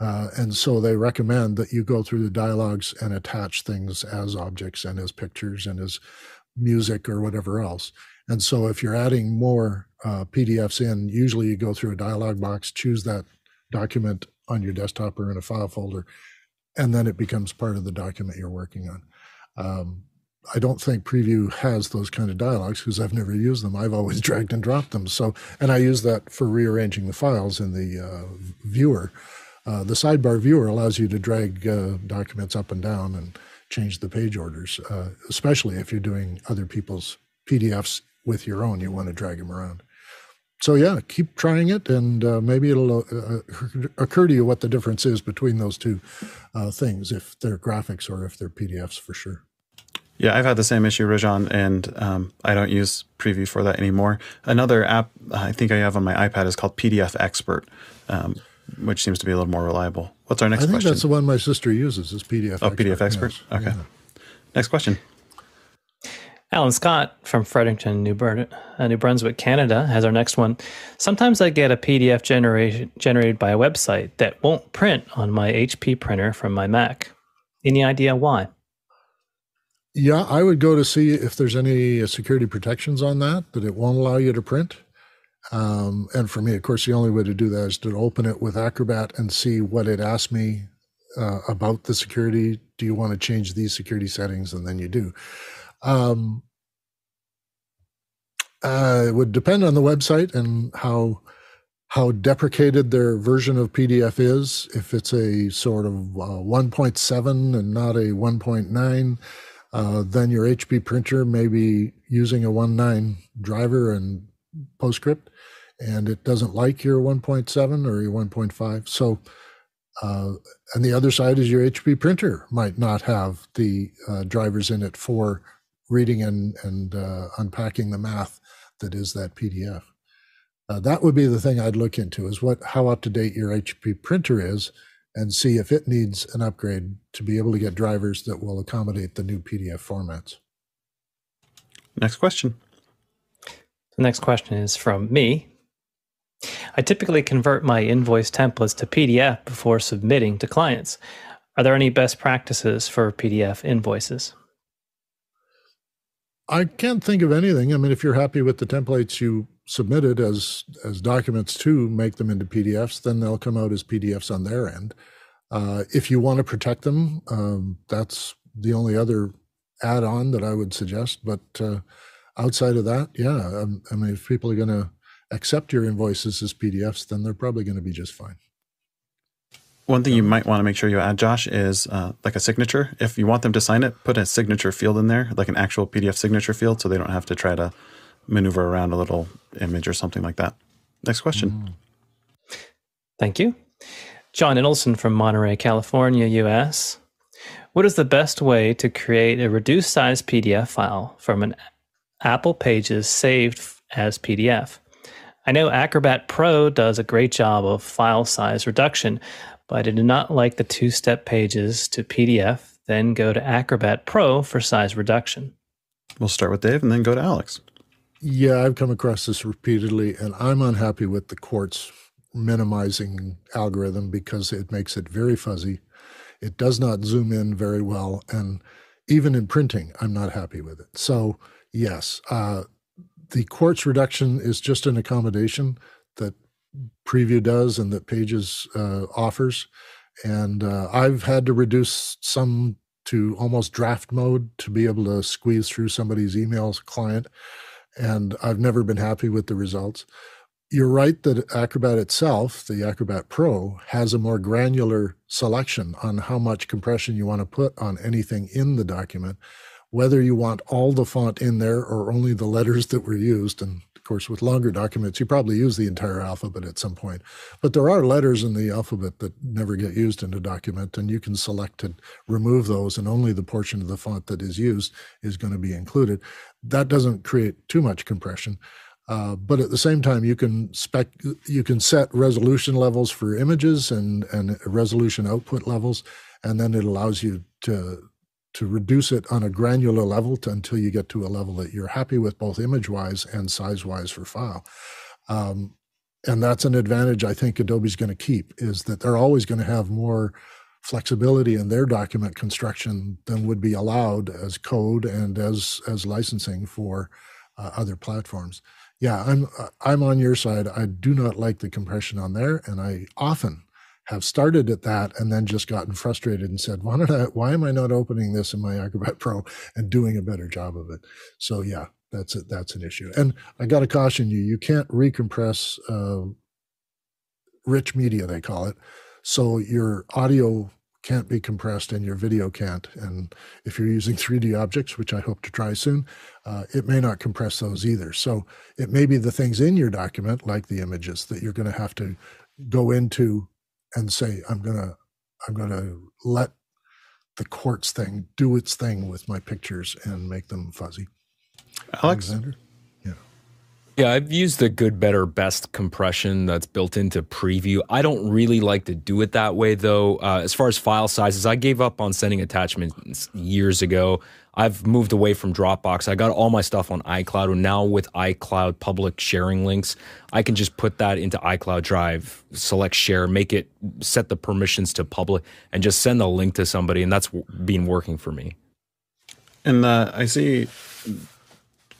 Uh, and so they recommend that you go through the dialogues and attach things as objects and as pictures and as music or whatever else. And so if you're adding more uh, PDFs in, usually you go through a dialog box, choose that document on your desktop or in a file folder, and then it becomes part of the document you're working on. Um, I don't think Preview has those kind of dialogues because I've never used them. I've always dragged and dropped them. So, and I use that for rearranging the files in the uh, viewer. Uh, the sidebar viewer allows you to drag uh, documents up and down and change the page orders, uh, especially if you're doing other people's PDFs with your own. You want to drag them around. So yeah, keep trying it, and uh, maybe it'll uh, occur to you what the difference is between those two things, if they're graphics or if they're PDFs for sure. Yeah, I've had the same issue, Rajan, and um, I don't use Preview for that anymore. Another app I think I have on my iPad is called PDF Expert. Um, which seems to be a little more reliable. What's our next I think question? that's the one my sister uses is PDF. Oh, Expert. PDF Expert. Yes. Okay. Yeah. Next question. Alan Scott from Fredericton, New, Bur- uh, New, Brunswick, Canada, has our next one. Sometimes I get a PDF generation, generated by a website that won't print on my HP printer from my Mac. Any idea why? Yeah, I would go to see if there's any security protections on that, that it won't allow you to print. Um, and for me, of course, the only way to do that is to open it with Acrobat and see what it asks me uh, about the security. Do you want to change these security settings? And then you do. Um, uh, it would depend on the website and how how deprecated their version of PDF is. If it's a sort of uh, 1.7 and not a 1.9, uh, then your HP printer may be using a 1.9 driver and PostScript. and it doesn't like your 1.7 or your 1.5. So, uh, and the other side is your HP printer might not have the uh, drivers in it for reading and, and uh, unpacking the math that is that PDF. Uh, that would be the thing I'd look into is what how up to date your HP printer is and see if it needs an upgrade to be able to get drivers that will accommodate the new PDF formats. Next question. The next question is from me. I typically convert my invoice templates to PDF before submitting to clients. Are there any best practices for PDF invoices? I can't think of anything. I mean, if you're happy with the templates you submitted as as documents to make them into PDFs, then they'll come out as PDFs on their end. Uh, if you want to protect them, um, that's the only other add-on that I would suggest. But uh, outside of that, yeah, I, um, I mean, if people are going to accept your invoices as PDFs, then they're probably going to be just fine. One thing you might want to make sure you add, Josh, is uh, like a signature. If you want them to sign it, put a signature field in there, like an actual PDF signature field, so they don't have to try to maneuver around a little image or something like that. Next question. Mm. Thank you. John Inelson from Monterey, California, US. What is the best way to create a reduced size PDF file from an Apple Pages saved as PDF? I know Acrobat Pro does a great job of file size reduction, but I do not like the two step pages to PDF, then go to Acrobat Pro for size reduction. We'll start with Dave and then go to Alex. Yeah, I've come across this repeatedly, and I'm unhappy with the Quartz minimizing algorithm because it makes it very fuzzy. It does not zoom in very well, and even in printing, I'm not happy with it. So, yes, uh, the quartz reduction is just an accommodation that Preview does and that Pages uh, offers. And uh, I've had to reduce some to almost draft mode to be able to squeeze through somebody's emails client and I've never been happy with the results. You're right that Acrobat itself, the Acrobat Pro, has a more granular selection on how much compression you want to put on anything in the document, whether you want all the font in there or only the letters that were used. And of course, with longer documents, you probably use the entire alphabet at some point. But there are letters in the alphabet that never get used in a document, and you can select to remove those, and only the portion of the font that is used is going to be included that doesn't create too much compression. Uh, but at the same time, you can spec you can set resolution levels for images and and resolution output levels, and then it allows you to to reduce it on a granular level to, until you get to a level that you're happy with both image wise and size wise for file. Um, and that's an advantage I think Adobe's going to keep is that they're always going to have more flexibility in their document construction than would be allowed as code and as as licensing for uh, other platforms. Yeah, I'm I'm on your side. I do not like the compression on there, and I often have started at that and then just gotten frustrated and said, why not? I, why am I not opening this in my Acrobat Pro and doing a better job of it? So yeah, that's a, that's an issue. And I got to caution you: you can't recompress uh, rich media, they call it. So your audio can't be compressed and your video can't. And if you're using 3D objects, which I hope to try soon, uh, it may not compress those either. So it may be the things in your document, like the images, that you're going to have to go into and say, I'm going to, I'm going to let the quartz thing do its thing with my pictures and make them fuzzy. Alex? Alexander? Yeah, I've used the good, better, best compression that's built into Preview. I don't really like to do it that way, though. Uh, as far as file sizes, I gave up on sending attachments years ago. I've moved away from Dropbox. I got all my stuff on iCloud, and now with iCloud public sharing links, I can just put that into iCloud Drive, select share, make it set the permissions to public, and just send a link to somebody, and that's been working for me. And uh, I see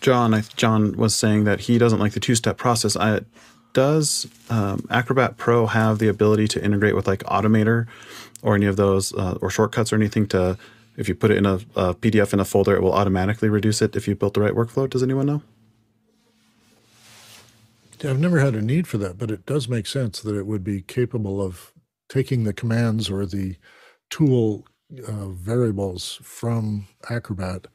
John, I, John was saying that he doesn't like the two-step process. I, does um, Acrobat Pro have the ability to integrate with like Automator or any of those uh, or shortcuts or anything to, if you put it in a, a, PDF in a folder, it will automatically reduce it if you built the right workflow? Does anyone know? Yeah, I've never had a need for that, but it does make sense that it would be capable of taking the commands or the tool uh, variables from Acrobat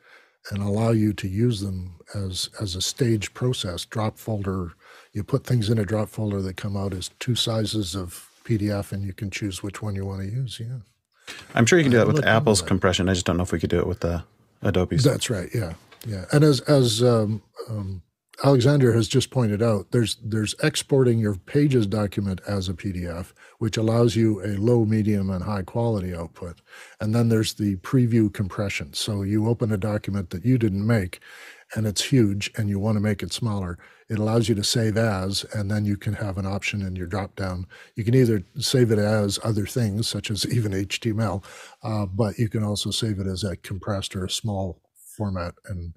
and allow you to use them as as a stage process. Drop folder, you put things in a drop folder that come out as two sizes of PDF, and you can choose which one you want to use. Yeah, I'm sure you can do that with Apple's that. compression. I just don't know if we could do it with the Adobe's. that's right. Yeah, yeah. And as as um, um, Alexander has just pointed out, there's there's exporting your Pages document as a PDF, which allows you a low, medium, and high quality output. And then there's the preview compression. So you open a document that you didn't make, and it's huge, and you want to make it smaller. It allows you to save as, and then you can have an option in your drop down. You can either save it as other things, such as even HTML, uh, but you can also save it as a compressed or a small format. And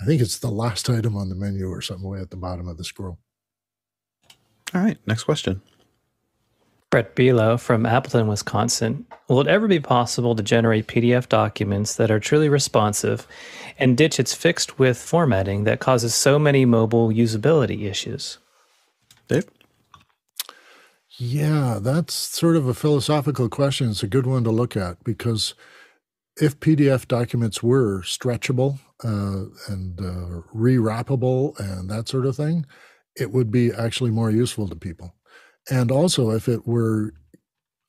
I think it's the last item on the menu or something way at the bottom of the scroll. All right, next question. Brett Bilo from Appleton, Wisconsin. Will it ever be possible to generate PDF documents that are truly responsive and ditch its fixed width formatting that causes so many mobile usability issues? Dave? Yeah, that's sort of a philosophical question. It's a good one to look at because if PDF documents were stretchable uh, and uh, rewrappable and that sort of thing, it would be actually more useful to people. And also, if it were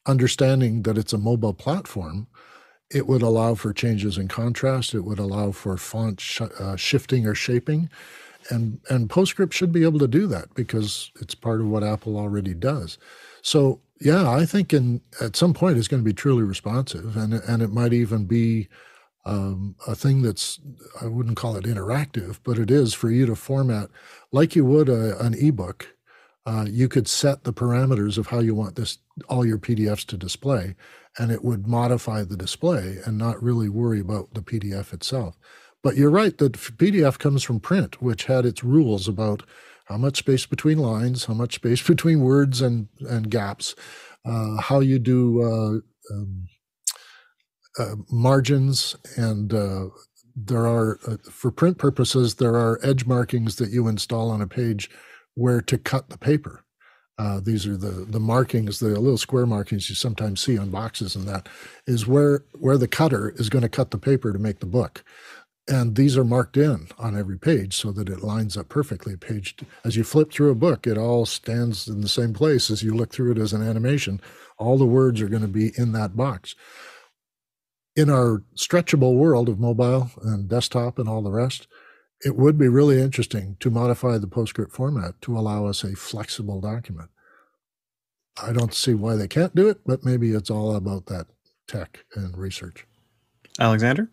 understanding that it's a mobile platform, it would allow for changes in contrast. It would allow for font sh- uh, shifting or shaping, and and PostScript should be able to do that because it's part of what Apple already does. So yeah, I think in at some point it's going to be truly responsive, and and it might even be um, a thing that's I wouldn't call it interactive, but it is for you to format like you would a, an ebook. Uh, you could set the parameters of how you want this all your PDFs to display, and it would modify the display and not really worry about the PDF itself. But you're right that PDF comes from print, which had its rules about how much space between lines, how much space between words and and gaps, uh, how you do uh, um, uh, margins, and uh, there are uh, for print purposes there are edge markings that you install on a page where to cut the paper. Uh, these are the the markings, the little square markings you sometimes see on boxes, and that is where where the cutter is going to cut the paper to make the book. And these are marked in on every page so that it lines up perfectly. Page as you flip through a book, it all stands in the same place as you look through it as an animation. All the words are going to be in that box. In our stretchable world of mobile and desktop and all the rest, it would be really interesting to modify the PostScript format to allow us a flexible document. I don't see why they can't do it, but maybe it's all about that tech and research. Alexander?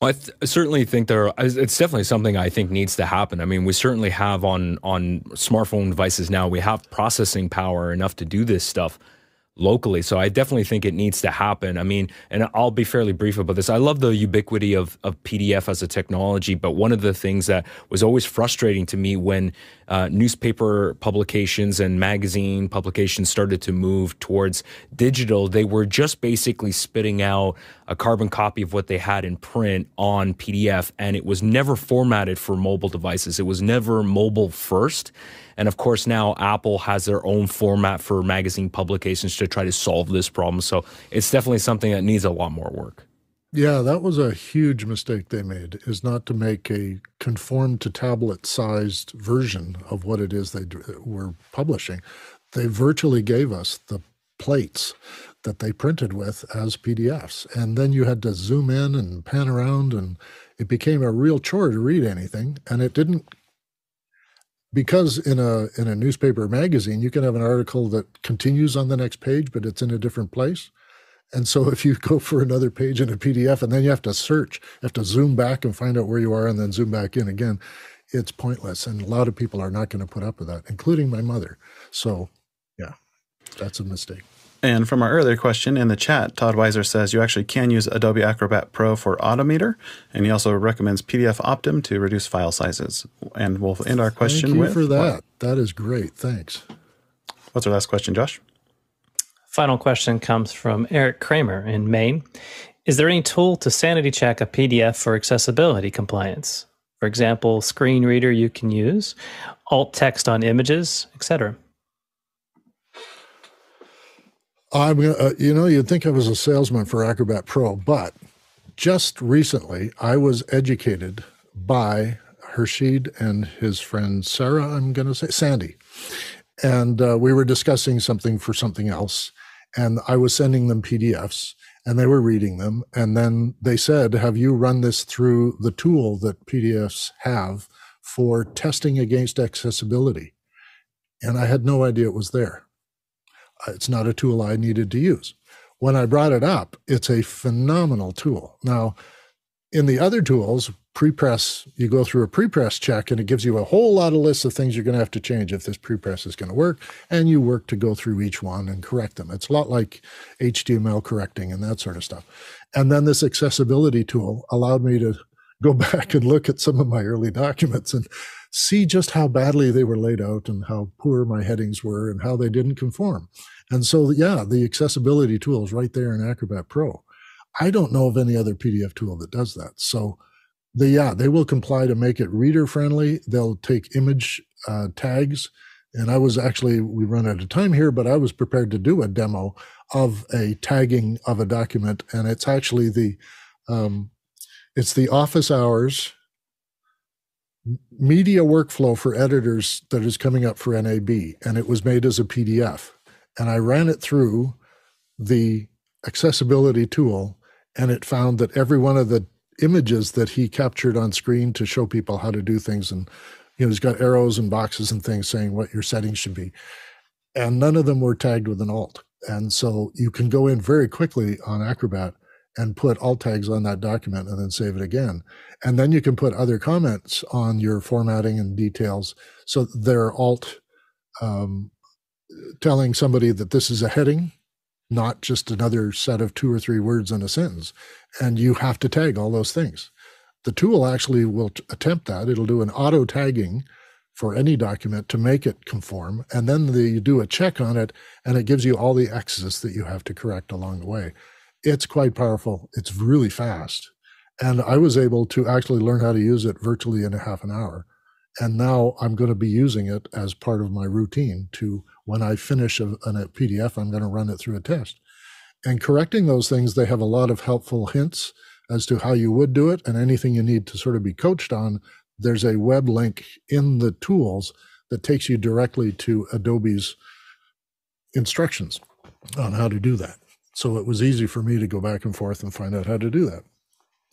Well, I th- certainly think there. Are, it's definitely something I think needs to happen. I mean, we certainly have on on smartphone devices now. We have processing power enough to do this stuff locally. So I definitely think it needs to happen. I mean, and I'll be fairly brief about this. I love the ubiquity of, of PDF as a technology, but one of the things that was always frustrating to me when uh, newspaper publications and magazine publications started to move towards digital, they were just basically spitting out a carbon copy of what they had in print on PDF, and it was never formatted for mobile devices. It was never mobile first. And of course, now Apple has their own format for magazine publications to try to solve this problem. So it's definitely something that needs a lot more work. Yeah, that was a huge mistake they made is not to make a conform to tablet sized version of what it is they were publishing. They virtually gave us the plates that they printed with as PDFs. And then you had to zoom in and pan around and it became a real chore to read anything and it didn't because in a in a newspaper magazine you can have an article that continues on the next page but it's in a different place. And so if you go for another page in a pdf and then you have to search you have to zoom back and find out where you are and then zoom back in again it's pointless. And a lot of people are not going to put up with that including my mother. So yeah that's a mistake And from our earlier question in the chat, Todd Weiser says you actually can use Adobe Acrobat Pro for Automator, and he also recommends PDF Optim to reduce file sizes. And we'll end our question thank you with for that that is great thanks What's our last question, Josh? Final question comes from Eric Kramer in Maine. Is there any tool to sanity check a PDF for accessibility compliance? For example, screen reader you can use, alt text on images, etc. I'm uh, you know, you'd think I was a salesman for Acrobat Pro, but just recently, I was educated by Hershid and his friend Sarah, I'm going to say, Sandy. And uh, we were discussing something for something else. And I was sending them PDFs and they were reading them. And then they said, Have you run this through the tool that PDFs have for testing against accessibility? And I had no idea it was there. It's not a tool I needed to use. When I brought it up, it's a phenomenal tool. Now, in the other tools, prepress, you go through a prepress check and it gives you a whole lot of lists of things you're going to have to change if this prepress is going to work. And you work to go through each one and correct them. It's a lot like HTML correcting and that sort of stuff. And then this accessibility tool allowed me to go back and look at some of my early documents and see just how badly they were laid out and how poor my headings were and how they didn't conform. And so, yeah, the accessibility tool is right there in Acrobat Pro. I don't know of any other PDF tool that does that. So, the yeah, they will comply to make it reader friendly. They'll take image uh, tags, and I was actually we run out of time here, but I was prepared to do a demo of a tagging of a document, and it's actually the um, it's the office hours media workflow for editors that is coming up for NAB, and it was made as a PDF, and I ran it through the accessibility tool and it found that every one of the images that he captured on screen to show people how to do things and you know he's got arrows and boxes and things saying what your settings should be and none of them were tagged with an alt. And so you can go in very quickly on acrobat and put alt tags on that document and then save it again. And then you can put other comments on your formatting and details. So they're alt um, telling somebody that this is a heading not just another set of two or three words in a sentence. And you have to tag all those things. The tool actually will t- attempt that. It'll do an auto tagging for any document to make it conform. And then the, you do a check on it, and it gives you all the X's that you have to correct along the way. It's quite powerful. It's really fast. And I was able to actually learn how to use it virtually in a half an hour. And now I'm going to be using it as part of my routine to when I finish a, a PDF, I'm going to run it through a test. And correcting those things, they have a lot of helpful hints as to how you would do it and anything you need to sort of be coached on. There's a web link in the tools that takes you directly to Adobe's instructions on how to do that. So it was easy for me to go back and forth and find out how to do that.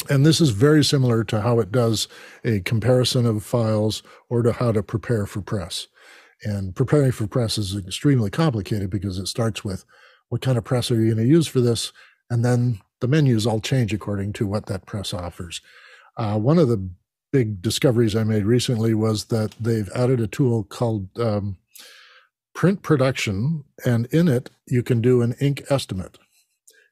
And this is very similar to how it does a comparison of files or to how to prepare for press. And preparing for press is extremely complicated because it starts with what kind of press are you going to use for this? And then the menus all change according to what that press offers. Uh, one of the big discoveries I made recently was that they've added a tool called um, Print Production, and in it, you can do an ink estimate.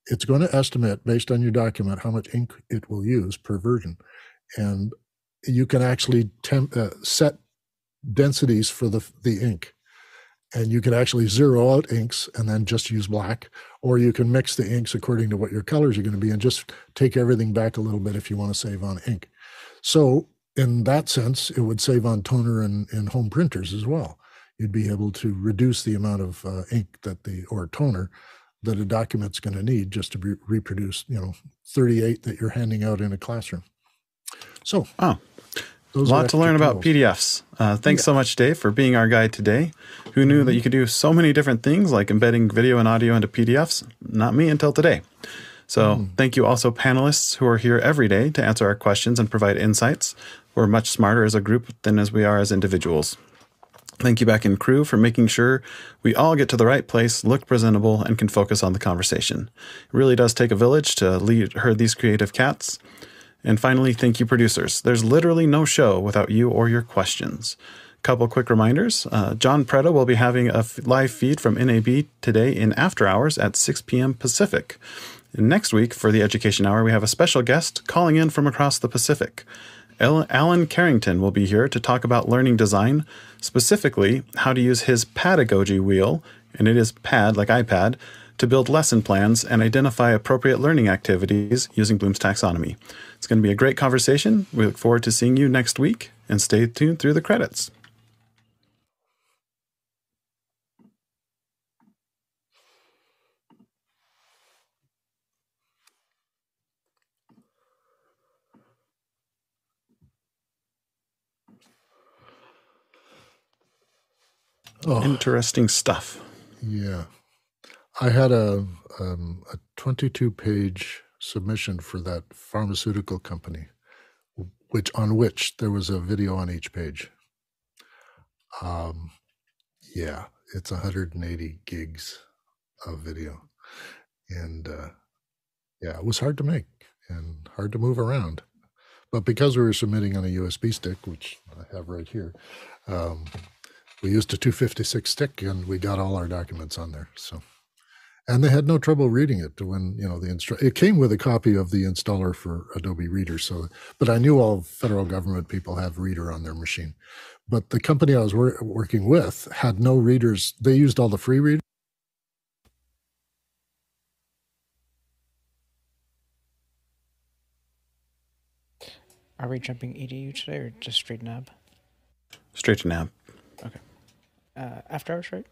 It's going to estimate based on your document how much ink it will use per version. And you can actually temp, uh, set densities for the, the ink. And you can actually zero out inks and then just use black, or you can mix the inks according to what your colors are going to be and just take everything back a little bit if you want to save on ink. So, in that sense, it would save on toner and, and home printers as well. You'd be able to reduce the amount of uh, ink that the, or toner that a document's going to need just to be reproduce, you know, 38 that you're handing out in a classroom. So, oh, those a lot to learn about PDFs. Uh, thanks yeah. so much, Dave, for being our guide today. Who knew mm-hmm. that you could do so many different things like embedding video and audio into PDFs? Not me until today. So, mm. thank you also, panelists who are here every day to answer our questions and provide insights. We're much smarter as a group than as we are as individuals. Thank you, back in crew, for making sure we all get to the right place, look presentable, and can focus on the conversation. It really does take a village to lead herd these creative cats. And finally, thank you, producers. There's literally no show without you or your questions. Couple quick reminders. Uh, John Preda will be having a f- live feed from NAB today in after hours at 6 p.m. Pacific. And next week, for the Education Hour, we have a special guest calling in from across the Pacific. Allan Carrington will be here to talk about learning design, specifically how to use his Padagogy wheel, and it is pad like iPad, to build lesson plans and identify appropriate learning activities using Bloom's taxonomy. It's going to be a great conversation. We look forward to seeing you next week and stay tuned through the credits. Oh, Interesting stuff. yeah. I had a um, a 22 page submission for that pharmaceutical company, which on which there was a video on each page. Um, yeah, it's 180 gigs of video, and uh, yeah, it was hard to make and hard to move around. But because we were submitting on a USB stick, which I have right here, um, we used a 256 stick and we got all our documents on there. So, and they had no trouble reading it when you know the instru- It came with a copy of the installer for Adobe Reader. So, but I knew all federal government people have Reader on their machine. But the company I was wor- working with had no readers. They used all the free readers. Are we jumping EDU today or just straight NAB? Straight to NAB. Uh, after hours, right?